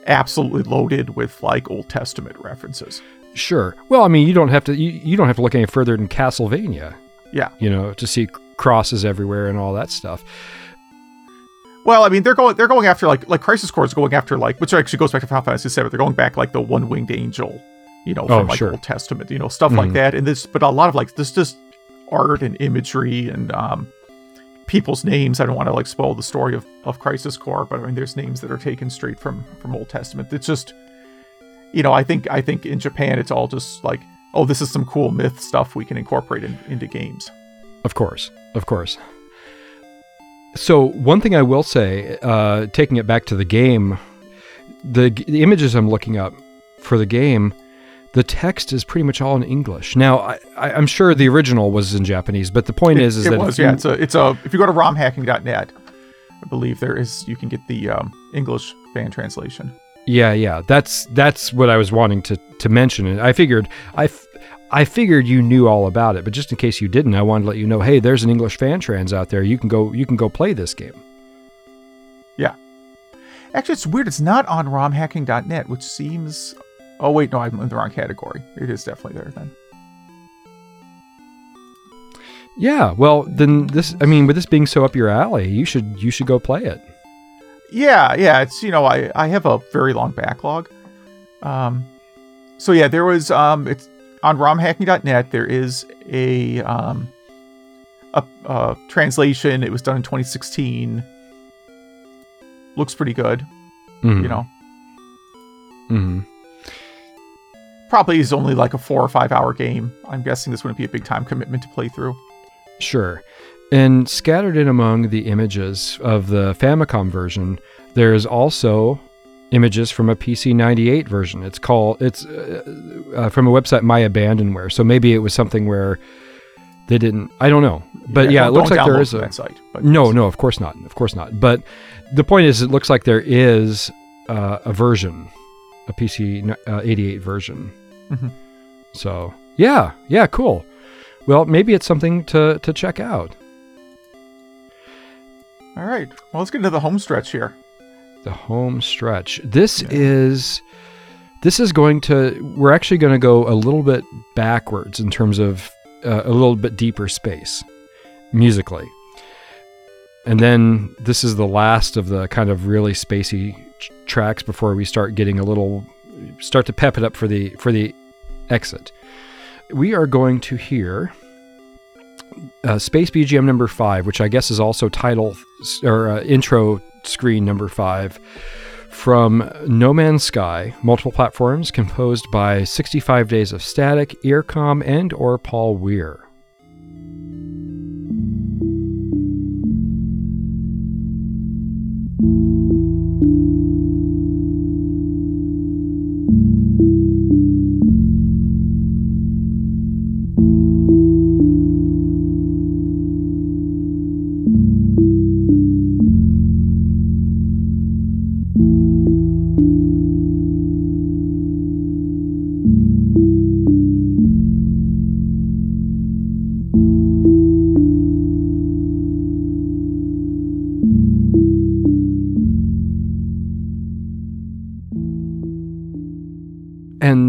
[SPEAKER 2] absolutely loaded with like Old Testament references.
[SPEAKER 1] Sure. Well, I mean, you don't have to you, you don't have to look any further than Castlevania.
[SPEAKER 2] Yeah.
[SPEAKER 1] You know, to see crosses everywhere and all that stuff.
[SPEAKER 2] Well, I mean, they're going they're going after like like Crisis Core is going after like which actually goes back to Final Fantasy VII. They're going back like the one winged angel, you know, from oh, like sure. Old Testament, you know, stuff mm-hmm. like that. And this, but a lot of like this just art and imagery and um, people's names. I don't want to like spoil the story of of Crisis Core, but I mean, there's names that are taken straight from from Old Testament. It's just you know, I think I think in Japan it's all just like, oh, this is some cool myth stuff we can incorporate in, into games.
[SPEAKER 1] Of course, of course. So one thing I will say, uh, taking it back to the game, the, the images I'm looking up for the game, the text is pretty much all in English. Now, I, am sure the original was in Japanese, but the point
[SPEAKER 2] it,
[SPEAKER 1] is, is
[SPEAKER 2] it
[SPEAKER 1] that
[SPEAKER 2] was, yeah, it's a, it's a. If you go to romhacking.net, I believe there is you can get the um, English fan translation.
[SPEAKER 1] Yeah, yeah. That's that's what I was wanting to to mention. And I figured I, f- I figured you knew all about it, but just in case you didn't, I wanted to let you know. Hey, there's an English fan trans out there. You can go you can go play this game.
[SPEAKER 2] Yeah. Actually, it's weird. It's not on romhacking.net, which seems. Oh wait, no, I'm in the wrong category. It is definitely there then.
[SPEAKER 1] Yeah, well, then this. I mean, with this being so up your alley, you should you should go play it.
[SPEAKER 2] Yeah, yeah. It's you know I I have a very long backlog. Um, so yeah, there was um it's on romhacking.net. There is a um a, a translation. It was done in 2016. Looks pretty good. Mm-hmm. You know.
[SPEAKER 1] Hmm.
[SPEAKER 2] Probably is only like a four or five hour game. I'm guessing this wouldn't be a big time commitment to play through.
[SPEAKER 1] Sure. And scattered in among the images of the Famicom version, there is also images from a PC 98 version. It's called it's uh, uh, from a website My Abandonware. So maybe it was something where they didn't. I don't know, but yeah, yeah it looks like there is a
[SPEAKER 2] site.
[SPEAKER 1] no, no, of course not, of course not. But the point is, it looks like there is uh, a version, a PC uh, 88 version.
[SPEAKER 2] Mm-hmm.
[SPEAKER 1] So yeah, yeah, cool. Well, maybe it's something to to check out.
[SPEAKER 2] All right. Well, let's get into the home stretch here.
[SPEAKER 1] The home stretch. This yeah. is this is going to we're actually going to go a little bit backwards in terms of uh, a little bit deeper space musically. And then this is the last of the kind of really spacey tracks before we start getting a little start to pep it up for the for the exit. We are going to hear uh, Space BGM number five, which I guess is also title or uh, intro screen number five from No Man's Sky, multiple platforms, composed by 65 Days of Static, Earcom, and or Paul Weir.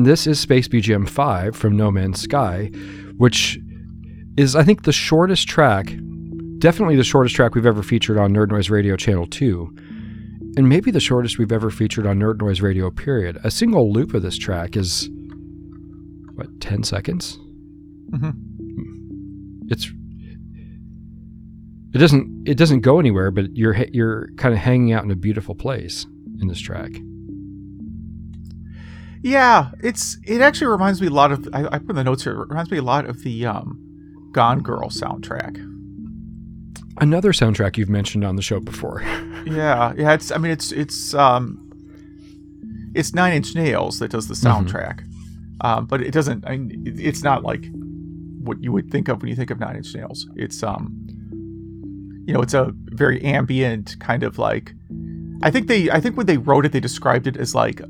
[SPEAKER 1] This is Space BGM 5 from No Man's Sky, which is, I think, the shortest track, definitely the shortest track we've ever featured on Nerd Noise Radio Channel 2, and maybe the shortest we've ever featured on Nerd Noise Radio, period. A single loop of this track is, what, 10 seconds?
[SPEAKER 2] Mm-hmm.
[SPEAKER 1] It's. It doesn't. It doesn't go anywhere, but you're you're kind of hanging out in a beautiful place in this track.
[SPEAKER 2] Yeah, it's it actually reminds me a lot of I, I put in the notes here. It reminds me a lot of the um, Gone Girl soundtrack.
[SPEAKER 1] Another soundtrack you've mentioned on the show before.
[SPEAKER 2] yeah, yeah. It's I mean it's it's um it's Nine Inch Nails that does the soundtrack, um, but it doesn't. I mean, it, it's not like what you would think of when you think of Nine Inch Nails. It's um you know it's a very ambient kind of like. I think they I think when they wrote it they described it as like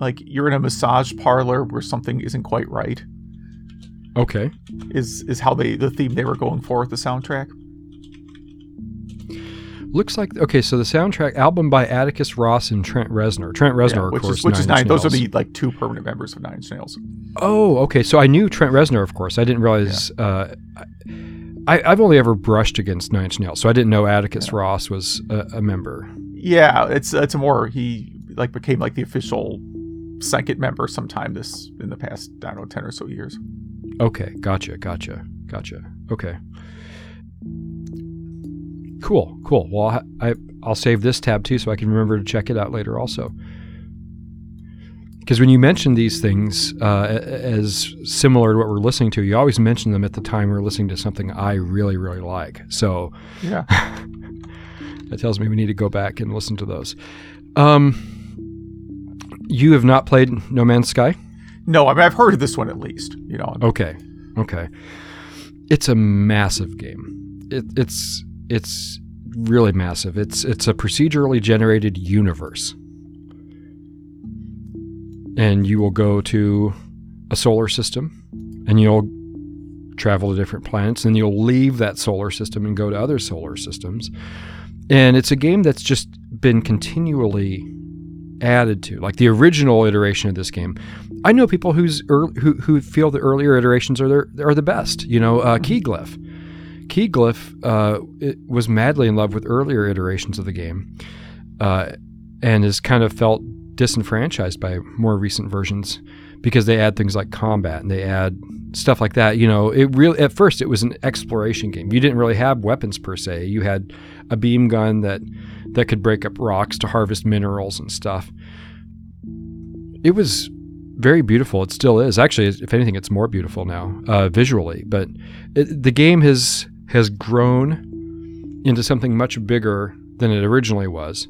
[SPEAKER 2] like you're in a massage parlor where something isn't quite right
[SPEAKER 1] Okay.
[SPEAKER 2] is is how they the theme they were going for with the soundtrack
[SPEAKER 1] Looks like okay. So the soundtrack album by Atticus Ross and Trent Reznor. Trent Reznor,
[SPEAKER 2] Yeah,
[SPEAKER 1] of
[SPEAKER 2] which
[SPEAKER 1] course.
[SPEAKER 2] is which is
[SPEAKER 1] Nine
[SPEAKER 2] nine those are the like two permanent members of nine inch nails
[SPEAKER 1] Oh, okay. So I knew Trent Reznor, of course. I didn't realize. Uh, I, I've only ever brushed against Nine Inch Nails, so I didn't know Atticus Ross was a, a member.
[SPEAKER 2] yeah it's it's a more he like became like the official second member sometime this in the past i don't know 10 or so years
[SPEAKER 1] Okay, gotcha, gotcha, gotcha. Okay. Cool, cool. Well, I, I I'll save this tab too, so I can remember to check it out later also. Because when you mention these things uh, as similar to what we're listening to, you always mention them at the time we're listening to something I really, really like. So
[SPEAKER 2] yeah
[SPEAKER 1] that tells me we need to go back and listen to those. Um, you have not played No Man's Sky?
[SPEAKER 2] no i mean i've heard of this one at least you know
[SPEAKER 1] Okay. Okay. It's a massive game. It, it's it's really massive. It's it's a procedurally generated universe. And you will go to a solar system and you'll travel to different planets and you'll leave that solar system and go to other solar systems. And it's a game that's just been continually added to. Like the original iteration of this game I know people who's ear who who feel the earlier iterations are their, are the best. You know, uh, Keyglyph. Keyglyph uh, was madly in love with earlier iterations of the game, uh, and has kind of felt disenfranchised by more recent versions because they add things like combat and they add stuff like that. You know, it really at first it was an exploration game. You didn't really have weapons per se. You had a beam gun that that could break up rocks to harvest minerals and stuff. It was very beautiful. It still is. Actually, if anything, it's more beautiful now uh, visually. But it, the game has has grown into something much bigger than it originally was,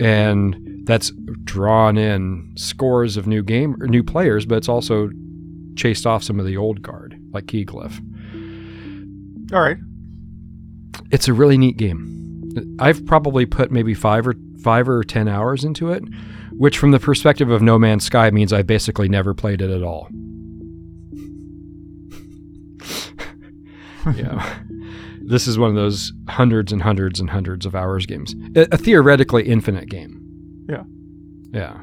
[SPEAKER 1] and that's drawn in scores of new game new players. But it's also chased off some of the old guard, like Keyglyph.
[SPEAKER 2] all right
[SPEAKER 1] It's a really neat game. I've probably put maybe five or five or ten hours into it, which, from the perspective of No Man's Sky, means I basically never played it at all. yeah, this is one of those hundreds and hundreds and hundreds of hours games. A, a theoretically infinite game.
[SPEAKER 2] Yeah.
[SPEAKER 1] Yeah.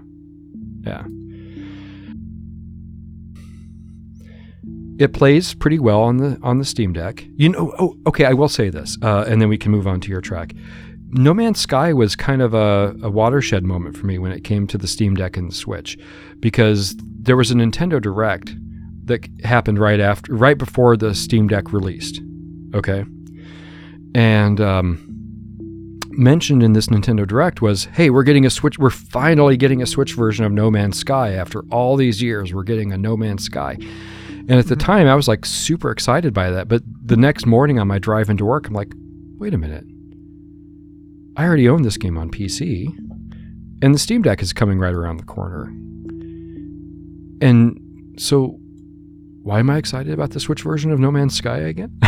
[SPEAKER 1] Yeah. It plays pretty well on the on the Steam Deck. You know, oh, okay. I will say this, uh, and then we can move on to your track. No Man's Sky was kind of a, a watershed moment for me when it came to the Steam Deck and the Switch, because there was a Nintendo Direct that happened right after, right before the Steam Deck released. Okay, and um, mentioned in this Nintendo Direct was, "Hey, we're getting a Switch. We're finally getting a Switch version of No Man's Sky after all these years. We're getting a No Man's Sky." And at the mm-hmm. time, I was like super excited by that. But the next morning on my drive into work, I'm like, "Wait a minute! I already own this game on PC, and the Steam Deck is coming right around the corner. And so, why am I excited about the Switch version of No Man's Sky again?"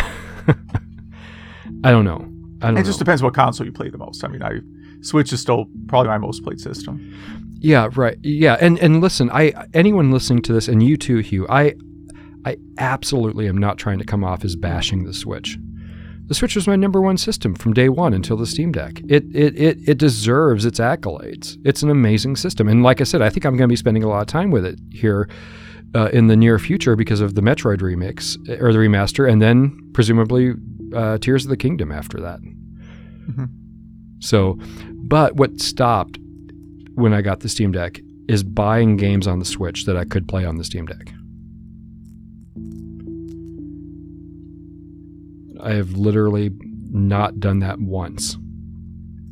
[SPEAKER 1] I don't know. I don't
[SPEAKER 2] It
[SPEAKER 1] know.
[SPEAKER 2] just depends what console you play the most. I mean, I Switch is still probably my most played system.
[SPEAKER 1] Yeah, right. Yeah, and and listen, I anyone listening to this, and you too, Hugh. I I absolutely am not trying to come off as bashing the Switch. The Switch was my number one system from day one until the Steam Deck. It it it it deserves its accolades. It's an amazing system, and like I said, I think I'm going to be spending a lot of time with it here. Uh, in the near future, because of the Metroid remix or the remaster, and then presumably uh, Tears of the Kingdom after that.
[SPEAKER 2] Mhm.
[SPEAKER 1] So, but what stopped when I got the Steam Deck is buying games on the Switch that I could play on the Steam Deck. I have literally not done that once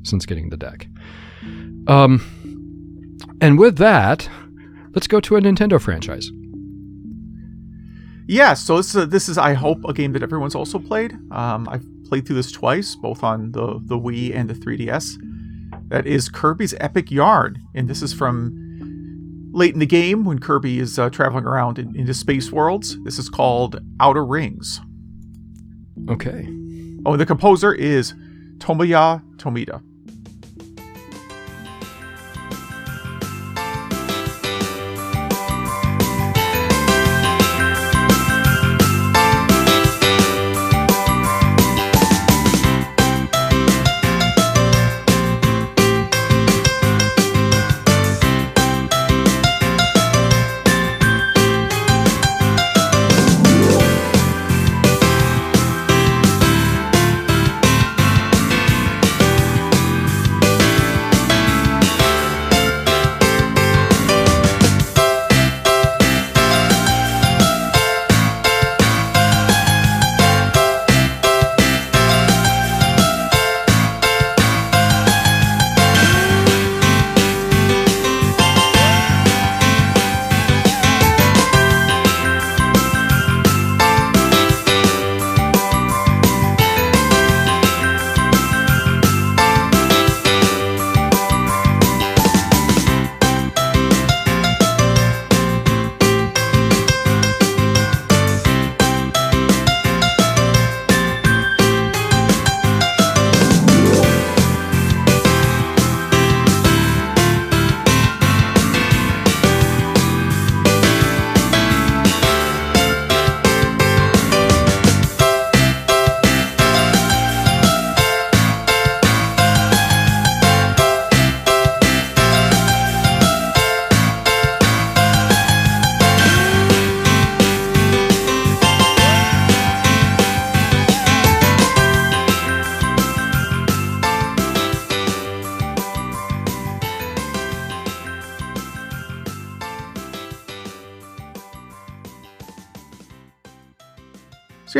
[SPEAKER 1] since getting the deck. Um, and with that, let's go to a Nintendo franchise.
[SPEAKER 2] Yeah, so this is, this is I hope a game that everyone's also played. Um, I've played through this twice, both on the the Wii and the 3DS. That is Kirby's Epic Yarn, and this is from late in the game when Kirby is uh, traveling around in, into space worlds. This is called Outer Rings.
[SPEAKER 1] Okay.
[SPEAKER 2] Oh, the composer is Tomoya Tomita.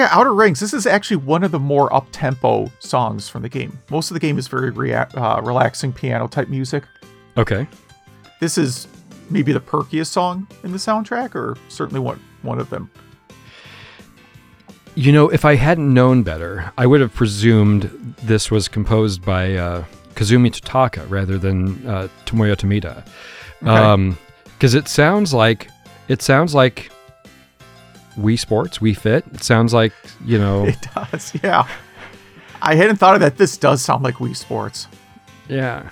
[SPEAKER 2] Yeah, Outer Rings. This is actually one of the more up-tempo songs from the game. Most of the game is very rea- uh, relaxing piano type music.
[SPEAKER 1] Okay.
[SPEAKER 2] This is maybe the perkiest song in the soundtrack, or certainly one one of them.
[SPEAKER 1] You know, if I hadn't known better, I would have presumed this was composed by uh, Kazumi Totaka rather than uh, Tomoya Tomita,
[SPEAKER 2] Okay.
[SPEAKER 1] because it sounds like it sounds like Wii Sports, Wii Fit. It sounds like you know,
[SPEAKER 2] It does, yeah. I hadn't thought of that. This does sound like Wii Sports.
[SPEAKER 1] yeah,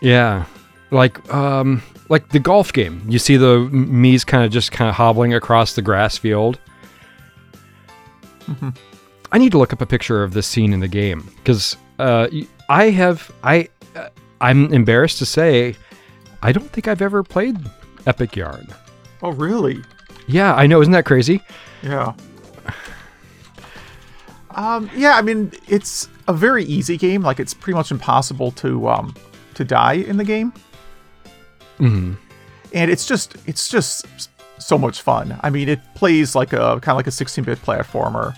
[SPEAKER 1] yeah, like um, like the golf game. You see the Mii's kind of just kind of hobbling across the grass field. I need to look up a picture of this scene in the game because uh, I have I uh, I'm embarrassed to say I don't think I've ever played Epic Yarn.
[SPEAKER 2] Oh, really?
[SPEAKER 1] Yeah, I know. Isn't that crazy?
[SPEAKER 2] Yeah. Um, yeah, I mean, it's a very easy game. Like it's pretty much impossible to um, to die in the game.
[SPEAKER 1] hmm
[SPEAKER 2] and it's just it's just so much fun. I mean, it plays like a kind of like a 16-bit platformer.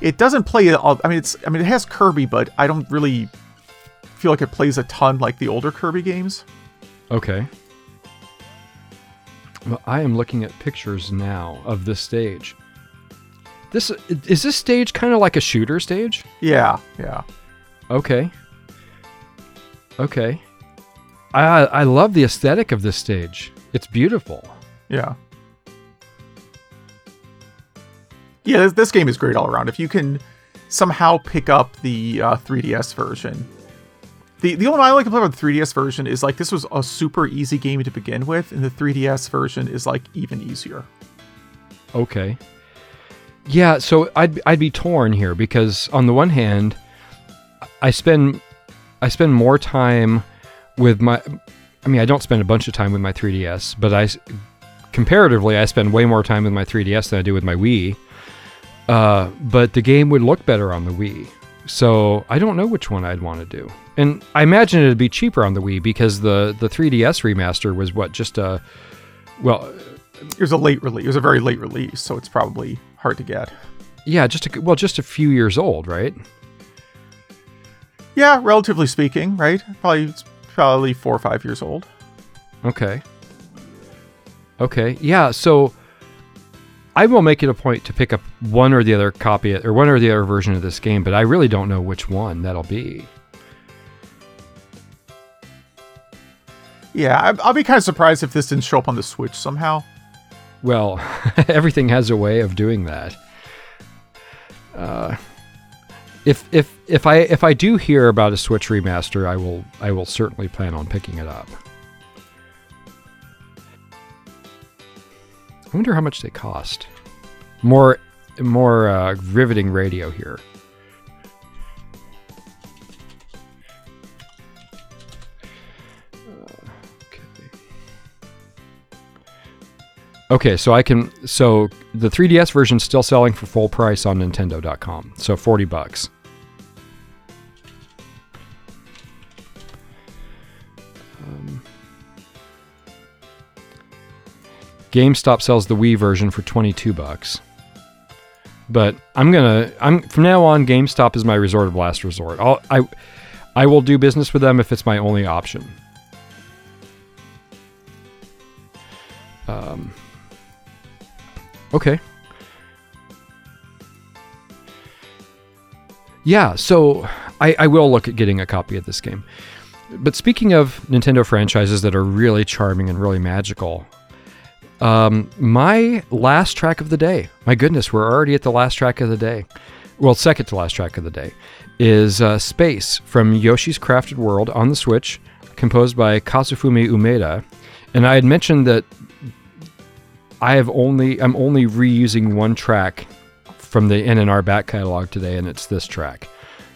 [SPEAKER 2] It doesn't play. all- I mean, it's I mean it has Kirby, but I don't really feel like it plays a ton like the older Kirby games.
[SPEAKER 1] Okay. Well, I am looking at pictures now of this stage. This is this stage kind of like a shooter stage?
[SPEAKER 2] Yeah, yeah,
[SPEAKER 1] Okay. Okay. I I love the aesthetic of this stage. It's beautiful.
[SPEAKER 2] yeah. Yeah, this, this game is great all around. If you can somehow pick up the uh, 3DS version, the the only one I like to play about the 3DS version is like this was a super easy game to begin with, and the 3DS version is like even easier.
[SPEAKER 1] Okay. Yeah, so I'd I'd be torn here because on the one hand, I spend I spend more time with my I mean, I don't spend a bunch of time with my 3DS, but I comparatively I spend way more time with my 3DS than I do with my Wii. Uh, but the game would look better on the Wii. So I don't know which one I'd want to do. And I imagine it'd be cheaper on the Wii because the the 3DS remaster was what just a well,
[SPEAKER 2] It was a late release. It was a very late release, so it's probably hard to get.
[SPEAKER 1] Yeah, just a, well, just a few years old, right?
[SPEAKER 2] Yeah, relatively speaking, right? Probably probably four or five years old.
[SPEAKER 1] Okay. Okay. Yeah. So I will make it a point to pick up one or the other copy or one or the other version of this game, but I really don't know which one that'll be.
[SPEAKER 2] Yeah, I'll be kind of surprised if this didn't show up on the Switch somehow.
[SPEAKER 1] Well, everything has a way of doing that. Uh, if if if I if I do hear about a Switch remaster, I will I will certainly plan on picking it up. I wonder how much they cost. More more uh, riveting radio here. Okay, so I can so the 3DS version's still selling for full price on nintendo.com. So 40 bucks. Um, GameStop sells the Wii version for 22 bucks. But I'm going to I'm from now on GameStop is my resort of last resort. I'll, I I will do business with them if it's my only option. Um, okay. Yeah, so I, I will look at getting a copy of this game. But speaking of Nintendo franchises that are really charming and really magical, um, my last track of the day, my goodness, we're already at the last track of the day. Well, second to last track of the day is uh, Space from Yoshi's Crafted World on the Switch, composed by Kazufumi Umeda. And I had mentioned that I have only I'm only reusing one track from the NNR back catalog today, and it's this track.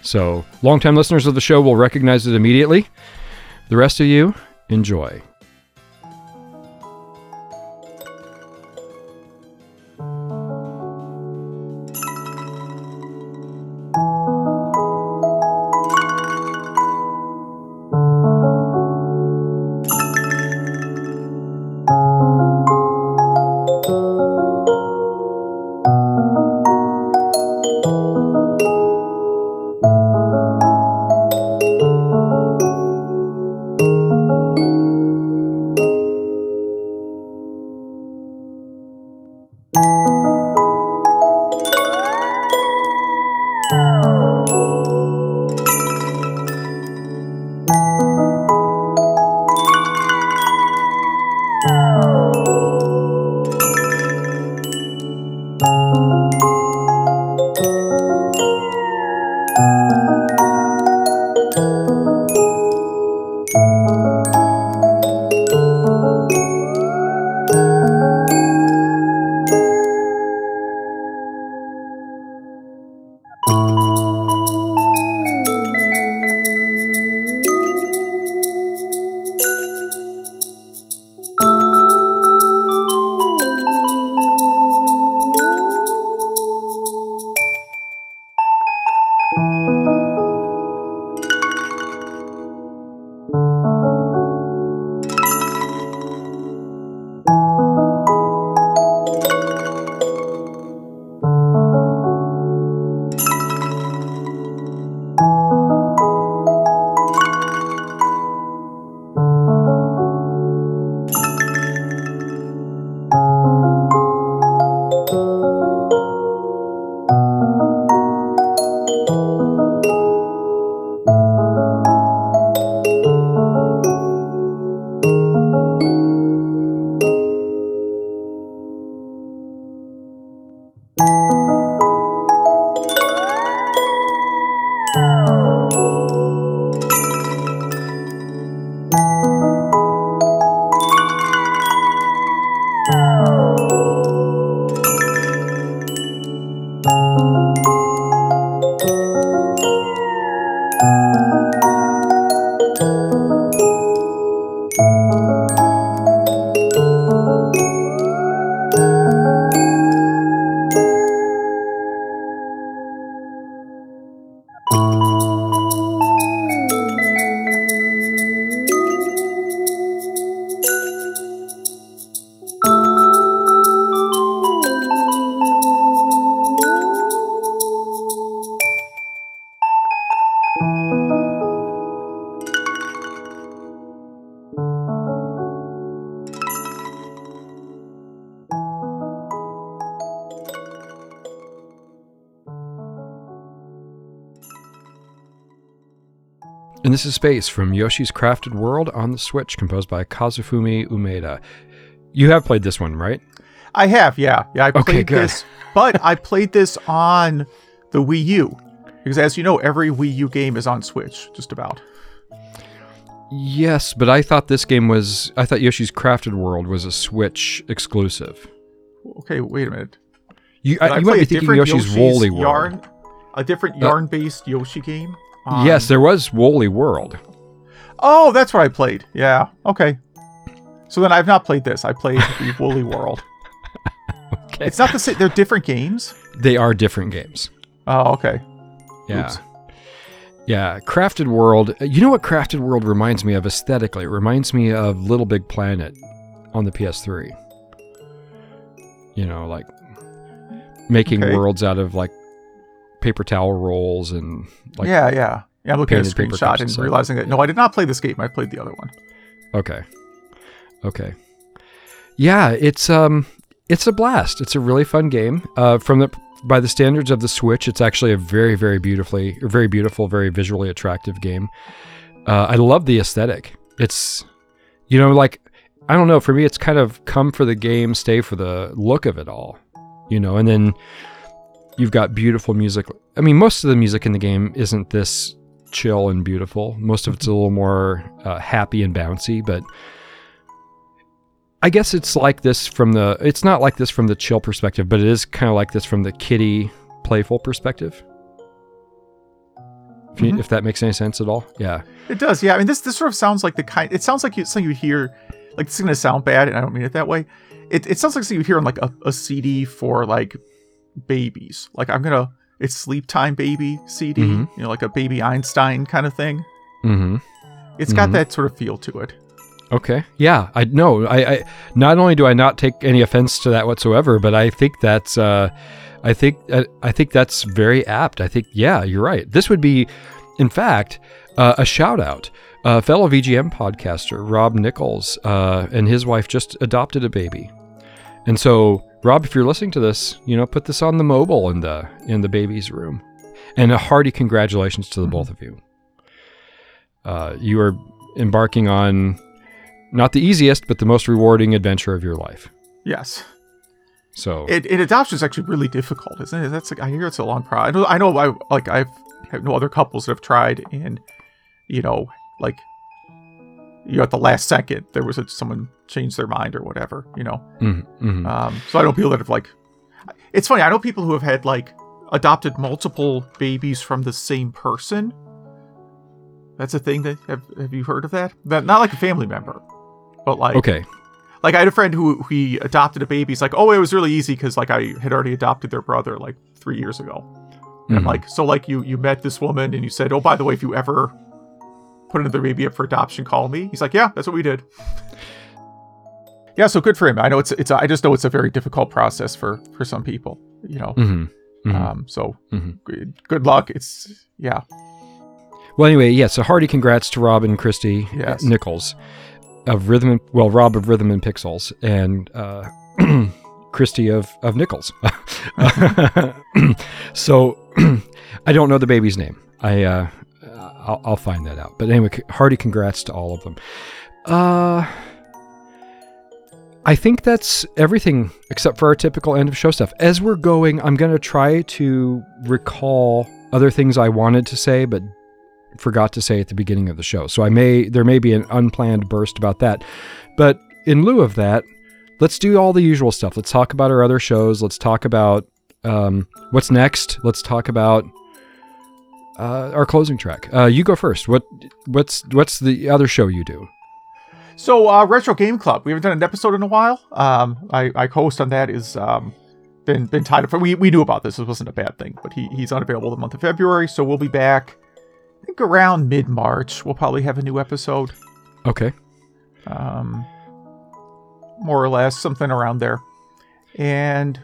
[SPEAKER 1] So, longtime listeners of the show will recognize it immediately. The rest of you, enjoy. Is Space from Yoshi's Crafted World on the Switch, composed by Kazufumi Umeda. You have played this one, right?
[SPEAKER 2] I have, yeah. Yeah, I played
[SPEAKER 1] Okay,
[SPEAKER 2] this, but I played this on the Wii U. Because as you know, every Wii U game is on Switch, just about.
[SPEAKER 1] Yes, but I thought this game was. I thought Yoshi's Crafted World was a Switch exclusive.
[SPEAKER 2] Okay, wait a minute.
[SPEAKER 1] You, I,
[SPEAKER 2] I
[SPEAKER 1] you might be
[SPEAKER 2] a
[SPEAKER 1] thinking
[SPEAKER 2] different
[SPEAKER 1] Yoshi's, Woolly World.
[SPEAKER 2] Yarn, a different
[SPEAKER 1] Uh,
[SPEAKER 2] yarn-based Yoshi game. On-
[SPEAKER 1] yes, there was Woolly World.
[SPEAKER 2] Oh, that's what I played. Yeah. Okay. So then I've not played this. I played the Woolly World.
[SPEAKER 1] Okay.
[SPEAKER 2] It's not the same. They're different games.
[SPEAKER 1] They are different games.
[SPEAKER 2] Oh, okay.
[SPEAKER 1] Yeah.
[SPEAKER 2] Oops.
[SPEAKER 1] Yeah, Crafted World. Uh, you know what Crafted World reminds me of aesthetically? It reminds me of Little Big Planet on the PS3. You know, like making
[SPEAKER 2] Okay.
[SPEAKER 1] worlds out of like paper towel rolls and like
[SPEAKER 2] yeah, yeah. Yeah, I'm looking at a screenshot
[SPEAKER 1] and
[SPEAKER 2] and realizing that no, I did not play this game. I played the other one.
[SPEAKER 1] Okay. Okay. Yeah, it's um it's a blast. It's a really fun game. Uh from the by the standards of the Switch, it's actually a very very beautifully very beautiful, very visually attractive game. Uh I love the aesthetic. It's you know like I don't know, for me it's kind of come for the game, stay for the look of it all. You know, and then you've got beautiful music. I mean, most of the music in the game isn't this chill and beautiful. Most of it's a little more uh, happy and bouncy, but I guess it's like this from the. It's not like this from the chill perspective, but it is kind of like this from the kiddie, playful perspective. If, you,
[SPEAKER 2] Mhm.
[SPEAKER 1] if that makes any sense at all, yeah.
[SPEAKER 2] It does, yeah. I mean, this this sort of sounds like the kind. It sounds like you, something you hear. Like it's gonna sound bad, and I don't mean it that way. It it sounds like something you hear on like a, a CD for like babies. Like I'm gonna. It's sleep time baby CD.
[SPEAKER 1] Mhm.
[SPEAKER 2] You know, like a baby Einstein kind of thing.
[SPEAKER 1] Mm-hmm.
[SPEAKER 2] It's got
[SPEAKER 1] Mhm.
[SPEAKER 2] that sort of feel to it.
[SPEAKER 1] Okay. Yeah. I no. I, I not only do I not take any offense to that whatsoever, but I think that's. Uh, I think. Uh, I think that's very apt. I think. Yeah, you're right. This would be, in fact, uh, a shout out. Uh, fellow VGM podcaster Rob Nichols uh, and his wife just adopted a baby, and so Rob, if you're listening to this, you know, put this on the mobile in the in the baby's room, and a hearty congratulations to the both of you. Uh, you are embarking on not the easiest, but the most rewarding adventure of your life.
[SPEAKER 2] Yes.
[SPEAKER 1] So
[SPEAKER 2] It, it adoption is actually really difficult, isn't it? That's like, I hear it's a long process. I know, I know, I like I've have no other couples that have tried, and you know, like you know, at the last second there was a, someone changed their mind or whatever, you know.
[SPEAKER 1] mhm, mhm.
[SPEAKER 2] Um, so I know people that have like, it's funny. I know people who have had like adopted multiple babies from the same person. That's a thing that have have you heard of that? That not like a family member, but like
[SPEAKER 1] okay,
[SPEAKER 2] like I had a friend who he adopted a baby. He's like, oh, it was really easy because like I had already adopted their brother like three years ago. And I'm
[SPEAKER 1] Mhm.
[SPEAKER 2] like, so like you you met this woman and you said, oh, by the way, if you ever put another baby up for adoption, call me. He's like, yeah, that's what we did. Yeah, so good for him. I know it's it's I just know it's a very difficult process for for some people. You know,
[SPEAKER 1] Mhm, mhm.
[SPEAKER 2] um, so
[SPEAKER 1] Mhm.
[SPEAKER 2] good, good luck. It's yeah,
[SPEAKER 1] Well, anyway, yeah. So hearty congrats to Rob and Christy
[SPEAKER 2] Yes.
[SPEAKER 1] Nichols of Rhythm. And, well, Rob of Rhythm and Pixels and uh, Christy of of Nichols. so I don't know the baby's name. I uh, I'll, I'll find that out. But anyway, hearty congrats to all of them. Uh, I think that's everything except for our typical end of show stuff. As we're going, I'm going to try to recall other things I wanted to say but forgot to say at the beginning of the show. So I may there may be an unplanned burst about that. But in lieu of that, let's do all the usual stuff. Let's talk about our other shows. Let's talk about um, what's next. Let's talk about uh, our closing track. Uh, you go first. What what's what's the other show you do?
[SPEAKER 2] So, uh, Retro Game Club. We haven't done an episode in a while. Um, I, I co-host on that. Is um, been been tied up. For, we we knew about this. It wasn't a bad thing, but he he's unavailable the month of February. So we'll be back. I think around mid March. We'll probably have a new episode.
[SPEAKER 1] Okay.
[SPEAKER 2] Um, more or less something around there. And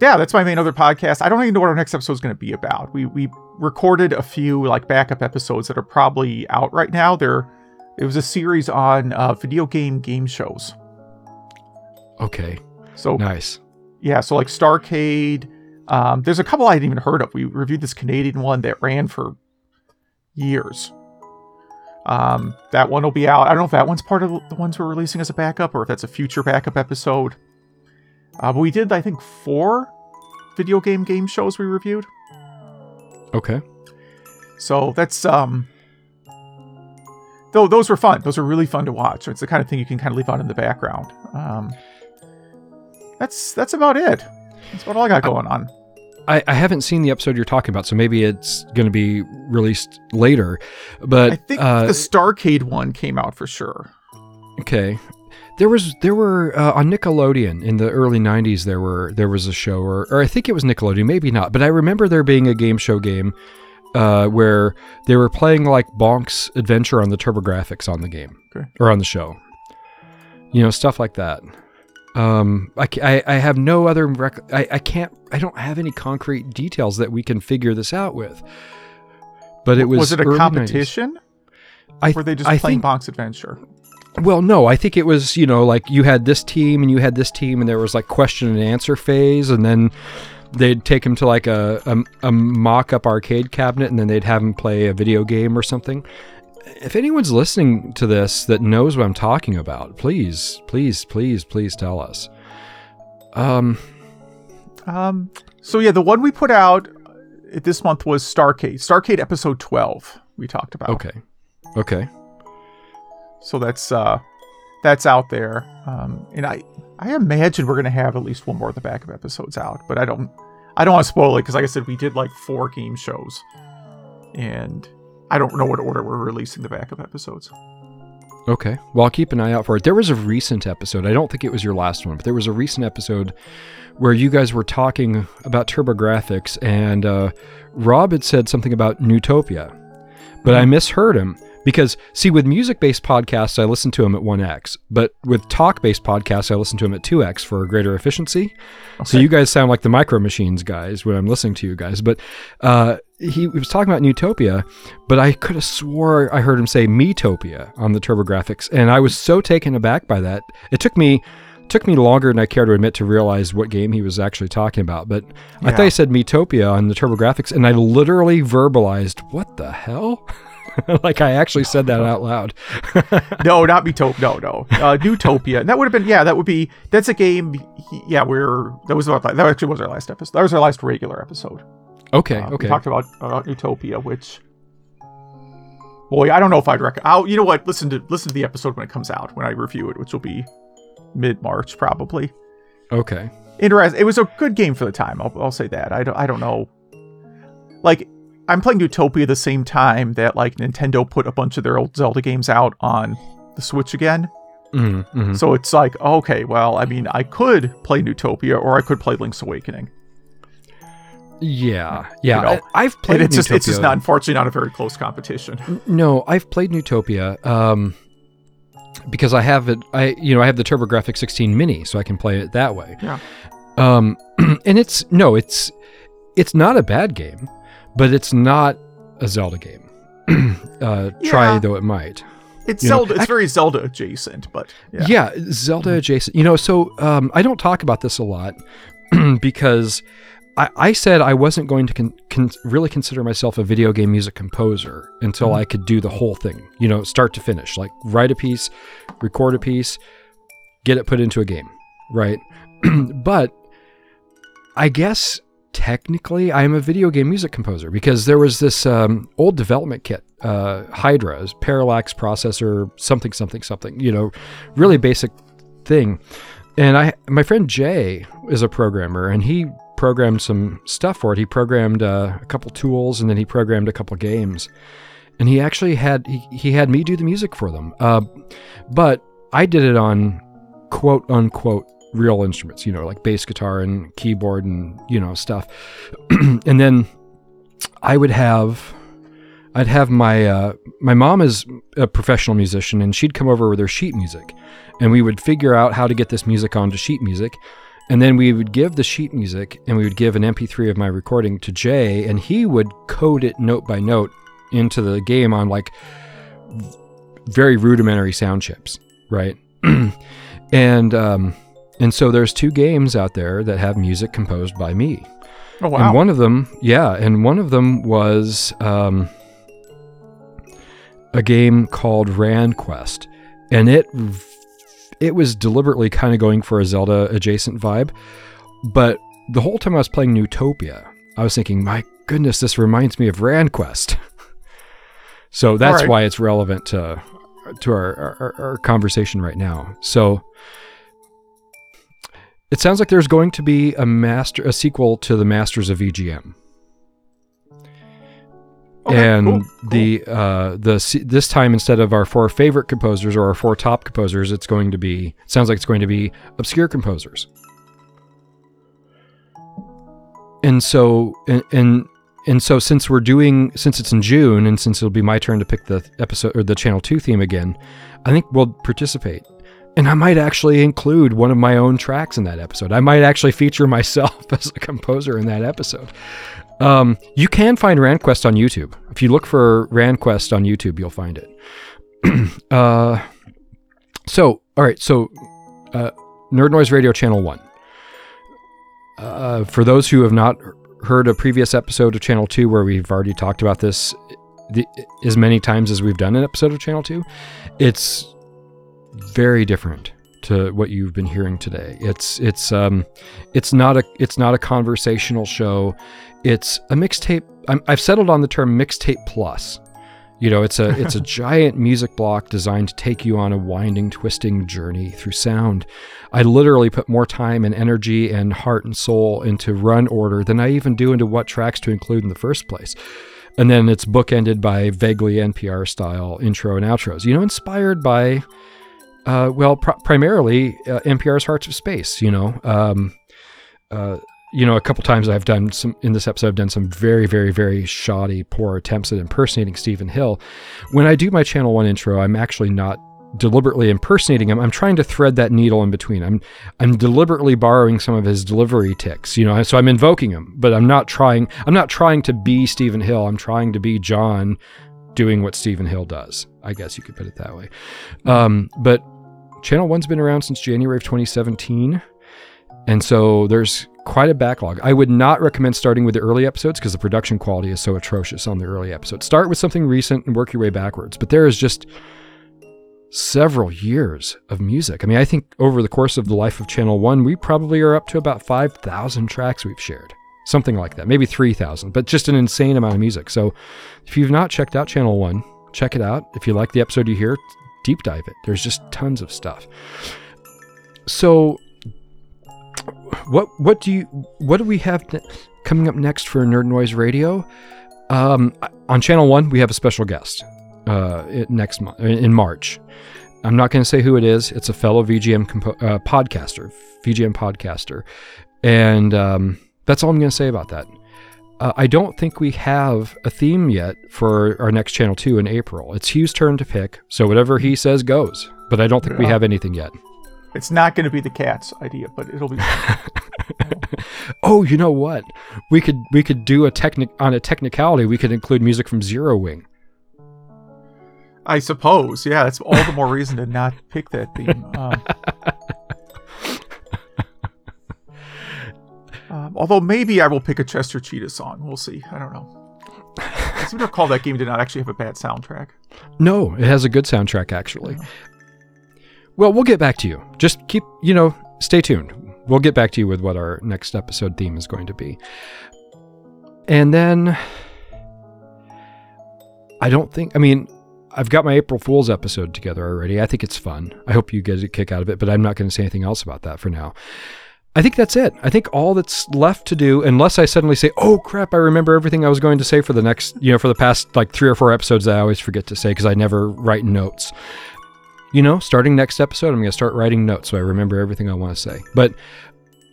[SPEAKER 2] yeah, that's my main other podcast. I don't even know what our next episode is going to be about. We we recorded a few like backup episodes that are probably out right now. There, it was a series on uh, video game game shows.
[SPEAKER 1] Okay.
[SPEAKER 2] So
[SPEAKER 1] Nice.
[SPEAKER 2] yeah, so like Starcade. Um, there's a couple I hadn't even heard of. We reviewed this Canadian one that ran for years. Um, that one will be out. I don't know if that one's part of the ones we're releasing as a backup or if that's a future backup episode. Uh, but we did, I think, four video game game shows we reviewed.
[SPEAKER 1] Okay.
[SPEAKER 2] So that's um. Though those were fun. Those were really fun to watch. It's the kind of thing you can kind of leave on in the background. Um, that's that's about it. That's about all I got going on.
[SPEAKER 1] I, I haven't seen the episode you're talking about, so maybe it's going to be released later. But
[SPEAKER 2] I think
[SPEAKER 1] uh,
[SPEAKER 2] the Starcade one came out for sure.
[SPEAKER 1] okay, there was there were uh, on Nickelodeon in the early '90s. There were there was a show, or or I think it was Nickelodeon, maybe not, but I remember there being a game show game uh, where they were playing like Bonk's Adventure on the TurboGrafx on the game
[SPEAKER 2] Okay.
[SPEAKER 1] or on the show. You know, stuff like that. Um, I, I, I have no other rec- I, I can't I don't have any concrete details that we can figure this out with. But it was
[SPEAKER 2] Was it a
[SPEAKER 1] early 90s.
[SPEAKER 2] competition?
[SPEAKER 1] I,
[SPEAKER 2] Or were they just
[SPEAKER 1] I
[SPEAKER 2] playing
[SPEAKER 1] think
[SPEAKER 2] Bonk's Adventure?
[SPEAKER 1] well, no, I think it was, you know, like you had this team and you had this team, and there was like question and answer phase, and then they'd take him to like a, a, a mock up arcade cabinet, and then they'd have him play a video game or something. If anyone's listening to this that knows what I'm talking about, please, please, please, please tell us. Um,
[SPEAKER 2] Um, so yeah, the one we put out uh, this month was Starcade. Starcade episode 12 we talked about.
[SPEAKER 1] okay. Okay.
[SPEAKER 2] So that's uh that's out there. Um and I I imagine we're going to have at least one more of the backup episodes out, but I don't I don't want to spoil it cuz like I said we did like four game shows. And I don't know what order we're releasing the backup episodes.
[SPEAKER 1] Okay. Well, I'll keep an eye out for it. There was a recent episode. I don't think it was your last one, but there was a recent episode where you guys were talking about TurboGrafx, and uh, Rob had said something about Newtopia, but I misheard him because, see, with music-based podcasts, I listen to them at 1x, but with talk-based podcasts, I listen to them at 2x for greater efficiency. So you guys sound like the Micro Machines guys when I'm listening to you guys. But uh, he was talking about Neutopia, but I could have swore I heard him say Metopia on the TurboGrafx, and I was so taken aback by that. It took me took me longer than I care to admit to realize what game he was actually talking about. But I thought
[SPEAKER 2] Yeah.
[SPEAKER 1] he said Metopia on the TurboGrafx, and I literally verbalized, "What the hell?" like I actually said that out loud.
[SPEAKER 2] no, not Metopia. No, no. Uh, Neutopia. And that would have been, yeah, that would be, that's a game. he- yeah, we're, that was about, that actually was our last episode. That was our last regular episode.
[SPEAKER 1] okay,
[SPEAKER 2] Uh, We
[SPEAKER 1] okay.
[SPEAKER 2] talked about uh, Utopia, which, boy, I don't know if I'd recommend. I'll, you know what? Listen to listen to the episode when it comes out when I review it, which will be mid March probably.
[SPEAKER 1] okay.
[SPEAKER 2] Interest. It was a good game for the time. I'll, I'll say that. I don't. I don't know. Like I'm playing Utopia the same time that like Nintendo put a bunch of their old Zelda games out on the Switch again.
[SPEAKER 1] Mhm, mhm.
[SPEAKER 2] So it's like, okay, well, I mean, I could play Utopia or I could play Link's Awakening.
[SPEAKER 1] Yeah, yeah.
[SPEAKER 2] You know,
[SPEAKER 1] I, have played
[SPEAKER 2] And it's just it's just not unfortunately not a very close competition.
[SPEAKER 1] No, I've played Neutopia um, because I have it. I you know I have the TurboGrafx 16 Mini, so I can play it that way.
[SPEAKER 2] Yeah.
[SPEAKER 1] Um, and it's no, it's it's not a bad game, but it's not a Zelda game. uh, Try though it might.
[SPEAKER 2] It's
[SPEAKER 1] You know,
[SPEAKER 2] Zelda. It's
[SPEAKER 1] I-
[SPEAKER 2] very Zelda adjacent, but yeah.
[SPEAKER 1] Yeah, Zelda adjacent. You know, so um, I don't talk about this a lot because I, I said I wasn't going to con- con- really consider myself a video game music composer until I could do the whole thing, you know, start to finish, like write a piece, record a piece, get it put into a game, right? but I guess technically I'm a video game music composer because there was this um, old development kit, uh, parallax processor, something, something, something, you know, really basic thing. And I, my friend Jay is a programmer, and he programmed some stuff for it. He programmed uh, a couple tools, and then he programmed a couple games. And he actually had he, he had me do the music for them. Uh, but I did it on quote unquote real instruments, you know, like bass guitar and keyboard and you know stuff. and then I would have I'd have my uh, my mom is a professional musician and she'd come over with her sheet music and we would figure out how to get this music onto sheet music and then we would give the sheet music and we would give an MP3 of my recording to Jay and he would code it note by note into the game on like very rudimentary sound chips, right? and um, and so there's two games out there that have music composed by me.
[SPEAKER 2] Oh wow!
[SPEAKER 1] And one of them, yeah, and one of them was um, a game called Ran Quest, and it it was deliberately kind of going for a Zelda adjacent vibe, but the whole time I was playing Neutopia, I was thinking, my goodness, this reminds me of Ran Quest. so that's right. why it's relevant to to our, our, our conversation right now. So it sounds like there's going to be a master a sequel to the Masters of VGM. Okay, and cool, cool. the uh, the this time instead of our four favorite composers or our four top composers, it's going to be sounds like it's going to be obscure composers. And so and, and and so since we're doing since it's in June and since it'll be my turn to pick the episode or the channel 2 theme again, I think we'll participate. And I might actually include one of my own tracks in that episode. I might actually feature myself as a composer in that episode. Um, you can find RandQuest on YouTube. If you look for RandQuest on YouTube, you'll find it. uh, so, all right. So, uh, Nerd Noise Radio Channel 1. Uh, for those who have not heard a previous episode of Channel 2 where we've already talked about this the, as many times as we've done an episode of Channel 2, it's very different to what you've been hearing today. It's it's um it's not a it's not a conversational show. It's a mixtape. i have settled on the term mixtape plus. You know, it's a it's a giant music block designed to take you on a winding, twisting journey through sound. I literally put more time and energy and heart and soul into run order than I even do into what tracks to include in the first place. And then it's bookended by vaguely NPR style intro and outros. You know, inspired by uh, well, pr- primarily uh, NPR's Hearts of Space. You know, um, uh, you know, a couple times I've done some in this episode. I've done some very, very, very shoddy, poor attempts at impersonating Stephen Hill. When I do my Channel One intro, I'm actually not deliberately impersonating him. I'm trying to thread that needle in between. I'm I'm deliberately borrowing some of his delivery ticks, you know. So I'm invoking him, but I'm not trying. I'm not trying to be Stephen Hill. I'm trying to be John, doing what Stephen Hill does. I guess you could put it that way. Um, but Channel One's been around since January of 2017. And so there's quite a backlog. I would not recommend starting with the early episodes because the production quality is so atrocious on the early episodes. Start with something recent and work your way backwards. But there is just several years of music. I mean, I think over the course of the life of Channel 1, we probably are up to about 5,000 tracks we've shared. Something like that. Maybe 3,000, but just an insane amount of music. So if you've not checked out Channel 1, check it out. If you like the episode you hear, deep dive it. There's just tons of stuff. So what what do you what do we have coming up next for Nerd Noise Radio? Um, on channel one, we have a special guest uh, next month in March. I'm not going to say who it is. It's a fellow VGM compo- uh, podcaster, VGM podcaster, and um, that's all I'm going to say about that. Uh, I don't think we have a theme yet for our next channel two in April. It's Hugh's turn to pick, so whatever he says goes. But I don't think we have anything yet.
[SPEAKER 2] It's not going to be the cat's idea, but it'll be.
[SPEAKER 1] oh, you know what? We could we could do a technic on a technicality. We could include music from Zero Wing.
[SPEAKER 2] I suppose, yeah. That's all the more reason to not pick that theme. Um, um, although maybe I will pick a Chester Cheetah song. We'll see. I don't know. I seem to recall that game did not actually have a bad soundtrack.
[SPEAKER 1] No, it has a good soundtrack actually. Yeah. Well, we'll get back to you. Just keep, you know, stay tuned. We'll get back to you with what our next episode theme is going to be. And then I don't think, I mean, I've got my April Fool's episode together already. I think it's fun. I hope you get a kick out of it, but I'm not going to say anything else about that for now. I think that's it. I think all that's left to do, unless I suddenly say, "Oh crap, I remember everything I was going to say for the next, you know, for the past like three or four episodes that I always forget to say because I never write notes." You know, starting next episode, I'm going to start writing notes so I remember everything I want to say. But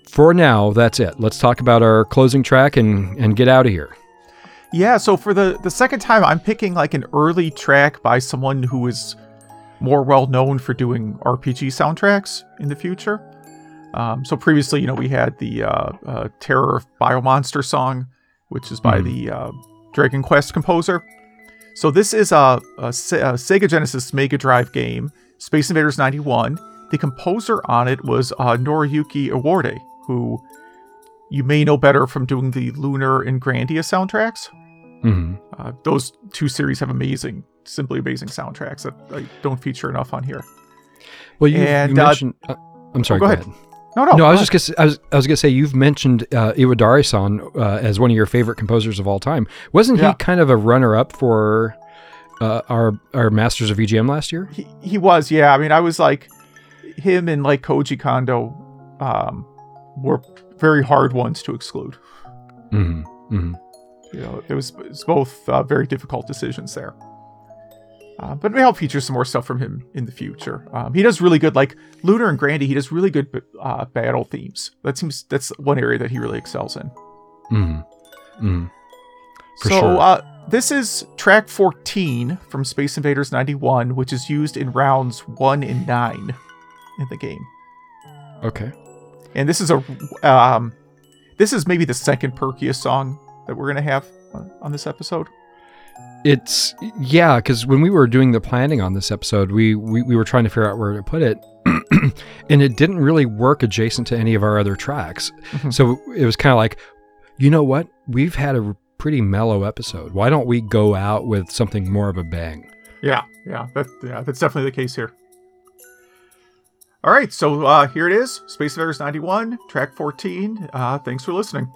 [SPEAKER 1] for now, that's it. Let's talk about our closing track and and get out of here.
[SPEAKER 2] Yeah, so for the the second time, I'm picking like an early track by someone who is more well known for doing RPG soundtracks in the future. Um, so previously, you know, we had the uh, uh, Terror of Biomonster song, which is by
[SPEAKER 1] Mhm.
[SPEAKER 2] the uh, Dragon Quest composer. So this is a, a, Se- a Sega Genesis Mega Drive game, Space Invaders 91. The composer on it was uh, Noriyuki Iwadare, who you may know better from doing the Lunar and Grandia soundtracks.
[SPEAKER 1] hmm
[SPEAKER 2] Uh, those two series have amazing, simply amazing soundtracks that I don't feature enough on here.
[SPEAKER 1] Well, you,
[SPEAKER 2] And,
[SPEAKER 1] you
[SPEAKER 2] uh,
[SPEAKER 1] mentioned. uh, I'm sorry.
[SPEAKER 2] go
[SPEAKER 1] go,
[SPEAKER 2] ahead.
[SPEAKER 1] ahead.
[SPEAKER 2] No, no,
[SPEAKER 1] No, I was just gonna. I was. I was gonna say you've mentioned uh, Iwadare-san uh, as one of your favorite composers of all time. Wasn't
[SPEAKER 2] Yeah.
[SPEAKER 1] he kind of a runner-up for uh, our our Masters of VGM last year?
[SPEAKER 2] He, he was, yeah. I mean, I was like, him and like Koji Kondo um, were very hard ones to exclude.
[SPEAKER 1] hmm hmm
[SPEAKER 2] You know, it was, it was both uh, very difficult decisions there. Uh, but maybe I'll feature some more stuff from him in the future. Um, he does really good, like Lunar and Grandia. He does really good uh, battle themes. That seems that's one area that he really excels in.
[SPEAKER 1] hmm For
[SPEAKER 2] so
[SPEAKER 1] sure.
[SPEAKER 2] uh, this is track 14 from Space Invaders 91, which is used in rounds one and nine in the game.
[SPEAKER 1] Okay.
[SPEAKER 2] And this is a um, this is maybe the second perkiest song that we're gonna have on- on this episode.
[SPEAKER 1] It's yeah, because when we were doing the planning on this episode, we we, we were trying to figure out where to put it, and it didn't really work adjacent to any of our other tracks.
[SPEAKER 2] Mhm.
[SPEAKER 1] So it was kind of like, you know what? We've had a pretty mellow episode. Why don't we go out with something more of a bang?
[SPEAKER 2] Yeah, yeah, that yeah, that's definitely the case here. All right, so uh, here it is, Space Invaders 91, track 14. Uh, thanks for listening.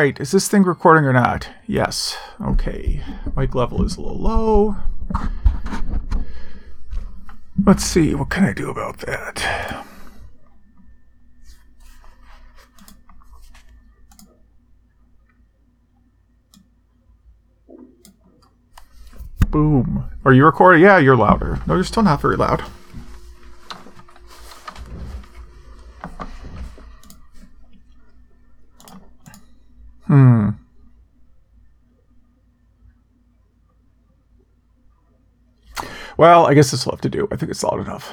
[SPEAKER 2] Right, is this thing recording or not? Yes. Okay. Mic level is a little low. Let's see, what can I do about that? Boom. Are you recording? Yeah, you're louder. No, you're still not very loud. Hmm. Well, I guess this will have to do. I think it's loud enough.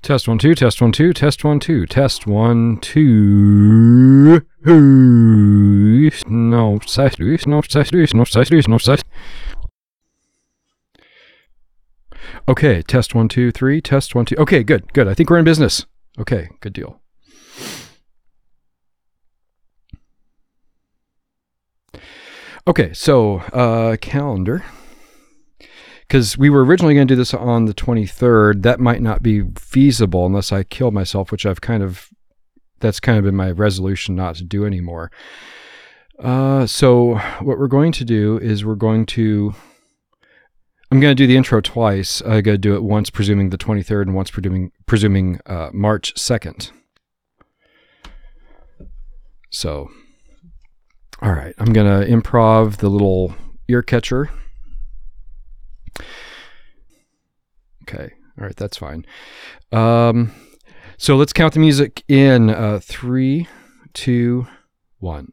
[SPEAKER 1] Test one two, test one two, test one two, test one two. No, size, no size, no size, no size. Okay, test one two three, test one two. Okay, good, good. I think we're in business. Okay, good deal. Okay, so uh, calendar. Because we were originally going to do this on the 23rd. That might not be feasible unless I kill myself, which I've kind of, that's kind of been my resolution not to do anymore. Uh, so what we're going to do is we're going to, I'm going to do the intro twice. I got to do it once presuming the 23rd and once presuming, presuming uh, March 2nd. So all right, I'm going to improv the little ear catcher. Okay, all right, that's fine. Um, so let's count the music in uh, three, two, one.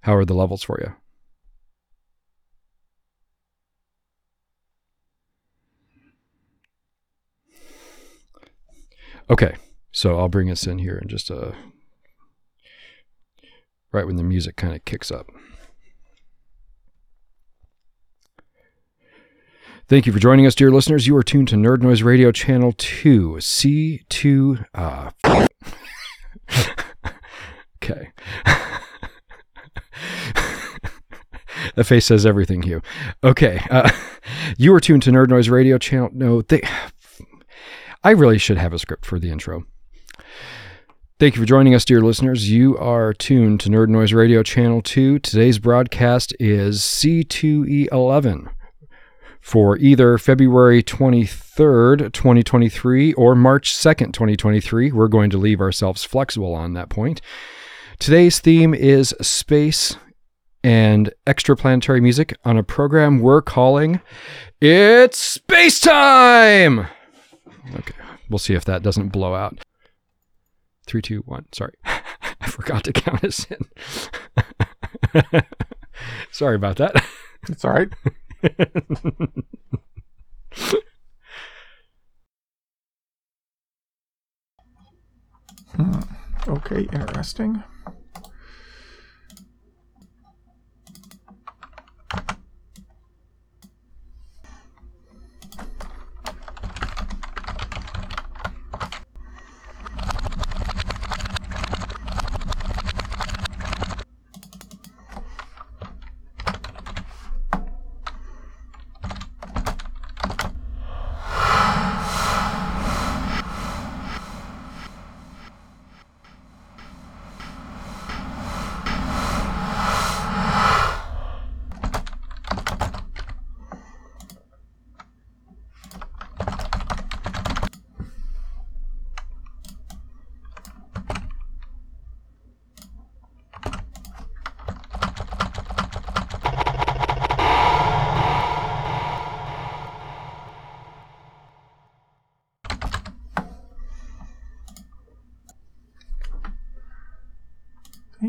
[SPEAKER 1] How are the levels for you? Okay, so I'll bring us in here in just a right when the music kind of kicks up. Thank you for joining us, dear listeners. You are tuned to Nerd Noise Radio Channel 2, C2. Uh, okay. that face says everything, Hugh. Okay. Uh, you are tuned to Nerd Noise Radio Channel. No, they. I really should have a script for the intro. Thank you for joining us, dear listeners. You are tuned to Nerd Noise Radio Channel 2. Today's broadcast is C2E11 for either February 23rd, 2023 or March 2nd, 2023. We're going to leave ourselves flexible on that point. Today's theme is space and extraplanetary music on a program we're calling It's Space Time! Okay, we'll see if that doesn't blow out. Three, two, one. Sorry. I forgot to count us in. Sorry about that.
[SPEAKER 2] It's all right. hmm. Okay, interesting.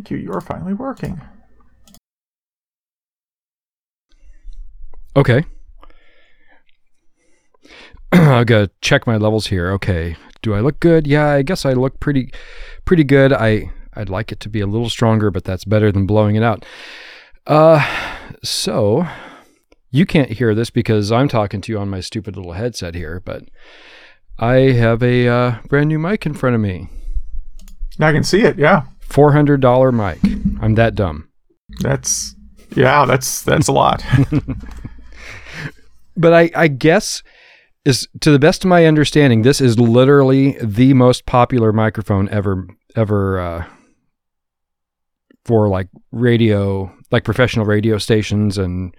[SPEAKER 2] Thank you. You are finally working.
[SPEAKER 1] Okay. I gotta check my levels here. Okay. Do I look good? Yeah, I guess I look pretty pretty good. I I'd like it to be a little stronger, but that's better than blowing it out. Uh so you can't hear this because I'm talking to you on my stupid little headset here, but I have a uh, brand new mic in front of me.
[SPEAKER 2] I can see it. Yeah.
[SPEAKER 1] Four hundred dollar mic. I'm that dumb.
[SPEAKER 2] That's yeah. That's that's a lot.
[SPEAKER 1] but I I guess is to the best of my understanding, this is literally the most popular microphone ever ever uh, for like radio, like professional radio stations and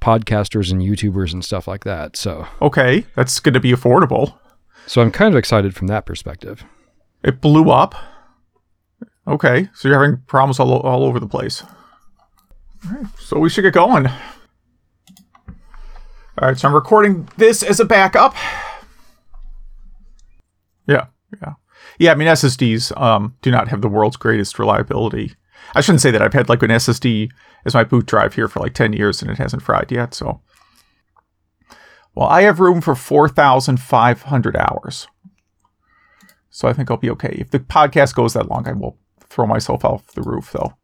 [SPEAKER 1] podcasters and YouTubers and stuff like that. So
[SPEAKER 2] Okay, that's going to be affordable.
[SPEAKER 1] so I'm kind of excited from that perspective.
[SPEAKER 2] It blew up. Okay, so you're having problems all, all over the place. All right, so we should get going. All right, so I'm recording this as a backup. Yeah, yeah, yeah. I mean, SSDs um, do not have the world's greatest reliability. I shouldn't say that. I've had like an SSD as my boot drive here for like ten years, and it hasn't fried yet. So, well, I have room for four thousand five hundred hours. So I think I'll be okay. If the podcast goes that long, I will throw myself off the roof, though.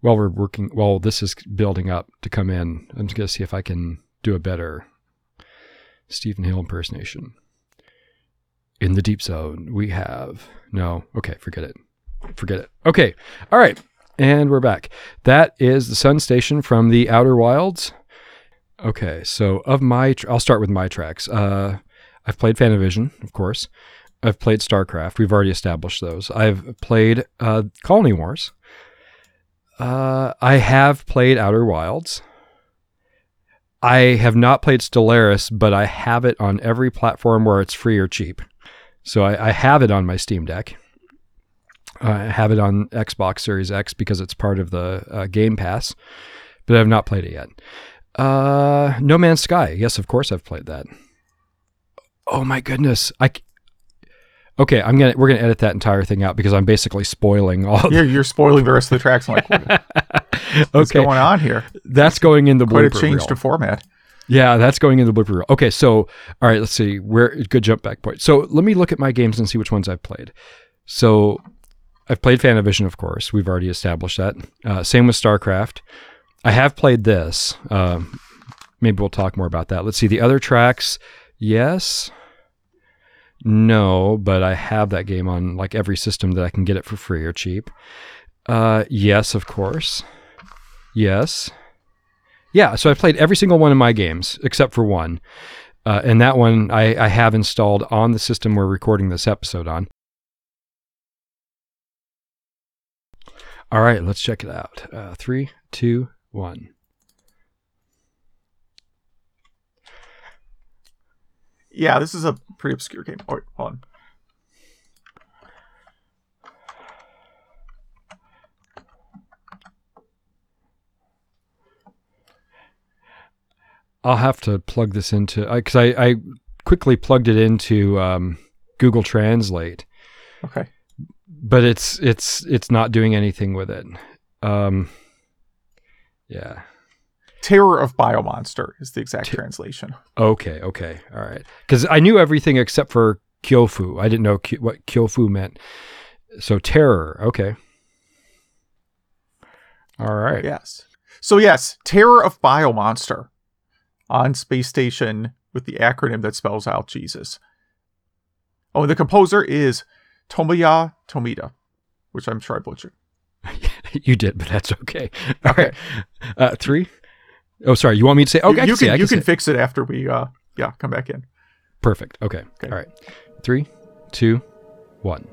[SPEAKER 1] While we're working, while this is building up to come in, I'm just gonna see if I can do a better Stephen Hill impersonation. In the deep zone, we have no. Okay, forget it. Forget it. Okay, all right, and we're back. That is the Sun Station from the Outer Wilds. Okay, so of my, tr- I'll start with my tracks. Uh, I've played Fantavision, of course. I've played StarCraft. We've already established those. I've played uh, Colony Wars. Uh, I have played Outer Wilds. I have not played Stellaris, but I have it on every platform where it's free or cheap. So I, I have it on my Steam Deck. I have it on Xbox Series X because it's part of the uh, Game Pass, but I've not played it yet. Uh, no Man's Sky. Yes, of course I've played that. Oh my goodness. I Okay, I'm gonna we're gonna edit that entire thing out because I'm basically spoiling all.
[SPEAKER 2] You're, you're spoiling the rest of the tracks. I'm like, what- what's
[SPEAKER 1] okay,
[SPEAKER 2] going on here?
[SPEAKER 1] that's going in the
[SPEAKER 2] Quite a change
[SPEAKER 1] reel.
[SPEAKER 2] to format.
[SPEAKER 1] Yeah, that's going in the blooper reel. Okay, so all right, let's see. Where good jump back point. So let me look at my games and see which ones I've played. So I've played Fantavision, of course. We've already established that. Uh, same with StarCraft. I have played this. Um, maybe we'll talk more about that. Let's see the other tracks. Yes. No, but I have that game on like every system that I can get it for free or cheap. Uh, yes, of course. Yes. Yeah, so I played every single one of my games except for one. Uh, and that one I, I have installed on the system we're recording this episode on. All right, let's check it out. Uh, three, two, one.
[SPEAKER 2] Yeah, this is a pretty obscure game. Oh, wait, hold on.
[SPEAKER 1] I'll have to plug this into because I, I quickly plugged it into um, Google Translate,
[SPEAKER 2] Okay.
[SPEAKER 1] but it's it's it's not doing anything with it. Um, yeah.
[SPEAKER 2] Terror of Biomonster is the exact translation.
[SPEAKER 1] Okay. Okay. All right. Because I knew everything except for Kyofu. I didn't know Ky- what Kyofu meant. So terror. Okay. All right.
[SPEAKER 2] Yes. So yes, Terror of Biomonster on Space Station with the acronym that spells out Jesus. Oh, and the composer is Tomoya Tomita, which I'm sure I butchered.
[SPEAKER 1] you did, but that's okay. All right. Uh, three. Oh, sorry. You want me to say? Okay. I
[SPEAKER 2] you,
[SPEAKER 1] can
[SPEAKER 2] can you can
[SPEAKER 1] it.
[SPEAKER 2] fix it after we uh yeah come back in.
[SPEAKER 1] Perfect. Okay.
[SPEAKER 2] Okay.
[SPEAKER 1] All right. Three, two, one.